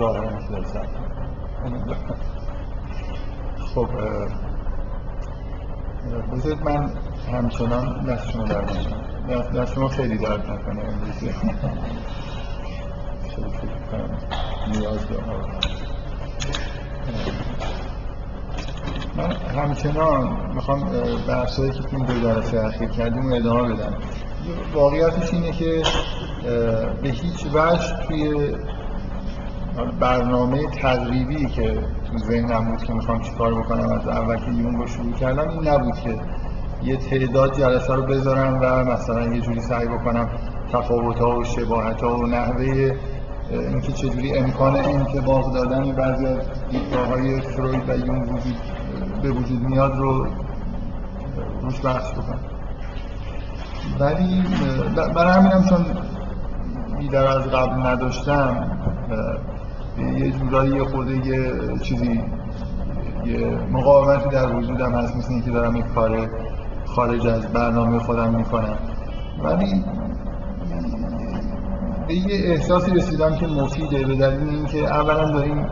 ظاهرا خب بذارید من همچنان دست شما در دست شما خیلی درد نکنه امروزی نیاز دارم. من همچنان می‌خوام بحثایی که این دو جلسه اخیر کردیم ادامه بدم. واقعیتش اینه که به هیچ وجه توی برنامه تقریبی که تو ذهنم بود که می‌خوام چیکار بکنم از اول که یون رو شروع کردم این نبود که یه تعداد جلسه رو بذارم و مثلا یه جوری سعی بکنم تفاوت ها و شباهت ها و نحوه اینکه چجوری امکان انتباق دادن بعضی از دیدگاه های فروید و یون وجود به وجود میاد رو روش بحث بکنم. ولی برای همینم چون بیدر از قبل نداشتم یه جورایی یه خورده یه چیزی یه مقاومتی در وجودم هست مثل اینکه دارم یک کار خارج از برنامه خودم می‌کنم. ولی به یه احساسی رسیدم که مفیده به دلیل اینکه اولا داریم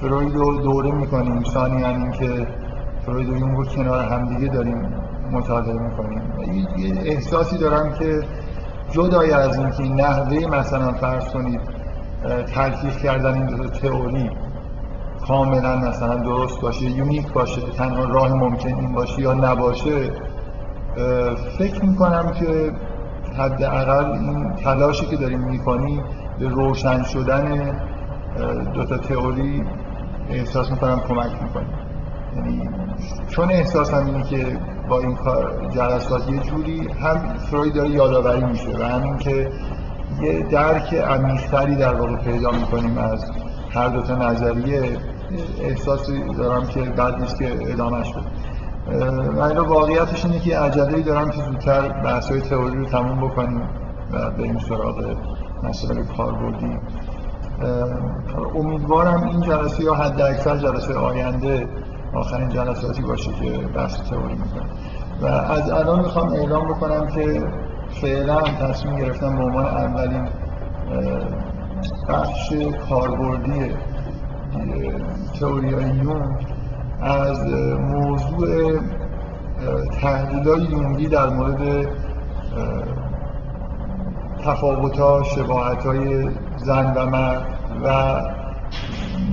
فروید رو دوره می‌کنیم ثانیا اینکه فروید و یونگ رو کنار همدیگه داریم مطالعه می‌کنیم. یه احساسی دارم که جدای از اینکه نحوه مثلا فرض کنید تلفیق کردن این تئوری کاملا مثلا درست باشه یونیک باشه تنها راه ممکن این باشه یا نباشه فکر می‌کنم که حداقل این تلاشی که داریم می‌کنیم به روشن شدن دو تا تئوری احساس می‌کنم کمک می‌کنیم یعنی چون احساسم اینه که با این کار جلسات یه جوری هم فروید داره یادآوری میشه و همین که یه درک عمیق‌تری در واقع پیدا می‌کنیم از هر دو تا نظریه. احساسی دارم که بعد نیست که ادامهش بده. ولی واقعیتش اینه که عجله دارم که زودتر بحث های تئوری رو تموم بکنیم و بریم سراغ مسئله کاربردی. امیدوارم این جلسه یا حد اکثر جلسه آینده آخرین جلساتی باشه که بحث تئوری می‌کنم و از الان می‌خوام اعلام بکنم که فعلا تصمیم گرفتم به عنوان اولین بخش کاربردی تئوری یونگ از موضوع تحلیل های یونگی در مورد تفاوت ها شباهت های زن و مرد و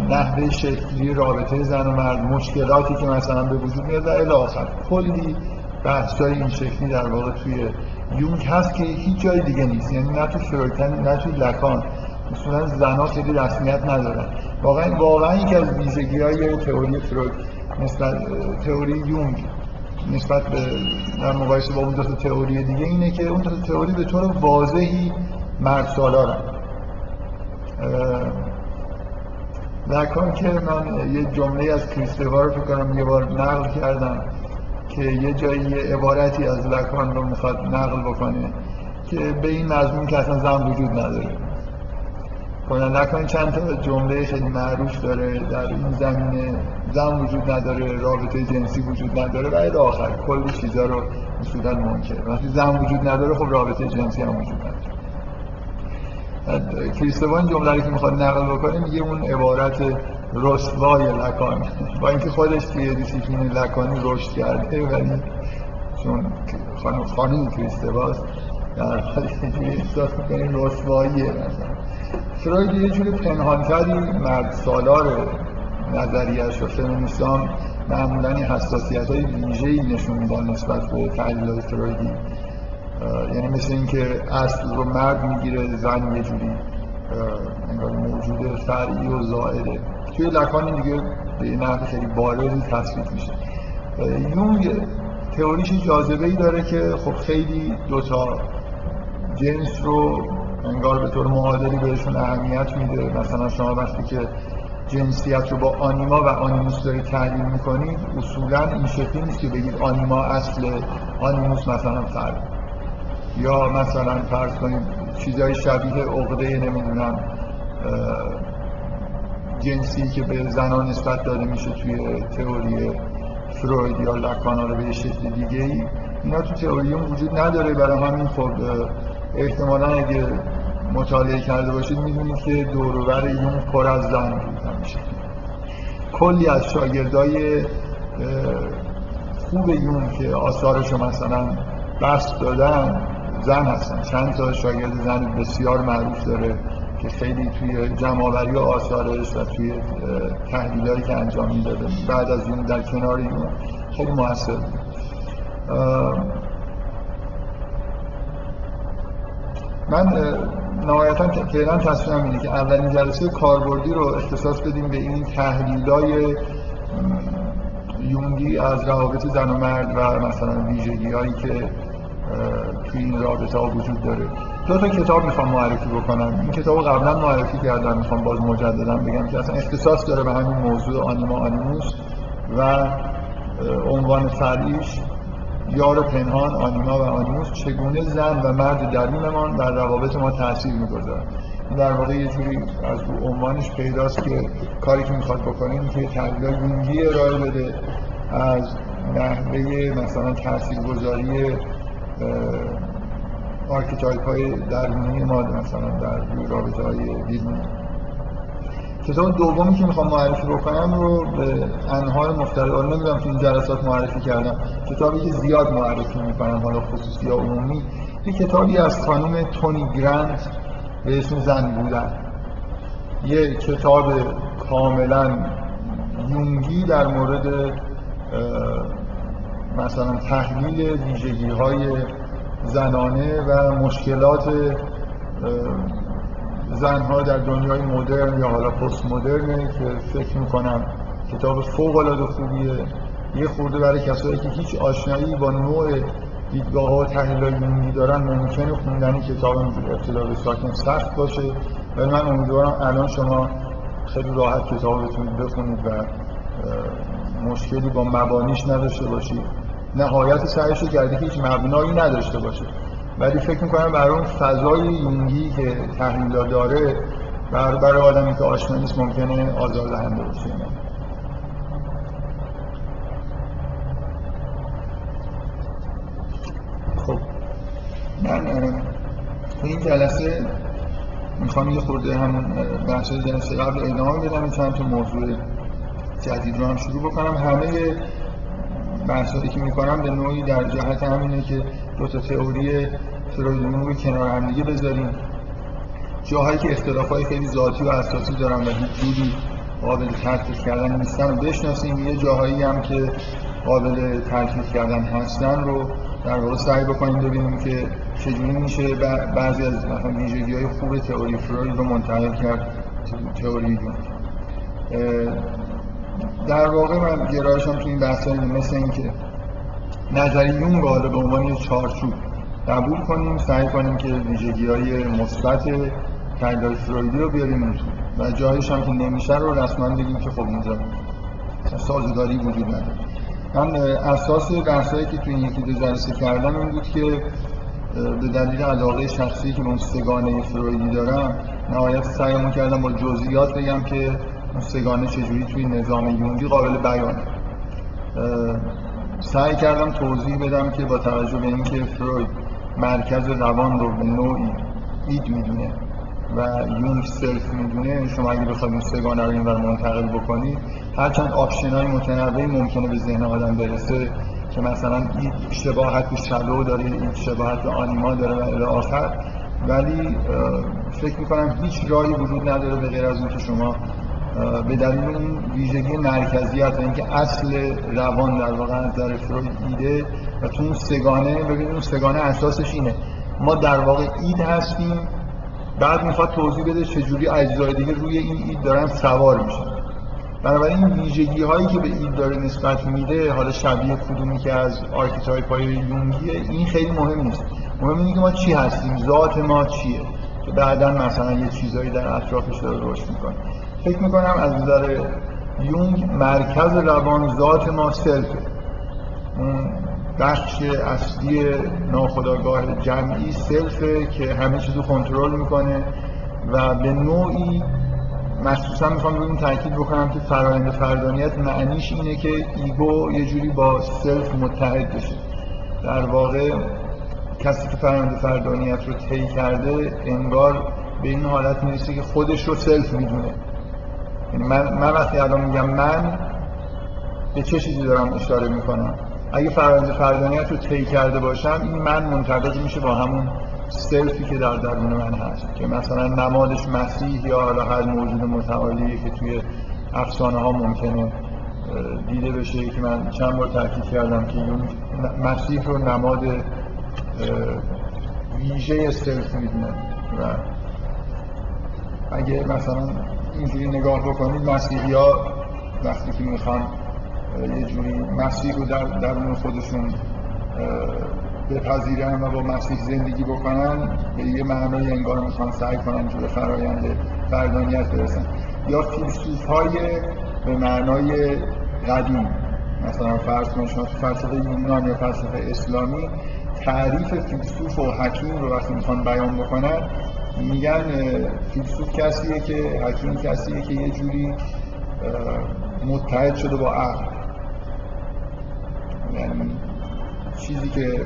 نحوه شکلی رابطه زن و مرد مشکلاتی که مثلا به وجود میاد و الاخر کلی بحث های این شکلی در واقع توی یونگ هست که هیچ جای دیگه نیست. یعنی نه تو فرویتن نه تو لکان اصولا زنها خیلی رسمیت ندارن. واقعا واقعا یکی از ویژگی های تئوری فروید نسبت تئوری یونگ نسبت به در مقایسه با اون دو تئوری دیگه اینه که اون دو تئوری به طور واضحی مرد سالارن لکان که من یه جمله از کریستوفا رو کنم یه بار نقل کردم. که یه جایی یه عبارتی از لکان رو می‌خواد نقل بکنه که به این مضمون که اصلا زن وجود نداره. کنن نکنید چند تا جمله خیلی معروف داره در این زمینه. زن وجود نداره رابطه جنسی وجود نداره و الی آخر کلی چیزا رو اصولا منکر. وقتی زن وجود نداره خب رابطه جنسی هم وجود نداره. کریستوان جمله که می‌خواد نقل بکنه میگه اون عبارت رسوای لکان با اینکه خودش توی دیسیپلین لکانی رشد کرده ولی چون خانم خانم کریستواست در حالی که احساس می‌کنه رسواییه مثلا. فروید یه جوری پنهانتری مرد سالار نظریش و فمینیستان معمولا این حساسیت های ویژه‌ای نشون میدن نسبت به تحلیل های فرویدی یعنی مثل اینکه اصل رو مرد می‌گیره زن یه جوری انگار موجود فرعی و زائده. توی لکان دیگه به این نحو خیلی بارزی تصویت میشه. یونگ تئوریش جاذبه ای داره که خب خیلی دوتا جنس رو انگار به طور معادلی بهشون اهمیت میده. مثلا شما وقتی که جنسیت رو با آنیما و آنیموس دارید تحلیل می‌کنید اصولا این شکلی نیست که بگید آنیما اصل آنیموس مثلا فرد. یا مثلا فرض کنید چیزای شبیه عقده نمی‌دونم جنسی که به زنان نسبت داده میشه توی تئوری فروید یا لکانا رو به شکل دیگه ای اینا تو تئوری وجود نداره. برای همین خب احتمالا اگه مطالعه کرده باشید می‌دونید که دوروبر یون پر از زن بود همیشه. کلی از شاگردای خوب یون که آثارش مثلا بست دادن زن هستن. چند تا شاگرد زن بسیار معروف داره. که خیلی توی جمعآوری آثارش و توی تحلیلایی که انجام می‌داده. بعد از اون در کنار این خیلی موثر من نهایتا فعلا تصمیمم اینه که اولین جلسه کاربردی رو اختصاص بدیم به این تحلیلای یونگی از روابط زن و مرد و مثلا ویژگی هایی که توی این رابطه ها وجود داره. دو تا کتاب می‌خوام معرفی بکنم. این کتاب قبلا معرفی کردم می‌خوام باز مجددا بگم که اصلا اختصاص داره به همین موضوع آنیما آنیموس و عنوان فرعیش یار پنهان آنیما و آنیموس چگونه زن و مرد درونمان در روابط ما تاثیر می‌گذارن در واقع یه جوری از رو عنوانش پیداست که کاری که می‌خواد بکنیم که تحلیل یونگی ارائه بده از نحوه مثلا تاثیرگذاری archetype های درونی ما مثلا در رابطه های بیرونی کتاب دومی که می‌خوام معرفی بکنم رو به انهای مختلف حالا نمی‌دونم تو این جلسات معرفی کردم کتابی که زیاد معرفی می‌کنم حالا خصوصی یا عمومی یه کتابی از خانم تونی گرانت به اسم زن بودن. یه کتاب کاملا یونگی در مورد مثلا تحلیل ویژگی های زنانه و مشکلات زنها در دنیای مدرن یا حالا پست مدرنه که فکر می‌کنم کتاب فوق العاده خوبیه. یه خورده برای کسایی که هیچ آشنایی با نوع دیدگاه ها و تحلیل دارن ممکنه خوندن کتاب ابتدا به ساکن سخت باشه. ولی من امیدوارم الان شما خیلی راحت کتاب بتونید بخونید و مشکلی با مبانیش نداشته باشید. نهایت سعیش رو کرده که هیچ مبنایی نداشته باشه. ولی فکر می‌کنم برای اون فضای یونگی که تحلیل داره برای, آدمی که آشنا نیست ممکنه آزار دهنده باشه. خب. من تو این جلسه می‌خوام یه خورده همون بحث جلسه قبل ادامه بدم. چند تا موضوع جدید رو هم شروع بکنم. همه بحثایی که می‌کنم به نوعی در جهت همینه که دو تا تئوری فرویدیون رو کنار هم دیگه بذاریم. جاهایی که اختلاف های خیلی ذاتی و اساسی دارن و هیچ جوری قابل ترکیب کردن نیستن رو بشناسیم. یه جاهایی هم که قابل ترکیب کردن هستن رو در واقع سعی بکنیم ببینیم که چجوری میشه بعضی از مثلا ویژگی های خوب تئوری فروید رو منتقل کرد تئوری در واقع من گرایشم تو این بحث مثل اینکه نظری یون رو به عنوان یه چارچوب قبول کنیم سعی کنیم که ویژگی های مثبت تحلیل فرویدی رو بیاریم و جایش هم که نمیشه رو رسما بگیم که خب اینجا سازگاری وجود نداره. من اساس بحثایی که تو این یکی دو جلسه کردم این بود که به دلیل علاقه شخصی که اون سگانه فرویدی دارم نهایت سعیمون کردم با جزئیات بگم که اون سگانه چجوری توی نظام یونگی قابل بیانه سعی کردم توضیح بدم که با توجه به اینکه فروید مرکز روان رو به نوعی id می‌دونه و یونگ self می‌دونه شما اگه بخواید این سگانه رو اینور منتقل بکنید هرچند option های متنوعی ممکنه به ذهن آدم برسه که مثلا این شباهت به shadow داره این شباهت به آنیما داره و الی آخر. ولی فکر می‌کنم هیچ راهی وجود نداره به غیر از اینکه شما به دلیل اون ویژگی مرکزیت اینکه اصل روان در واقع از نظر فروید id ه و تو اون سگانه ببینید اون سگانه اساسش اینه. ما در واقع id هستیم بعد می‌خواد توضیح بده چجوری اجزای دیگه روی این id دارن سوار میشن. بنابراین ویژگی هایی که به id داره نسبت میده حالا شبیه کدومی که از archetype های یونگیه این خیلی مهم نیست. مهم اینه که ما چی هستیم ذات ما چیه؟ که بعدا مثلا یه چیزایی در اطرافش داره رشد می‌کنه. فکر می‌کنم از نظر یونگ مرکز روان ذات ما self ه اون بخش اصلی ناخداگاه جمعی self ه که همه چیز رو کنترل می‌کنه و به نوعی مخصوصا می‌خوام روی این تاکید بکنم که فرایند فردانیت معنیش اینه که ego یه جوری با self متحد بشه. در واقع کسی که فرایند فردانیت رو طی کرده انگار به این حالت می‌رسه که خودش رو self می‌دونه. یعنی من, من وقتی الان میگم من به چه چیزی دارم اشاره می‌کنم؟ اگه فرآیند فردانیت رو طی کرده باشم این من منطبق میشه با همون self ی که در درون من هست که مثلا نمادش مسیح یا حالا هر موجود متعالیه که توی افسانه ها ممکنه دیده بشه. که من چند بار تاکید کردم که مسیح رو نماد ویژه سلف می‌دونن و اگه مثلا اینجوری نگاه بکنید مسیحی ها وقتی که می‌خوان یه جوری مسیح رو در درون خودشون بپذیرن و با مسیح زندگی بکنن به یه معنای انگار می‌خوان سعی کنن به فرایند فردانیت برسن. یا فیلسوف های به معنای قدیم مثلا فرض کنید شما تو فلسفه یونان یا فلسفه اسلامی تعریف فیلسوف و حکیم رو وقتی می‌خوان بیان بکنن میگن فیلسوف کسیه که حکیم کسیه که یه جوری متحد شده با عقل. یعنی چیزی که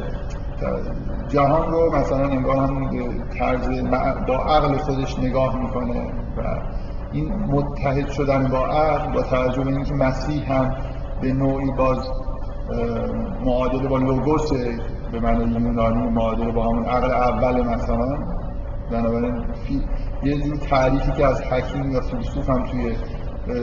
جهان رو مثلا انگار همون طرز با عقل خودش نگاه می‌کنه و این متحد شدن با عقل با توجه به اینکه مسیح هم به نوعی باز معادل با لوگوس به معنی یونانی معادل با همون عقل اول مثلا بنابراین یه جور تعریفی که از حکیم یا فیلسوف هم توی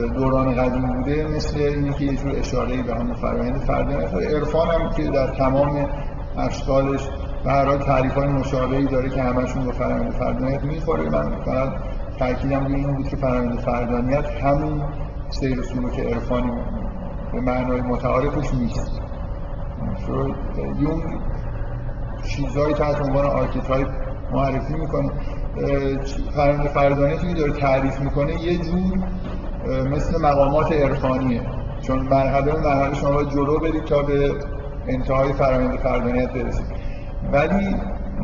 دوران قدیم بوده مثل اینه که یه جور اشاره به همون فرآیند فردانیت عرفان هم که در تمام اشکالش به هر حال تعریف های مشابهی داره که همشون به فرآیند فردانیت می‌خوره. من فقط تاکیدم روی این بود که فرآیند فردانیت همون سیر و سلوک عرفانی به معنای متعارفش نیست. یونگ چیزهایی تحت عنوان archetype معرفی می‌کنه. فرآیند فردانیتی که داره تعریف می‌کنه یه جور مثل مقامات عرفانیه. چون مرحله مرحله شما باید جلو برید تا به انتهای فرآیند فردانیت برسید ولی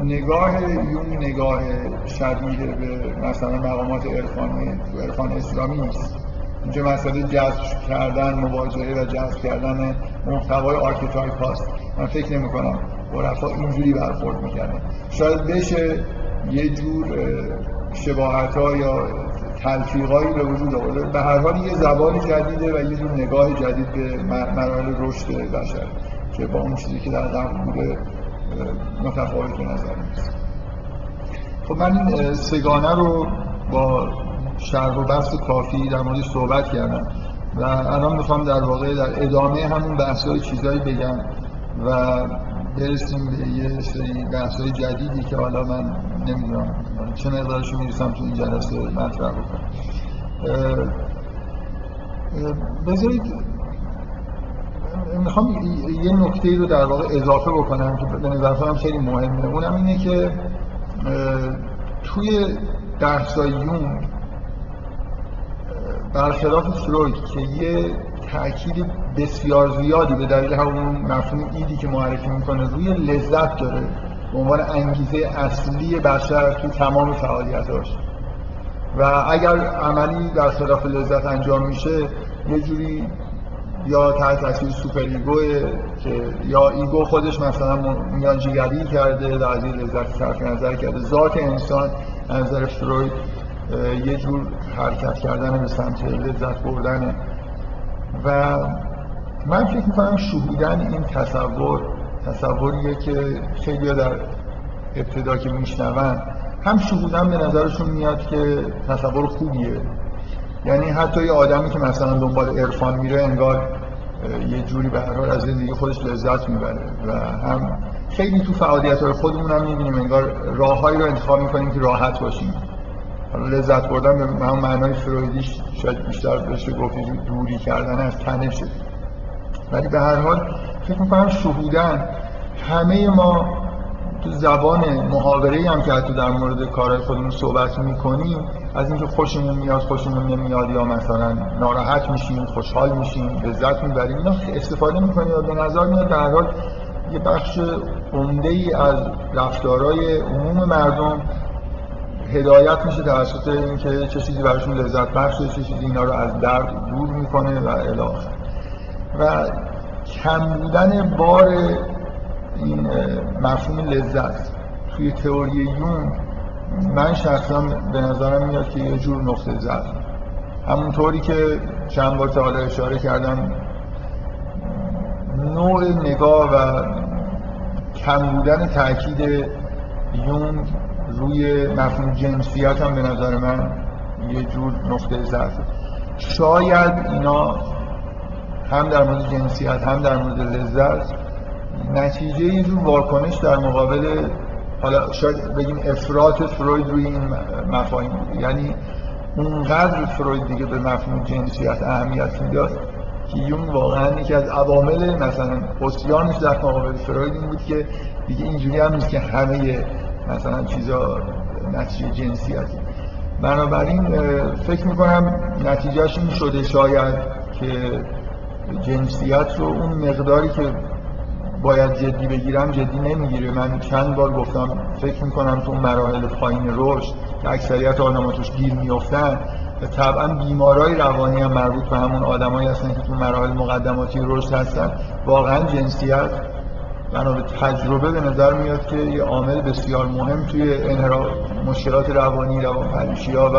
نگاه یونگ نگاه شبیه به مثلا مقامات عرفانی عرفان اسلامی نیست. اینجا مسئله جذب کردن مواجهه و جذب کردن محتوای archetype هاست. من فکر نمی کنم عرفا اینجوری برخورد می‌کردن. شاید بشه یه جور شباهت ها یا تلفیقایی به وجود آورده. به هر حال یه زبان جدیده و یه جور نگاه جدید به مراحل رشد بشر که با اون چیزی که در قبل بوده متفاوت نظر نیست خب من این سگانه رو با شرح و بحث کافی در موردش صحبت کردم و الان می‌خوام در واقع در ادامه همون بحث‌های چیزایی بگم و به یه سری بحث‌های جدیدی که حالا من نمی‌دونم چه مقدارشو می‌رسم تو این جلسه مطرح بکنم. بذارید می‌خوام یه نکته رو در واقع اضافه بکنم که به نظر خیلی مهمه. اونم اینه که توی یون برخلاف فروید که یه تأکید بسیار زیادی به دلیل همون مفهوم ایدی که معرفی می‌کنه روی لذت داره. به عنوان انگیزه اصلی بشر تو تمام فعالیتاش و اگر عملی در خلاف لذت انجام میشه یه جوری یا تحت تاثیر superego ه که یا ego خودش مثلا میانجیگری کرده در از لذت صرف نظر کرده. ذات انسان نظر فروید یه جور حرکت کردن به سمت لذت بردنه. و من فکر می‌کنم شهودن این تصور تصوریه که خیلی در ابتدا که میشنون هم شهودن به نظرشون میاد که تصور خوبیه. یعنی حتی یه آدمی که مثلا دنبال عرفان میره انگار یه جوری به هر از زندگی خودش لذت می‌بره و هم خیلی تو فعالیت های خودمون هم می‌بینیم انگار راههایی رو انتخاب می‌کنیم که راحت باشیم. لذت بردن به همون معنای فرویدیش شاید بیشتر بشه گفت دوری کردن از تنشه ولی به هر حال فکر می‌کنم شهودن. همه ما تو زبان محاوره هم که حتی در مورد کارهای خودمون صحبت می‌کنیم از اینکه خوشمون میاد خوشمون نمیاد یا مثلا ناراحت میشیم خوشحال میشیم لذت می‌بریم اینا استفاده می‌کنیم و به نظر میاد در حال یه بخش عمده ای از رفتارهای عموم مردم هدایت میشه توسط اینکه چه چیزی براشون لذت بخشه چه چیزی اینا رو از درد دور می‌کنه و الی و کم بودن بار این مفهوم لذت توی تئوری یون من شخصا به نظرم میاد که یه جور نقطه ضعف. همونطوری که چند بار تا حالا اشاره کردم نوع نگاه و کم بودن تاکید یونگ روی مفهوم جنسیت هم به نظر من یه جور نقطه ضعف. شاید اینا هم در مورد جنسیت هم در مورد لذت نتیجه یه جور واکنش در مقابل حالا شاید بگیم افراط فروید روی این مفاهیم یعنی اونقدر فروید دیگه به مفهوم جنسیت اهمیت می‌داد که یون واقعا یکی از عوامل مثلا حسیانش در مقابل فروید این بود که دیگه اینجوری هم نیست که همه مثلا چیزا نتیجه جنسیتی بنابراین فکر می‌کنم نتیجهش این شده شاید که جنسیت رو اون مقداری که باید جدی بگیرم جدی نمی‌گیره. من چند بار گفتم فکر می‌کنم تو مراحل پایین رشد که اکثریت آدم توش گیر میفتن طبعا بیمارای روانی هم مربوط به همون آدمایی هستن که تو مراحل مقدماتی رشد هستن واقعا جنسیت بنا به تجربه به نظر میاد که یه عامل بسیار مهم توی انحراف مشکلات روانی روانپریشی ها و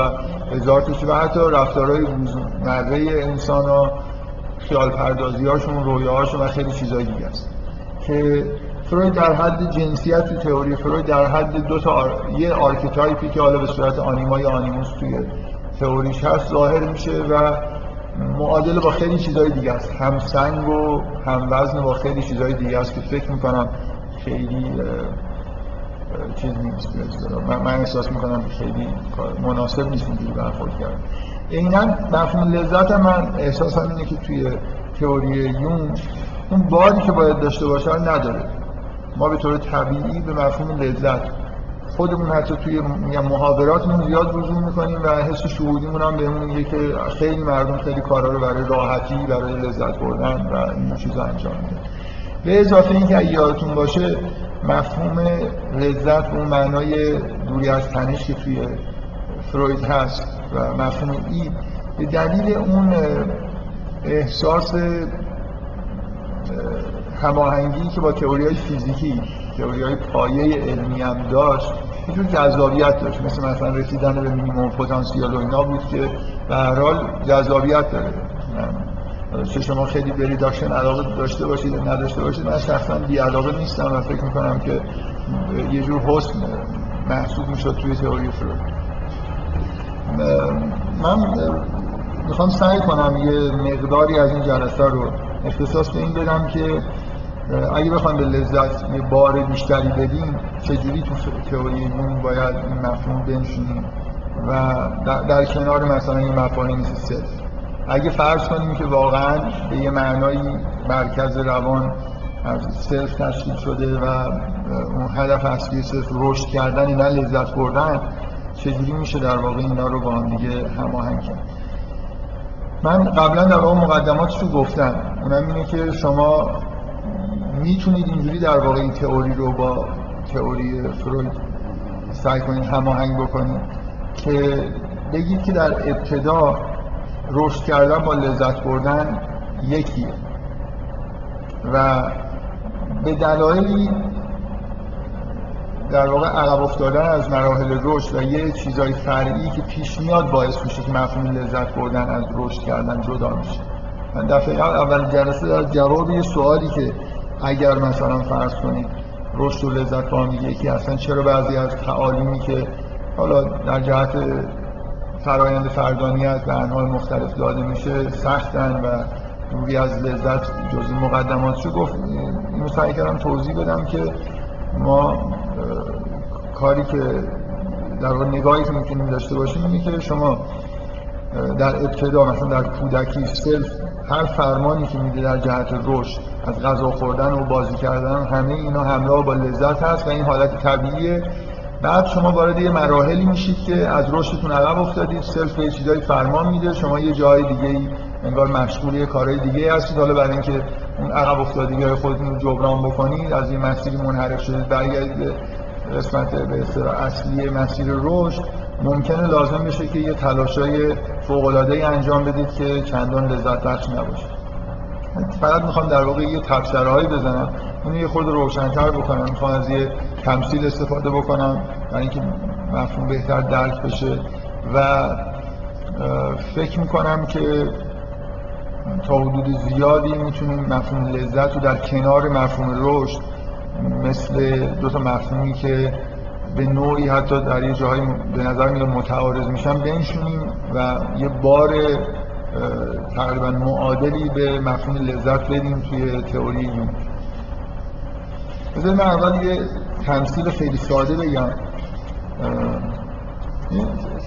هزار و حتی رفتارهای روزمره انسان ها خیال پردازی هاشون رویاهاشون و خیلی چیزای دیگه است. که فروید در حد جنسیت تو تئوری فروید در حد دو تا آر... یه archetype ی که حالا به صورت آنیما یا animus توی تئوریش هست ظاهر میشه و معادل با خیلی چیزهای دیگه است. هم سنگ و هم وزن با خیلی چیزهای دیگه است که فکر می‌کنم خیلی چیز نیست. من, من احساس می‌کنم خیلی مناسب نیست اینجوری برخورد کرد. اینا مفهوم لذت من احساسم اینه که توی تئوری یون اون باری که باید داشته باشه نداره. ما به طور طبیعی به مفهوم لذت خودمون حتی توی محاوراتمون زیاد رجوع می‌کنیم و حس شهودیمون هم بهمون میگه که خیلی مردم خیلی کارا رو برای راحتی برای لذت بردن و این چیزا انجام میدن به اضافه اینکه یادتون باشه مفهوم لذت اون معنای دوری از تنش که توی فروید هست و مفهوم ای به دلیل اون احساس هماهنگی که با تئوری های فیزیکی تئوری های پایه علمی هم داشت یه جور جذابیت داشت. مثل مثلا رسیدن به مینیموم پتانسیل و اینا بود که به هر حال جذابیت داره. چه شما خیلی بری داشتن علاقه داشته باشید نداشته باشید من شخصا بی علاقه نیستم و فکر می‌کنم که یه جور حسن محسوب می‌شد توی تئوری فروید من می‌خوام سعی کنم یه مقداری از این جلسه رو اختصاص به این بدم که اگه بخوام به لذت یه بار بیشتری بدیم چجوری تو تئوری یونگ باید این مفهوم بنشونیم و در, کنار مثلا این مفاهیم اگه فرض کنیم که واقعا به یه معنایی مرکز روان از self تشکیل شده و اون هدف اصلی self رشد کردن نه لذت بردن چجوری میشه در واقع اینا رو با هم دیگه هماهنگ کرد؟ من قبلا در واقع مقدماتش رو گفتم؟ اونم اینه که شما می‌تونید اینجوری در واقع این تئوری رو با تئوری فروید سعی کنید هماهنگ بکنید که بگید که در ابتدا رشد کردن با لذت بردن یکیه. و به دلایلی در واقع عقب افتادن از مراحل رشد و یه چیزای فرعی که پیش میاد باعث میشه که مفهوم لذت بردن از رشد کردن جدا میشه. من دفعه اول جلسه در جواب یه سوالی که اگر مثلا فرض کنید رشد و لذت با هم یکی اصلا چرا بعضی از تعالیمی که حالا در جهت فرایند فردانیت به انواع مختلف داده میشه سختن و دوری از لذت جزء مقدماتشو گفت؟ اینو سعی کردم توضیح بدم که ما کاری که در واقع نگاهی که می‌تونیم داشته باشیم اینه که شما در ابتدا مثلا در کودکی self هر فرمانی که میده در جهت رشد از غذا خوردن و بازی کردن همه اینا همراه با لذت هست و این حالت طبیعیه. بعد شما وارد یه مراحلی میشید که از رشدتون عقب افتادید self به چیزای فرمان میده شما یه جای دیگه ای انگار مشغول یه کارهای دیگه هستید. حالا برای اینکه اون عقب افتادگی های خودتون رو جبران بکنید از یه مسیری منحرف شدید برگردید قسمت به اصطلاح اصلی مسیر رشد. ممکنه لازم بشه که یه تلاشای فوق العاده انجام بدید که چندان لذت بخش نباشه. فقط می‌خوام در واقع یه تبصرهایی بزنم اونو یه خورده روشنتر بکنم. می‌خوام از یه تمثیل استفاده بکنم برای اینکه مفهوم بهتر درک بشه. و فکر می‌کنم که تا حدود زیادی می‌تونیم مفهوم لذت رو در کنار مفهوم رشد مثل دو تا مفهومی که به نوعی حتی در یه جاهای به نظر میاد متعارض میشن بنشونیم و یه بار تقریبا معادلی به مفهوم لذت بدیم توی تئوری یون. بذارید من اول یه تمثیل خیلی ساده بگم.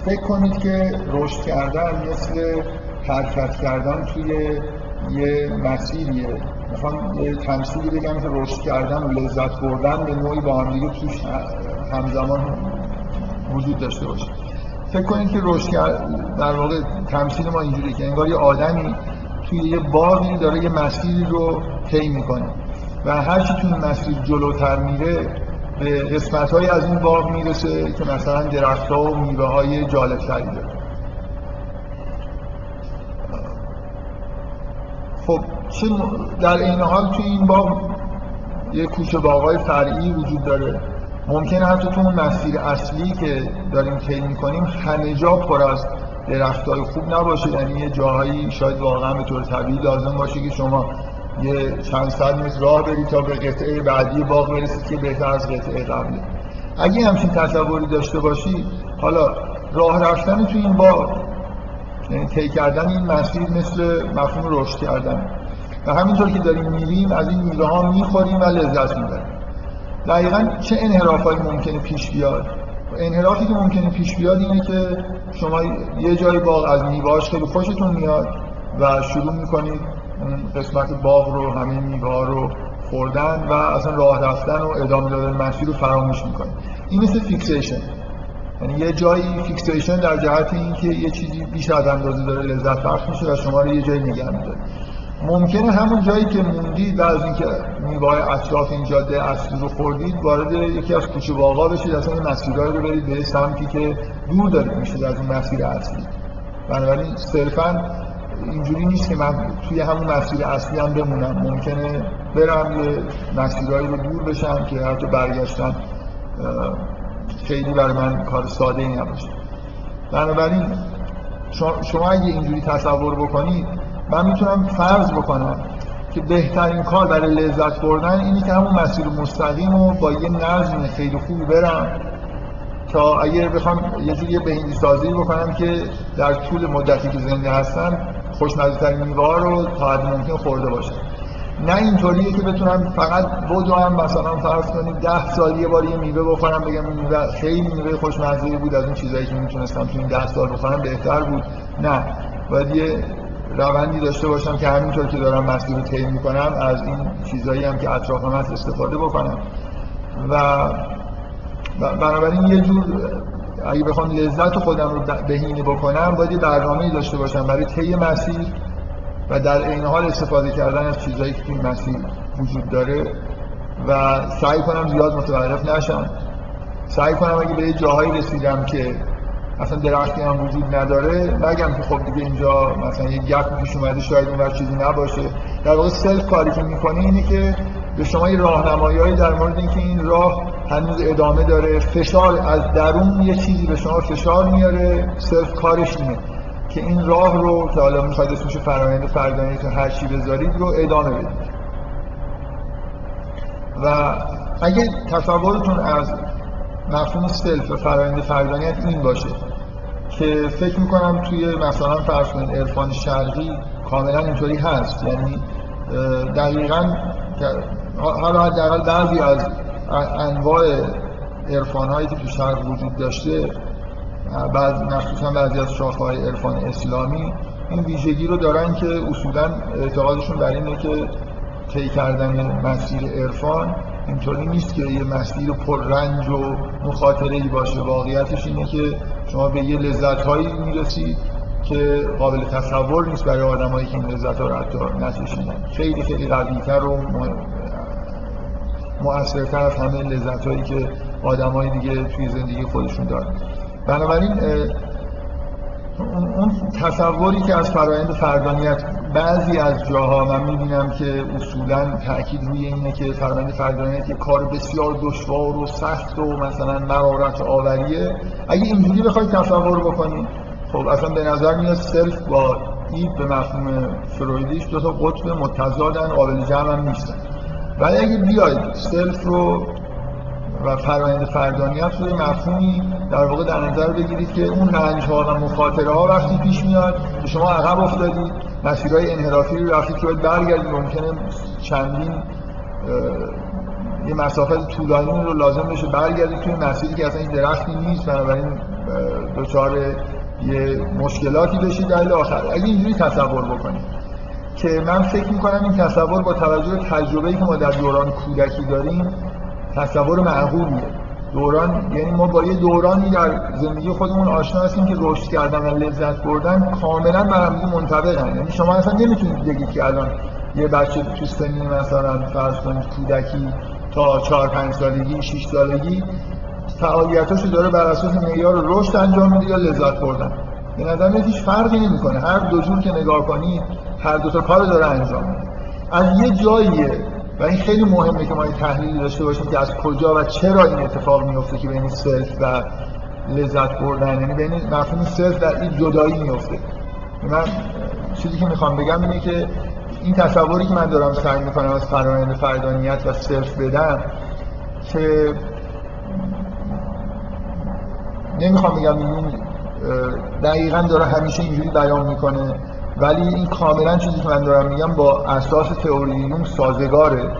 فکر کنید که رشد کردن مثل حرکت کردن توی یه مسیریه. می‌خوام یه تمثیلی بگم که رشد کردن و لذت بردن به نوعی با هم دیگه توش همزمان وجود داشته باشه. فکر کنید که رشد در واقع تمثیل ما اینجوریه که انگار یه آدمی توی یه باغی داره یه مسیری رو طی می‌کنه و هر چی توی مسیر جلوتر میره به قسمت از این باغ می‌رسه که مثلا درخت ها و میوه های داره خب چه در این حال توی این باغ یه کوچه باغای فرعی وجود داره. ممکنه حتی تو اون مسیر اصلی که داریم طی می‌کنیم همه جا پر از درختای خوب نباشه. یعنی یه جاهایی شاید واقعا به طور طبیعی لازم باشه که شما یه چند صد متر راه برید تا به قطعه بعدی باغ برسید که بهتر از قطعه قبلی اگه همچین تصوری داشته باشی حالا راه رفتن تو این باغ یعنی طی کردن این مسیر مثل مفهوم رشد کردن. و همینطور که داریم میریم از این میوه ها می‌خوریم و لذت می‌بریم. دقیقا چه انحرافایی ممکنه پیش بیاد؟ انحرافی که ممکنه پیش بیاد اینه که شما یه جای باغ از میوهاش خیلی خوشتون میاد و شروع می‌کنید اون قسمت باغ رو همین میوه رو خوردن و اصلا راه رفتن و ادامه دادن مسیر رو فراموش می‌کنید. این مثل fixation. یعنی یه جایی fixation در جهت اینکه یه چیزی بیش از اندازه داره لذت بخش میشه و شما رو یه جایی نگه میداره. ممکنه همون جایی که موندید و از اینکه میوه اطراف این جاده اصلی رو خوردید وارد یکی از کوچه باغا بشید اصلا مسیرهایی رو برید به سمتی که دور دارید میشید از اون مسیر اصلی. بنابراین صرفا اینجوری نیست که من توی همون مسیر اصلی هم بمونم. ممکنه برم یه مسیرهایی رو دور بشم که حتی برگشتن خیلی برای من کار ساده ای نباشه. بنابراین شما اگه اینجوری تصور بکنید من می‌تونم فرض بکنم که بهترین کار برای لذت بردن اینه که همون مسیر مستقیم رو با یه نظم خیلی خوبی برم. تا اگر بخوام یه جوری بهینی سازی بکنم که در طول مدتی که زنده هستم خوشمزه ترین میوه رو تا حد ممکن خورده باشم. نه اینطوریه که بتونم فقط هم مثلا فرض کنید ده سال یه بار یه میوه بخورم بگم این میوه خیلی میوه خوشمزه بود از اون چیزایی که می‌تونستم تو این ده سال بخورم بهتر بود. نه. باید یه روندی داشته باشم که همینطور که دارم مسیر رو طی می‌کنم از این چیزایی هم که اطرافم هست استفاده بکنم. و بنابراین یه جور اگه بخوام لذت خودم رو بهینه بکنم باید یه برنامه‌ای داشته باشم برای طی مسیر و در این حال استفاده کردن از چیزایی که این مسیر وجود داره. و سعی کنم زیاد متوقف نشم. سعی کنم اگه به جاهایی رسیدم که اصلا درختی هم وجود نداره. نگم که خب دیگه اینجا مثلا یه گپ پیش اومده شاید اون چیزی نباشه. در واقع self کاری که می‌کنه اینه که به شما یه راهنمایی در مورد اینکه این راه هنوز ادامه داره. فشار از درون یه چیزی به شما فشار میاره. self کارش اینه که این راه رو که حالا می‌خواید اسمش فرآیند فردانیت و هر چی بذارید رو ادامه بدید. و اگه تصورتون از مفهوم self و فرآیند فردانیت این باشه که فکر می‌کنم توی مثلا فرض کنید عرفان شرقی کاملا اینطوری هست. یعنی دقیقا حالا حداقل بعضی از انواع عرفان هایی که تو شرق وجود داشته بعض مخصوصا بعضی از شاخه های عرفان اسلامی این ویژگی رو دارن که اصولا اعتقادشون بر اینه که طی کردن مسیر عرفان اینطوری نیست که یه مسیر رنج و مخاطره ای باشه. واقعیتش اینه که شما به یه لذت هایی می‌رسید که قابل تصور نیست برای آدمایی که این لذت ها رو حتی خیلی خیلی قویتر و مؤثرتر از همه لذت هایی که آدمای دیگه توی زندگی خودشون دارن. بنابراین اون تصوری که از فرایند فردانیت بعضی از جاها من می‌بینم که اصولا تاکید روی اینه که فرایند فردانیت یه کار بسیار دشوار و سخت و مثلا مرارت آوریه. اگه اینجوری بخواید تصور بکنید خب اصلا به نظر میاد self با id به مفهوم فرویدیش دو تا قطب متضادن قابل جمع هم نیستن. ولی اگه بیاید self رو و فرایند فردانیت رو مفهومی در واقع در نظر بگیرید که اون رنج ها و مخاطره ها وقتی پیش میاد شما عقب افتادید مسیرهای انحرافی رو رفتید که باید برگردید ممکنه چندین یه مسافت طولانی رو لازم بشه برگردید توی مسیری که اصلا این درختی نیست. بنابراین دچار یه مشکلاتی بشید دلیل آخر. اگه اینجوری تصور بکنید که من فکر می‌کنم این تصور با توجه به تجربه‌ای که ما در دوران کودکی داریم تصور معقولیه. دوران یعنی ما با یه دورانی در زندگی خودمون آشنا هستیم که رشد کردن و لذت بردن کاملا به هم منطبقن. یعنی شما اصلا نمی‌تونید بگید که الان یه بچه تو سنی مثلا فرض کنید کودکی تا 4 5 سالگی 6 سالگی فعالیتاشو داره بر اساس معیار رشد انجام میده یا لذت بردن. به نظر میاد هیچ فرقی نمی‌کنه. هر دو جور که نگاه کنید هر دو تا کار داره انجام میده. از یه جاییه و این خیلی مهمه که ما این تحلیلی داشته باشیم که از کجا و چرا این اتفاق میفته که بین self و لذت بردن یعنی بین مفهوم self و id جدایی میفته. من چیزی که می‌خوام بگم اینه که این تصوری که من دارم سعی می‌کنم از فرآیند فردانیت و self بدم که نمی‌خوام بگم این دقیقا داره همیشه اینجوری بیان می‌کنه. ولی این کاملا چیزی که من دارم میگم با اساس تئوری یونگ سازگاره.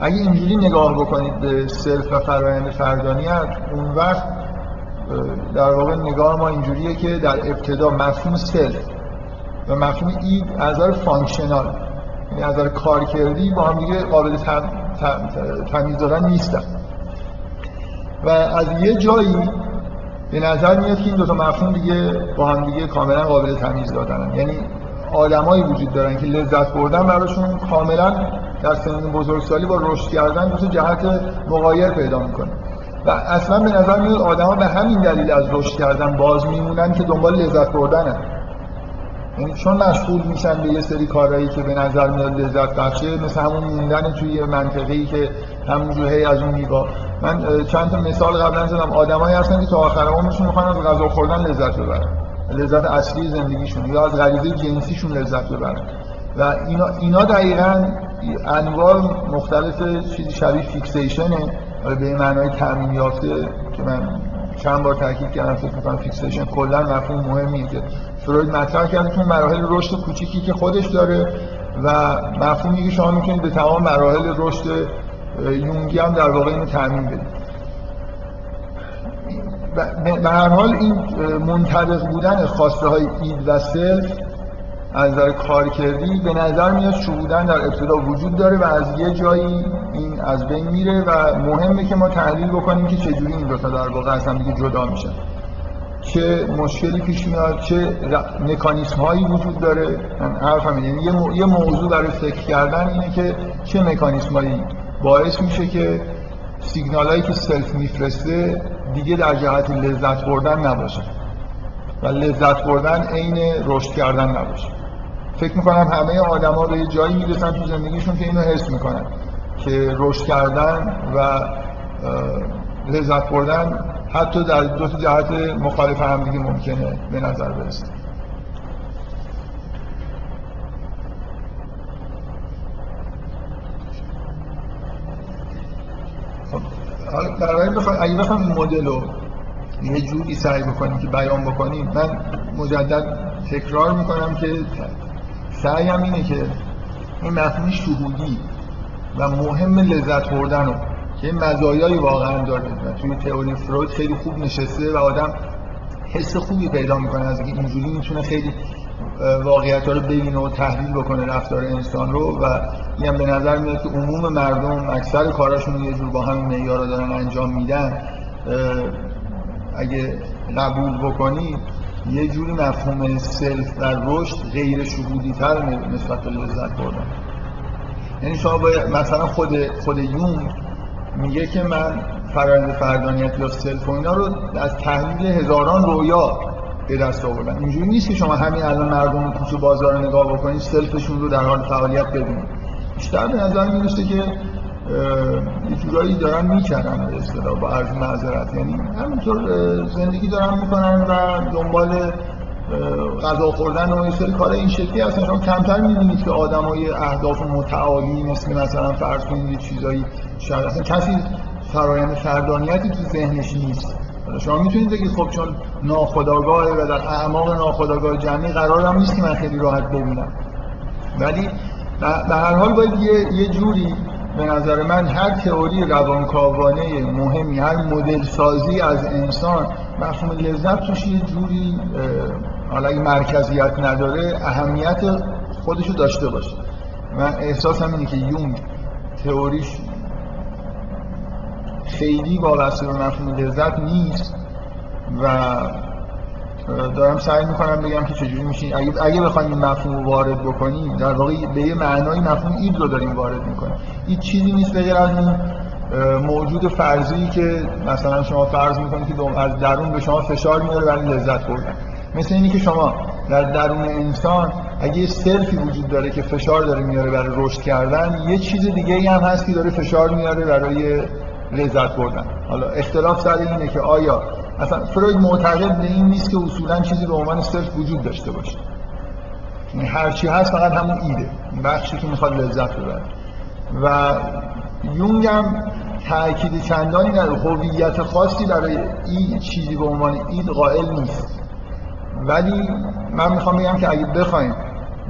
اگه اینجوری نگاه بکنید به self و فرایند فردانیت اون وقت در واقع نگاه ما اینجوریه که در ابتدا مفهوم self و مفهوم id از نظر functional یعنی از نظر کارکردی با هم دیگه قابل تمیز دادن نیستن. و از یه جایی به نظر میاد که این دو تا مفهوم دیگه با هم دیگه کاملا قابل تمیز دادن یعنی آدمایی وجود دارن که لذت بردن براشون کاملا در سنین بزرگسالی با رشد کردن دو جهت مغایر پیدا می‌کنه. و اصلا به نظر میاد آدما به همین دلیل از رشد کردن باز میمونن که دنبال لذت بردنن. چون مشغول میشن به یه سری کارهایی که به نظر میاد لذت بخشه مثل همون موندن توی منطقه‌ای که همونجور هی از اون میگا من چند تا مثال قبلا زدم. آدمایی هستن که تا آخر عمرشون می‌خوان از غذا خوردن لذت ببرن. لذت اصلی زندگیشون یا از غریزه جنسیشون لذت ببرن. و اینا, اینا دقیقا انواع مختلف چیزی شبیه fixation ه به معنای تعمیم یافته که من چند بار تاکید کردم فکر می‌کنم fixation کلا مفهوم مهمیه که فروید مطرح کرده که مراحل رشد کوچیکی که خودش داره و مفهومی که شما می‌تونید به تمام مراحل رشد یونگی هم در واقع اینو تعمیم بدید. به هر حال این منطبق بودن خواسته های id و self از نظر کار کردی به نظر میاد شهودن در ابتدا وجود داره و از یه جایی این از بین میره و مهمه که ما تحلیل بکنیم که چجوری این دوتا در واقع از هم دیگه جدا میشن. چه مشکلی پیش میاد چه مکانیسم هایی وجود داره. من حرفم یعنی یه موضوع برای فکر کردن اینه که چه مکانیسم هایی باعث میشه که سیگنال هایی که سلف میفرسته دیگه در جهت لذت بردن نباشه. و لذت بردن عین رشد کردن نباشه. فکر می‌کنم همه آدما به یه جایی می‌رسن تو زندگیشون که اینو حس می‌کنن. که رشد کردن و لذت بردن حتی در دو تا جهت مخالف هم دیگه ممکنه به نظر برسه. برای بخوام اگه بخوام مدل رو یه جوری سعی بکنیم که بیان بکنیم من مجدد تکرار می‌کنم که سعیم اینه که این مفهوم شهودی و مهم لذت بردن رو که این مزایایی واقعا داره. و توی تئوری فروید خیلی خوب نشسته و آدم حس خوبی پیدا می‌کنه از اینکه اینجوری می‌تونه خیلی واقعیت ها رو ببینه و تحلیل بکنه رفتار انسان رو. و این به نظر میاد که عموم مردم اکثر کاراشون یه جور با همین معیار دارن انجام میدن. اگه قبول بکنی یه جوری مفهوم self و رشد غیر شهودی تر نسبت به لذت بردن. یعنی شما باید مثلا خود خود یونگ میگه که من فرآیند فردانیت یا self و اینا رو از تحلیل هزاران رویا به دست آوردم اینجوری نیست که شما همین الان مردم کوچه بازار نگاه بکنید self شون رو در حال فعالیت ببینید. بیشتر به نظر می‌رسه که یه جورایی دارن می‌کنن به اصطلاح با عرض معذرت. یعنی همینطور زندگی دارن می‌کنن و دنبال غذا خوردن و سری کار این شکلی هستن. شما کمتر می‌بینید که آدمای اهداف متعالی مثل مثلا فرض کنید یه چیزایی شاید اصلا کسی فرایند فردانیتی تو ذهنش نیست. شما می‌تونید بگید خب چون ناخداگاه و در اعماق ناخداگاه جمعی قرارم نیست که من خیلی راحت ببینم. ولی به هر حال باید یه, یه جوری به نظر من هر تئوری روانکاوانه مهمی هر مدل سازی از انسان مفهوم لذت توش یه جوری حالا اگه مرکزیت نداره اهمیت خودشو داشته باشه. من احساسم اینه که یونگ تئوریش خیلی وابسته به مفهوم لذت نیست و دارم سعی می‌کنم بگم که چجوری میشین. اگه, اگه بخوایم این مفهوم رو وارد بکنیم در واقع به یه معنای مفهوم اید رو داریم وارد می‌کنیم. این چیزی نیست بغیر از اون موجود فرضی که مثلا شما فرض می‌کنید که از درون به شما فشار میاره برای لذت بردن. مثل اینی که شما در درون انسان اگه یه سلفی وجود داره که فشار داره میاره برای رشد کردن یه چیز دیگه ای هم هست که داره فشار میاره برای لذت بردن. حالا اختلاف سر اینه که آیا اصلا فروید معتقد به این نیست که اصولا چیزی به عنوان سلف وجود داشته باشه. یعنی هر چی هست فقط همون ایده بخشی که می‌خواد لذت ببره. و یونگ هم تأکید چندانی در هویت خاصی برای این چیزی به عنوان اید قائل نیست. ولی من می‌خوام بگم که اگه بخوایم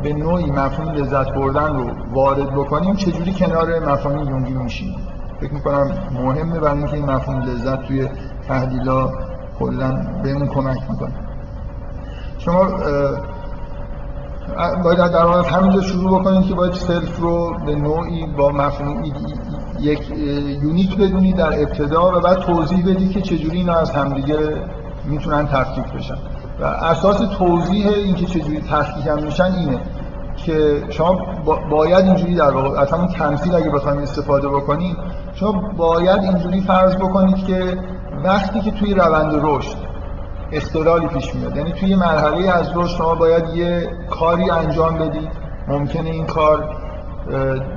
به نوعی مفهوم لذت بردن رو وارد بکنیم چجوری کنار مفاهیم یونگی میشیم؟ فکر می‌کنم مهمه برای اینکه این مفهوم لذت توی تحلیلا کلا بهمون کمک می‌کنه. شما باید در حال همینجا شروع بکنید که باید self رو به نوعی با مفهوم id یکی بدونید در ابتدا و بعد توضیح بدید که چجوری اینا از همدیگه می‌تونن تفکیک بشن. و اساس توضیح اینکه چجوری تفکیک هم میشن اینه که شما باید اینجوری در واقع از همون تمثیل اگه بخوایم استفاده بکنید شما باید اینجوری فرض بکنید که وقتی که توی روند رشد اختلالی پیش میاد یعنی توی مرحله از رشد شما باید یه کاری انجام بدید ممکنه این کار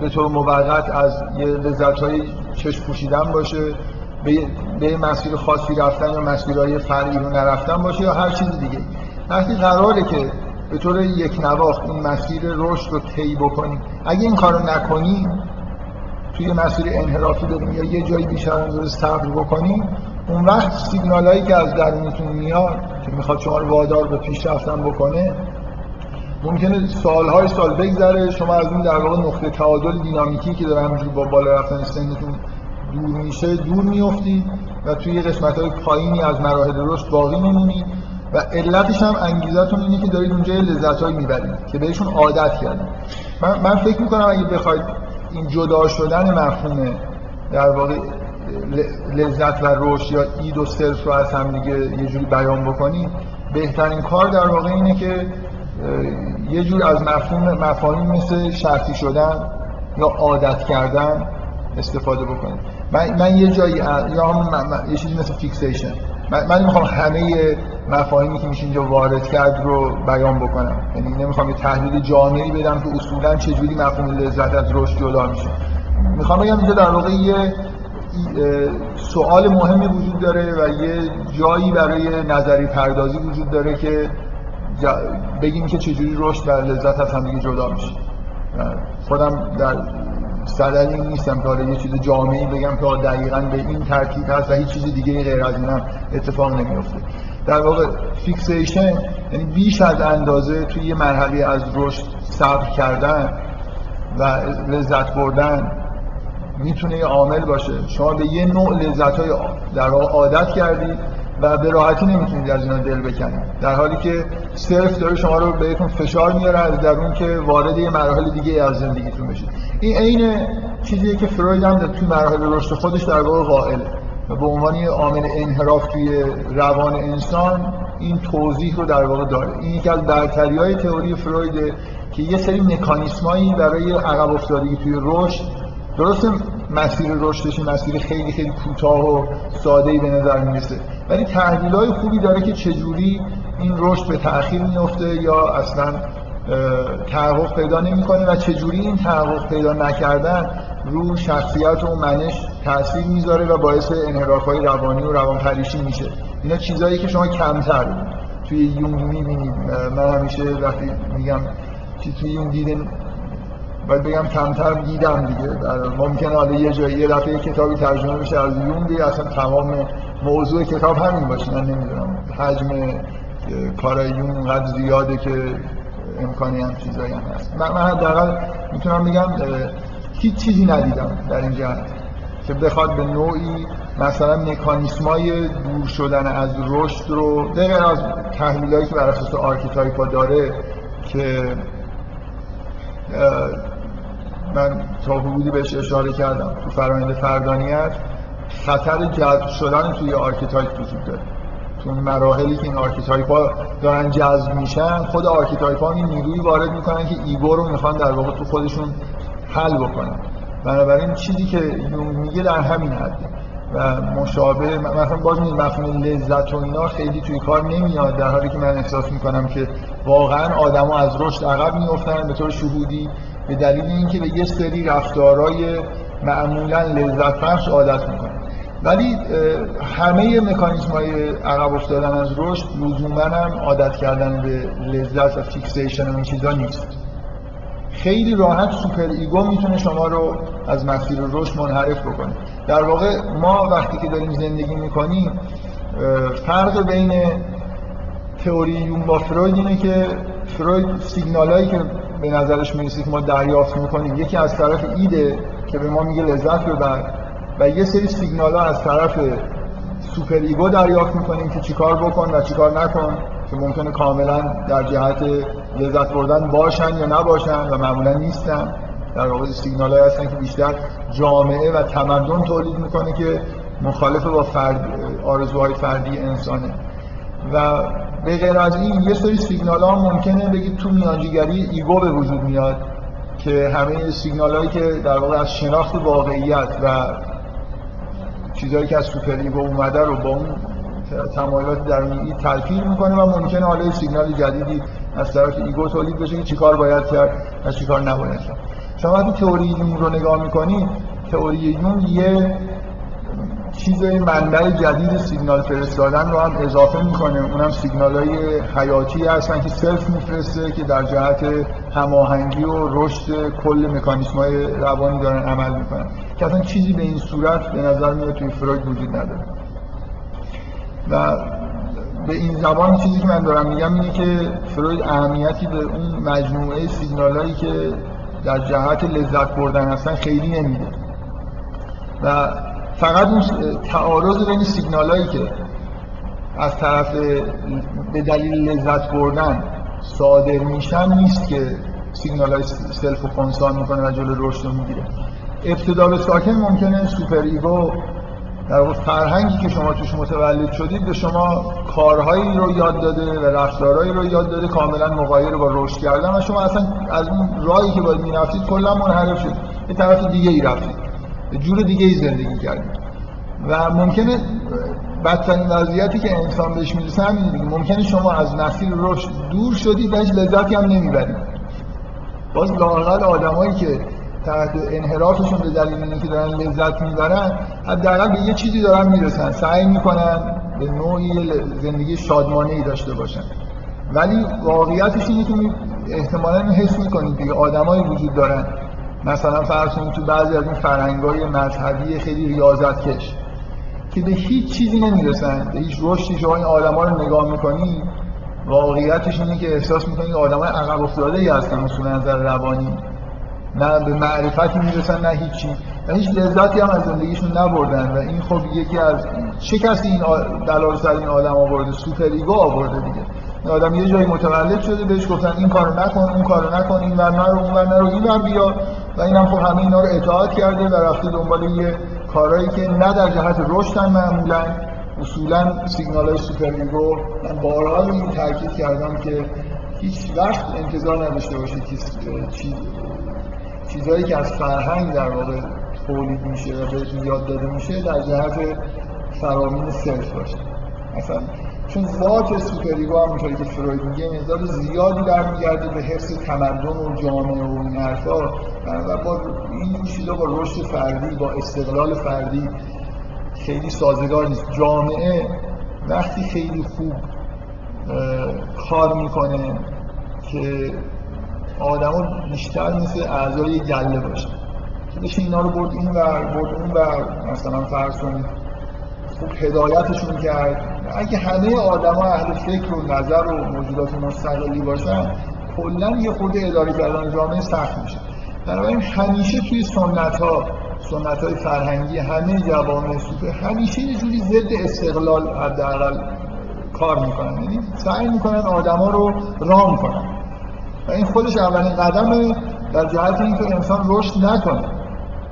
به طور موقت از یه لذت های چشم پوشیدن باشه به, به مسیر خاصی رفتن یا مسیرهای فرعی رو نرفتن باشه یا هر چیز دیگه. وقتی قراره که به طور یک نواخت این مسیر رشد رو طی بکنیم اگه این کارو نکنیم توی مسیر انحرافی بریم یا یه جایی بیشتر اون صبر بکنیم اون وقت سیگنال هایی که از درونتون میاد که می‌خواد شما رو وادار به پیش رفتن بکنه ممکنه سالهای سال بگذره. شما از اون در واقع نقطه تعادل دینامیکی که داره همینجوری با بالا رفتن سنتون دور میشه دور میفتید و توی قسمت های پایینی از مراحل رشد باقی میمونید و علتش هم انگیزتون اینه که دارید اونجا لذت هایی می‌برید که بهشون عادت کردید. من, من فکر می‌کنم اگه بخواید این جدا شدن مفهوم در واقع لذت و رشد یا اید و سلف رو از هم دیگه یه جوری بیان بکنید بهترین کار در واقع اینه که یه جور از مفهوم مفاهیم مثل شرطی شدن یا عادت کردن استفاده بکنید من, من یه جایی یا یه چیزی مثل فیکسیشن من, من می‌خوام همه مفاهیمی که میشه اینجا وارد کرد رو بیان بکنم. یعنی نمی‌خوام یه تحلیل جامعی بدم که اصولا چجوری مفهوم لذت از رشد جدا میشه. می‌خوام بگم اینجا در واقع یه سوال مهمی وجود داره و یه جایی برای نظری پردازی وجود داره که بگیم که چجوری رشد و لذت از همدیگه جدا میشه. خودم در صدر این نیستم که یه چیز جامعی بگم که دقیقا به این ترتیب هست و هیچ چیز دیگه غیر از اینم اتفاق نمیفته در واقع فیکسیشن یعنی بیش از اندازه توی یه مرحله از رشد صبر کردن و لذت بردن می‌تونه یه عامل باشه. شما به یه نوع لذت های در واقع عادت کردید و به راحتی نمی‌تونید از اینا دل بکنید در حالی که صرف داره شما رو بهتون فشار میاره از درون که وارد یه مراحل دیگه از زندگیتون بشید این عین چیزیه که فروید هم توی مراحل رشد خودش در واقع قائله و به عنوان یه عامل انحراف توی روان انسان این توضیح رو در واقع داره. این یکی از برتری های تئوری فرویده که یه سری مکانیسمایی برای عقب افتادگی توی رشد درست مسیر رشدش مسیر خیلی خیلی کوتاه و ساده به نظر می‌رسه. ولی تحلیل های خوبی داره که چجوری این رشد به تأخیر میفته یا اصلا تحقق پیدا نمی‌کنه و چجوری این تحقق پیدا نکردن رو شخصیت و منش تاثیر می‌ذاره و باعث انحراف های روانی و روان پریشی میشه. اینا چیزایی که شما کمتر توی یونگ می‌بینید. من همیشه وقتی میگم چی توی یونگ دیدن باید بگم کمتر دیدم دیگه. ممکنه حالا یه جایی یه دفعه کتابی ترجمه بشه از یونگ اصلا تمام موضوع کتاب همین باشه. من نمی‌دونم. حجم کارای یونگ اونقدر زیاده که امکانی هم چیزایی هم هست. من, من حداقل می‌تونم بگم هیچ چیزی ندیدم در این جهت که بخواد به نوعی مثلا مکانیسمای دور شدن از رشد رو غیر از تحلیلایی که بر اساس archetype ا داره که من تا حدودی بهش اشاره کردم. تو فرآیند فردانیت خطر جذب شدن توی archetype وجود داره. تو مراحلی که این archetype ها دارن جذب میشن خود archetype ها این نیروی وارد می‌کنن که ego رو می‌خوان در واقع تو خودشون حل بکنن. بنابراین چیزی که یونگ میگه در همین حد. و مشابه مثلا باز می مفهوم لذت و اینا خیلی توی کار نمیاد در حالی که من احساس می‌کنم که واقعا آدما از رشد عقب میافتن به طور شهودی به دلیل اینکه به یه سری رفتارهای معمولا لذت بخش عادت می‌کنن ولی همه مکانیزم های عقب افتادن از رشد لزوما هم عادت کردن به لذت و fixation و این چیزا نیست. خیلی راحت super ego می‌تونه شما رو از مسیر رشد منحرف بکنه. در واقع ما وقتی که داریم زندگی می‌کنیم فرق بین تئوری یونگ با فروید اینه که فروید سیگنالایی که به نظرش می‌رسه که ما دریافت می‌کنیم. یکی از طرف id ئه که به ما میگه لذت ببر و یه سری سیگنال ها از طرف super ego دریافت می‌کنیم که چیکار بکن و چیکار نکن که ممکنه کاملا در جهت لذت بردن باشن یا نباشن و معمولا نیستن. در واقع سیگنال های هستن که بیشتر جامعه و تمدن تولید می‌کنه که مخالف با فرد آرزوهای فردی انسانه. و به غیر از این یه سری سیگنال ها ممکنه بگید تو میانجیگری ego به وجود میاد که همه سیگنال هایی که در واقع از شناخت واقعیت و چیزهایی که از super ego اومده رو با اون تمایلات درونی تلفیق می‌کنه و ممکنه حالا سیگنال جدیدی از طرف ego تولید بشه که چیکار باید کرد و چیکار نباید کرد. شما وقتی تئوری یونگ رو نگاه می‌کنید تئوری یونگ یه چیز منبع جدید سیگنال فرستادن رو هم اضافه می‌کنه اونم سیگنال های حیاتی هستن که self میفرسته که در جهت هماهنگی و رشد کل مکانیسم های روانی دارن عمل می‌کنن. که اصلا چیزی به این صورت به نظر میاد توی فروید وجود نداره. و به این زبان چیزی که من دارم میگم اینه که فروید اهمیتی به اون مجموعه سیگنال هایی که در جهت لذت بردن هستن خیلی نمیده. و فقط اون تعارض بین سیگنال هایی که از طرف به دلیل لذت بردن صادر میشن نیست که سیگنال های self رو cancel می‌کنه و جلو رشد رو می‌گیره. ابتدا به ساکن ممکنه superego در واقع فرهنگی که شما توش متولد شدید به شما کارهایی رو یاد داده و رفتارهایی رو یاد داده کاملا مغایر با رشد کردن و شما اصلا از اون راهی که باید می‌رفتید کلا منحرف شد به طرف دیگه ای رفتید. جور دیگه ای زندگی کردید و ممکنه بدترین وضعیتی که انسان بهش می‌رسه همین دیگه. ممکنه شما از مسیر رشد دور شدید و هیچ لذتی هم نمی‌برید باز لااقل آدمایی که تحت انحرافشون به دلیل اینکه دارن لذت می‌برن حداقل به یه چیزی دارن می‌رسن. سعی می‌کنن به نوعی زندگی شادمانه ای داشته باشن. ولی واقعیتش اینه که احتمالا حس می‌کنید دیگه آدمایی وجود دارن. مثلا فرض کنید تو بعضی از این فرهنگای مذهبی خیلی ریاضت کش که به هیچ چیزی نمی‌رسن به هیچ رشدی شما این آدما رو نگاه می‌کنی واقعیتش اینه که احساس می‌کنید آدمای عقب افتاده ای هستن اصولا نظر روانی. نه به معرفتی می‌رسن نه هیچی. و هیچ لذتی هم از زندگیشون نبردن. و این خب یکی از چه کسی این بلا رو سر این آدم آورده؟ superego آورده دیگه. این آدم یه جایی متولد شده بهش گفتن این کارو نکن اون کارو نکن این ور نرو اون ور نرو این ور بیا. و اینم خب همه اینا رو اطاعت کرده و رفته دنبال یه کارهایی که نه در جهت رشده نه معمولا اصولا سیگنال های superego من بارها این تاکید کردم که هیچ وقت انتظار نداشته باشید که چیز چیزهایی که از فرهنگ در واقع تولید میشه و بهتون یاد داده میشه در جهت فرامین self باشه. مثلا چون ذات superego هم که فروید میگه مقدار زیادی برمیگرده به حفظ تمدن و جامعه و این حرفا. و با این چیزا با رشد فردی با استقلال فردی خیلی سازگار نیست. جامعه وقتی خیلی خوب کار می‌کنه که آدما بیشتر مثل اعضای گله باشه که بشه اینا رو برد این ور برد اون ور مثلا فرض کنید خوب هدایتشون کرد. اگه همه آدما اهل فکر و نظر و موجودات مستقلی باشن کلا یه خورده اداره کردن جامعه سخت میشه. بنابراین همیشه توی سنت ها سنت های فرهنگی همه جوامع سوپر همیشه یه جوری ضد استقلال حداقل کار می‌کنن. یعنی سعی می‌کنن آدما رو رام کنن. و این خودش اولین قدمه در جهت اینکه انسان رشد نکنه.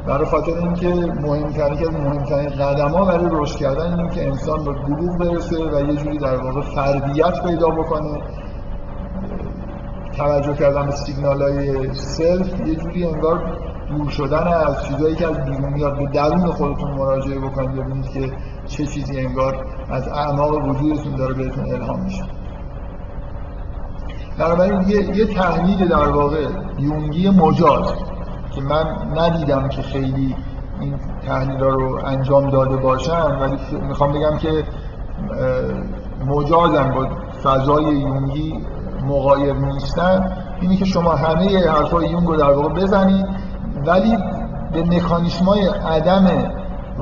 برای خاطر اینکه مهمترین که مهمترین قدم ها برای رشد کردن اینه که انسان به بلوغ برسه و یه جوری در واقع فردیت پیدا بکنه. توجه کردن به سیگنال های سلف یه جوری انگار دور شدن از چیزایی که از بیرون میاد به درون خودتون مراجعه بکنید ببینید که چه چیزی انگار از اعماق وجودتون داره بهتون الهام میشه. بنابراین یه, یه تحلیل در واقع یونگی مجاز که من ندیدم که خیلی این تحلیل رو انجام داده باشن ولی می‌خوام بگم که مجازم با فضای یونگی مغایر نیستن اینی که شما همه حرفای یونگ رو در واقع بزنید. ولی به مکانیسمای عدم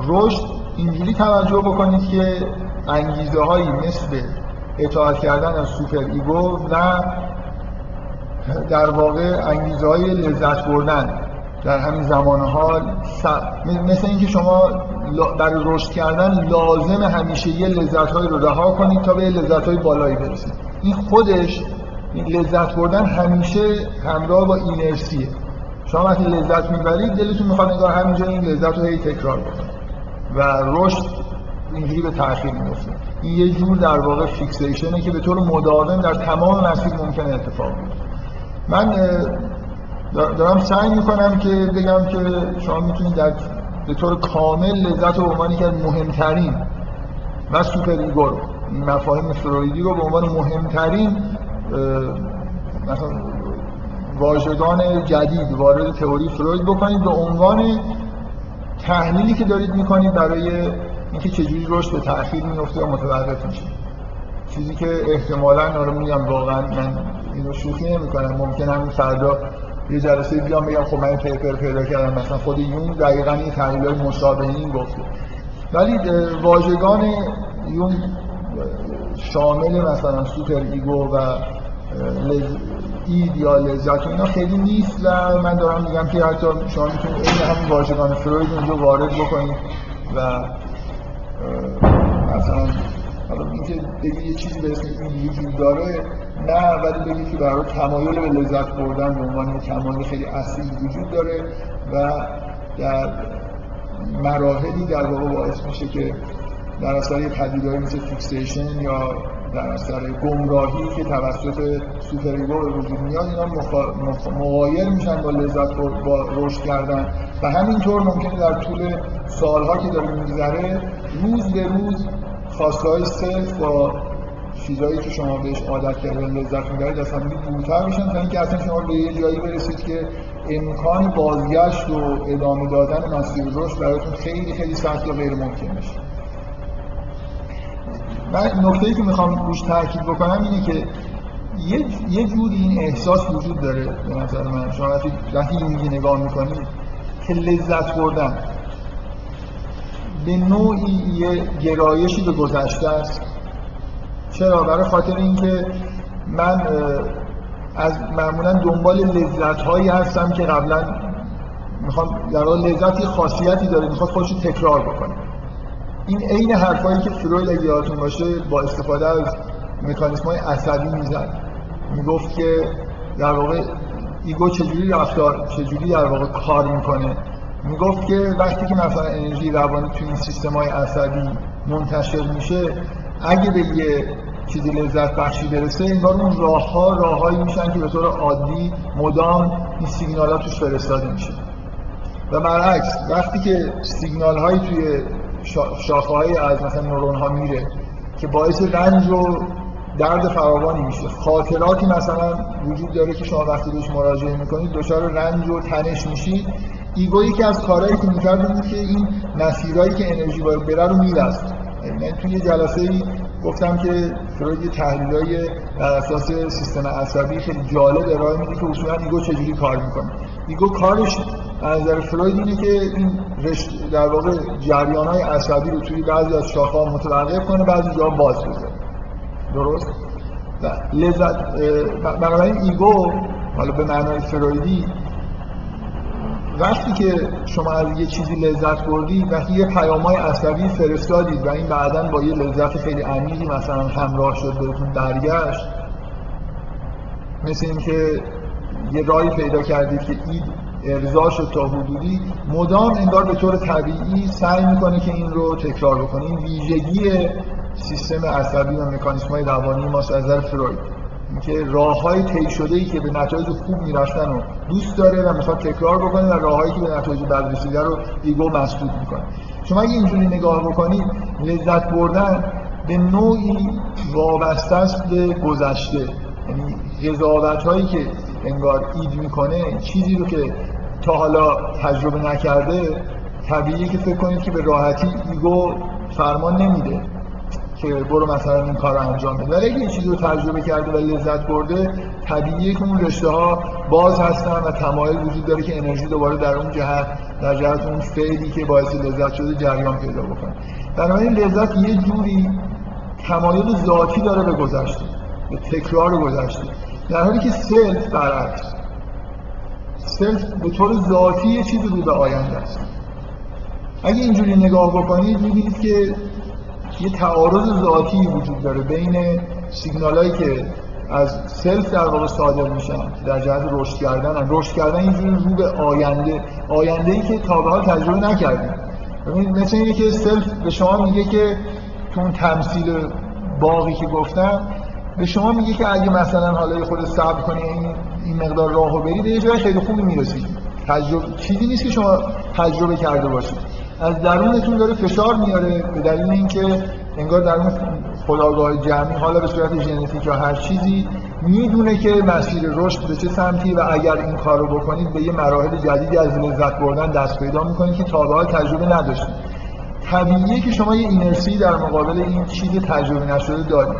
رشد اینجوری توجه بکنید که انگیزه هایی مثل اطاعت کردن از superego و در واقع انگیزه های لذت بردن در همین زمان حال مثل اینکه شما برای رشد کردن لازم همیشه یه لذت های رو رها کنید تا به لذت های بالایی برسید. این خودش لذت بردن همیشه همراه با اینرسیه شما وقتی لذت می‌برید دلتون می‌خواد نگاه همینجا این لذت رو هی تکرار بکنید و رشد اینجوری به تاخیر میفته این یه جور در واقع فیکسیشنه که به طور مداوم در تمام مسیر ممکنه اتفاق بیفته. من دارم سعی می‌کنم که بگم که شما می‌تونید در به طور کامل لذت رو به عنوان که مهمترین و superego این مفاهیم فرویدی رو به عنوان مهمترین مثلا واژگان جدید وارد تئوری فروید بکنید به عنوان تحلیلی که دارید می‌کنید برای اینکه چجوری رشد به تأخیر میفته و متوقف میشه. چیزی که احتمالا رو میگم واقعا من اینو شوخی نمی‌کنم. ممکن همین فردا یه جلسه بیام بگم خب من paper پیدا کردم. مثلا خود یونگ دقیقا این تحلیل مشابه این گفته. ولی واژگان یونگ شامل مثلا superego و. id یا لذت و اینا خیلی نیست و من دارم میگم که حتی شما می‌تونید این همین واژگان فروید اونجا وارد بکنید و مثلا حالا اینکه بگی یه چیزی به اسم این وجود داره نه ولی بگی که برای تمایل به لذت بردن به عنوان تمایل خیلی اصلی وجود داره و در مراحلی در واقع باعث میشه که در اثر یه پدیدهایی مثل fixation یا در اثر گمراهی که توسط superego به وجود میاد اینا مغایر میشن با لذت با رشد کردن. و همینطور ممکنه در طول سالها که داره میگذره روز به روز خواسته های سلف با چیزایی که شما بهش عادت کردید لذت می‌برید اصلا دورتر میشن تا اینکه اصلا شما به یه جایی برسید که امکان بازگشت و ادامه دادن مسیر رشد براتون خیلی خیلی سخت و غیر ممکن میشه من نکته که می‌خوام روش تاکید بکنم اینه که یه یه جوری این احساس وجود داره به نظر من. شما وقتی اینجوری نگاه می‌کنید که لذت بردن به نوعی یه گرایشی به گذشته است. چرا؟ برای خاطر اینکه من از معمولا دنبال لذت هایی هستم که قبلا می‌خوام در لذتی خاصیتی داره. می‌خواد خودش تکرار بکنه. این عین حرفایی که فروید اگه یادتون باشه با استفاده از مکانیسم های عصبی می‌زد. می‌گفت که در واقع ایگو چجوری رفتار چجوری در واقع کار می‌کنه. می‌گفت که وقتی که مثلا انرژی روانی توی این سیستم های عصبی منتشر میشه اگه به یه چیزی لذت بخشی برسه انگار اون راه ها راههایی میشن که به طور عادی مدام این سیگنال ها توش فرستاده میشه. و برعکس وقتی که سیگنال هایی توی شاخه های از مثلا نورون ها میره که باعث رنج و درد فراوانی میشه. خاطراتی مثلا وجود داره که شما وقتی بهش مراجعه می‌کنید دچار رنج و تنش میشید. ego یکی از کارهایی که می‌کرد که این مسیرهایی که انرژی باید بره رو میبست. من توی جلسه گفتم که فروید یه تحلیلای بر اساس سیستم عصبی خیلی جالب ارائه میده که اصولا ego چجوری کار می‌کنه. ego کارش از نظر فروید اینه که این رشته در واقع جریان های عصبی رو توی بعضی از شاخه ها متوقف کنه بعضی جا باز بذاره. درست؟ لذت بنابراین ایگو حالا به معنای فرویدی وقتی که شما از یه چیزی لذت بردید وقتی یه پیامای عصبی فرستادید و این بعدا با یه لذت خیلی عمیقی مثلا همراه شد بهتون برگشت مثل اینکه یه رای پیدا کردید که اید ارضا شد تا حدودی مدام انگار به طور طبیعی سعی می‌کنه که این رو تکرار بکنه. این ویژگی سیستم عصبی و مکانیسم های روانی ماست از نظر فروید. اینکه راه های طی شده ای که به نتایج خوب می‌رفتن رو دوست داره و می‌خواد تکرار بکنه و راههایی که به نتایج بد رسیده رو ایگو مسدود می‌کنه. شما اگه اینجوری نگاه بکنید لذت بردن به نوعی وابسته است به گذشته. یعنی قضاوت هایی که انگار اید می‌کنه چیزی رو که تا حالا تجربه نکرده طبیعیه که فکر کنید که به راحتی ego فرمان نمیده. که برو مثلا این کار انجام بده. ولی اگه این چیزی رو تجربه کرده و لذت برده طبیعیه که اون رشته ها باز هستن و تمایل وجود داره که انرژی دوباره در اون جهت در جهت اون فعلی که باعث لذت شده جریان پیدا بکنه. بنابراین لذت یه جوری تمایل ذاتی داره به گذشته به تکرار گذشته. در حالی که self برعکس self به طور ذاتی یه چیزی رو به آینده است. اگه اینجوری نگاه بکنید می‌بینید که یه تعارض ذاتی وجود داره بین سیگنال که از self در واقع صادر میشن در جهت رشد کردن رشد کردن اینجوری رو به آینده آینده ای که تا به حال تجربه نکردیم. ببینید مثل اینه که self به شما میگه که تو اون تمثیل باغی که گفتم به شما میگه که اگه مثلا حالا خود صبر کنی این این مقدار راهو برید یه جای خیلی خوبی می‌رسید تجربه چیزی نیست که شما تجربه کرده باشید از درونتون داره فشار میاره به دلیل اینکه انگار در اون خداگاه جمعی حالا به صورت ژنتیک یا هر چیزی می‌دونه که مسیر رشد به چه سمتی و اگر این کار رو بکنید به یه مراحل جدیدی از لذت بردن دست پیدا می‌کنید که تا به تجربه نداشتید. طبیعیه که شما یه اینرسی در مقابل این چیز تجربه نشده دارید.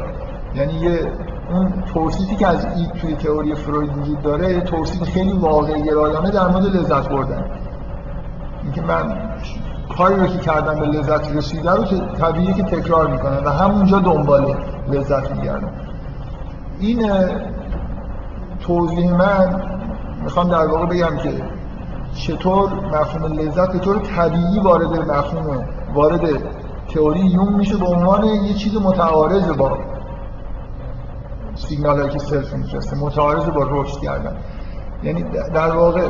یعنی یه اون توصیفی که از اید توی تئوری فروید وجود داره توصیف خیلی واقعی گرایانه در مورد لذت بردن. اینکه من کاری رو که کردم به لذت رسیده رو که طبیعیه که تکرار می‌کنن و همونجا دنبال لذت میگردن. این توضیح من می‌خوام در واقع بگم که چطور مفهوم لذت به طور طبیعی وارد مفهوم وارد تئوری یونگ میشه به عنوان یه چیز متعارض با سیگنال که self میفرسته متعارض با رشد کردن. یعنی در واقع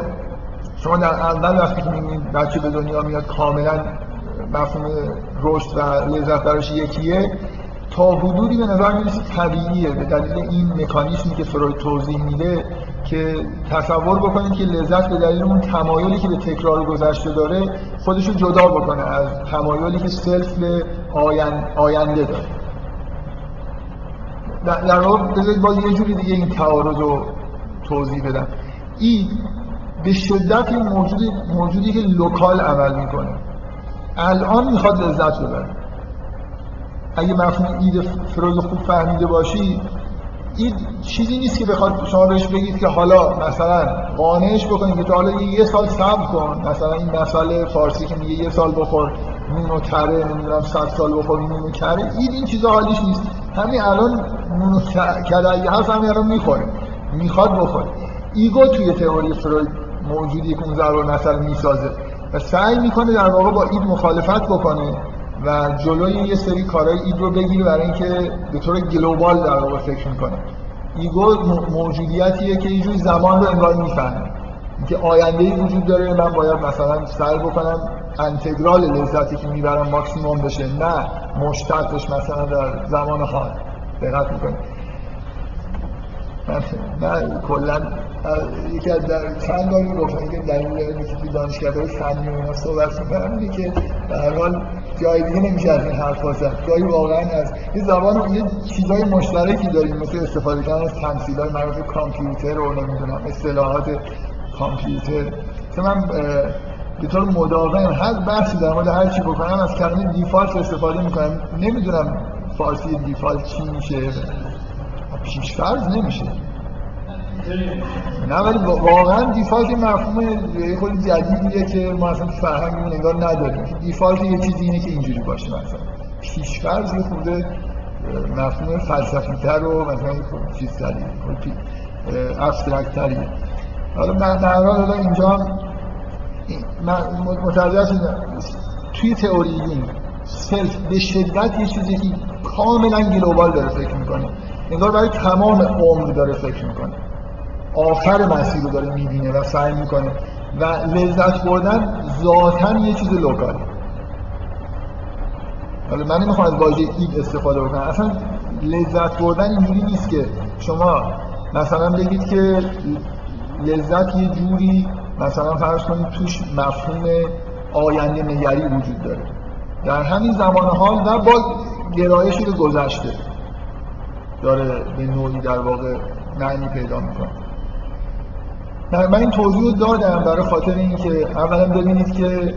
شما در اول وقتی که می‌بینید بچه به دنیا میاد کاملا مفهوم رشد و لذت براش یکیه تا حدودی به نظر می‌رسه طبیعیه. به دلیل این مکانیزمی که فروید توضیح میده که تصور بکنید که لذت به دلیل اون تمایلی که به تکرار گذشته داره خودشو جدا بکنه از تمایلی که self به آینده داره. در واقع بذارید با یه جوری دیگه این تعارض رو توضیح بدم. این به شدت این موجود موجودی که لوکال عمل می‌کنه. الان می‌خواد لذت ببره. اگه مفهوم اید فروید خوب فهمیده باشی این چیزی نیست که بخواد شما بهش بگید که حالا مثلا قانعش بکنید که تو حالا یه سال صبر کن. مثلا این مسئله فارسی که میگه یه سال بخور نون و کره نمی‌دونم صد سال بخور نون و کره. این این چیزا حالیش نیست. همین الان نون و کره هست همین الان می‌خوره. می‌خواد بخوره. ego توی تئوری فروید موجودی که اون ضرور مثلا می‌سازه. و سعی می‌کنه در واقع با id مخالفت بکنه و جلوی یه سری کارهای id رو بگیره برای اینکه به طور global در واقع فکر می‌کنه. ego موجودیتیه که اینجوری زمان رو انگار می‌فهمه. اینکه آینده ای وجود داره من باید مثلا سعی بکنم انتگرال لذتی که می‌برم ماکسیموم بشه نه مشتقش مثلا در زمان حال دقت می‌کنید من کلا یکی از در چند باری گفتم که در این که دانشگاه فنی و صحبت می‌کنم اینه که به هر حال جای دیگه نمیشه از این حرف زد. جایی واقعا از یه زبان یه چیزای مشترکی داریم مثل استفاده کردن از تمثیلای مربوط کامپیوتر رو نمی‌دونم اصطلاحات کامپیوتر. که من به طور مداوم هر بحثی در مورد هر چی بکنم از کلمه دیفالت استفاده می‌کنم. نمی‌دونم فارسی دیفالت چی میشه. پیشفرض نمیشه. نه ولی واقعا دیفالت مفهوم یه خود جدیدیه که ما اصلا فرهنگ نگار نداریم. دیفالت یه چیزی اینه که اینجوری باشه مثلا. پیشفرض یه خورده مفهوم فلسفی تر و مثلا چیز تری abstract تریه حالا من حالا اینجا متوجه توی تئوری self به شدت یه چیزی که کاملا global داره فکر می‌کنه. انگار برای تمام عمر داره فکر می‌کنه. آخر مسیر رو داره می‌بینه و سعی می‌کنه. و لذت بردن ذاتا یه چیز local ه. حالا من نمی‌خوام از واژه اید استفاده بکنم. اصلا لذت بردن اینجوری نیست که شما مثلا بگید که لذت یه جوری مثلا فرض کنید توش مفهوم آینده نگری وجود داره. در همین زمان حال و با گرایشی به گذشته. داره به نوعی در واقع معنی پیدا می‌کنه. من این توضیح دادم برای خاطر اینکه اولا ببینید که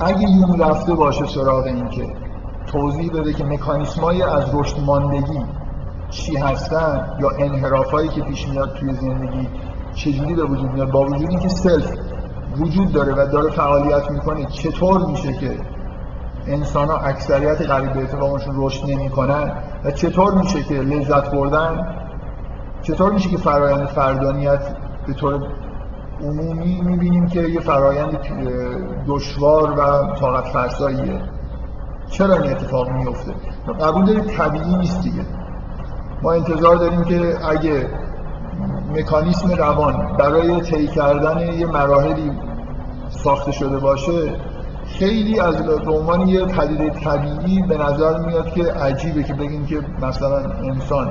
اگه یون رفته باشه سراغ این که توضیح بده که مکانیسمای از رشد ماندگی چی هستن یا انحرافایی که پیش میاد توی زندگی چجوری به وجود میاد با وجود اینکه سلف وجود داره و داره فعالیت می‌کنه چطور میشه که انسان ها اکثریت قریب به اتفاقشون رشد نمی‌کنن. و چطور میشه که لذت بردن؟ چطور میشه که فرایند فردانیت به طور عمومی می‌بینیم که یه فرایند دشوار و طاقت فرساییه؟ چرا این اتفاق میفته قبول داریم طبیعی نیست دیگه. ما انتظار داریم که اگه مکانیسم روان برای طی کردن یه مراحلی ساخته شده باشه خیلی از عنوان یه پدیده طبیعی به نظر میاد که عجیبه که بگیم که مثلا انسان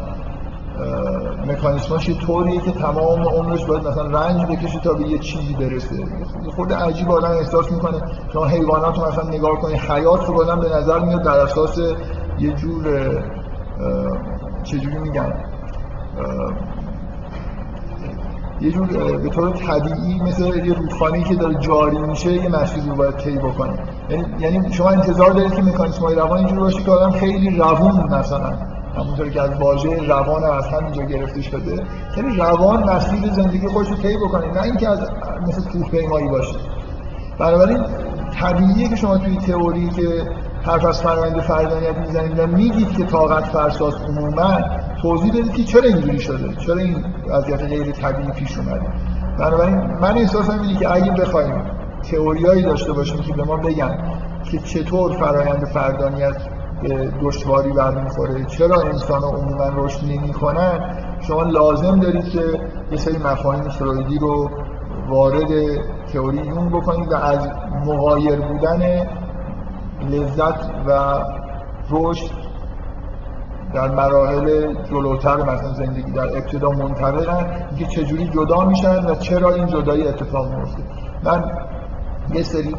مکانیسماش یه طوریه که تمام عمرش باید مثلا رنج بکشه تا به یه چیزی برسه. خود عجیب آدم احساس می‌کنه. شما حیوانات رو مثلا نگاه کنید حیات رو به نظر میاد در اساس یه جور چجوری میگن یه جور به طور طبیعی مثل یه رودخانه‌ای که داره جاری میشه یه مسیر رو باید طی بکنه. یعنی یعنی شما انتظار دارید که مکانیسم های روان اینجوری باشه که آدم خیلی روون مثلا همونطور که از واژه روان از همینجا گرفته شده یعنی روان مسیر زندگی خودش رو طی بکنه نه اینکه از مثل کوه پیمایی باشه. بنابراین طبیعیه که شما توی تئوری که حرف از فرآیند فردانیت می‌زنید و میگید که طاقت فرساز عموما توضیح بدید که چرا اینجوری شده؟ چرا این وضعیت غیر طبیعی پیش اومده؟ بنابراین من احساسم اینه که اگه بخوایم تئوریایی داشته باشیم که به ما بگن که چطور فرایند فردانیت به دشواری برمیخوره چرا انسان ها عموما رشد نمی‌کنن شما لازم دارید که یه سری مفاهیم فرویدی رو وارد تئوری یون بکنید و از مغایر بودن لذت و رشد در مراحل جلوتر مثلا زندگی در ابتدا منطبقن که چجوری جدا میشن و چرا این جدایی اتفاق میفته. من یه سری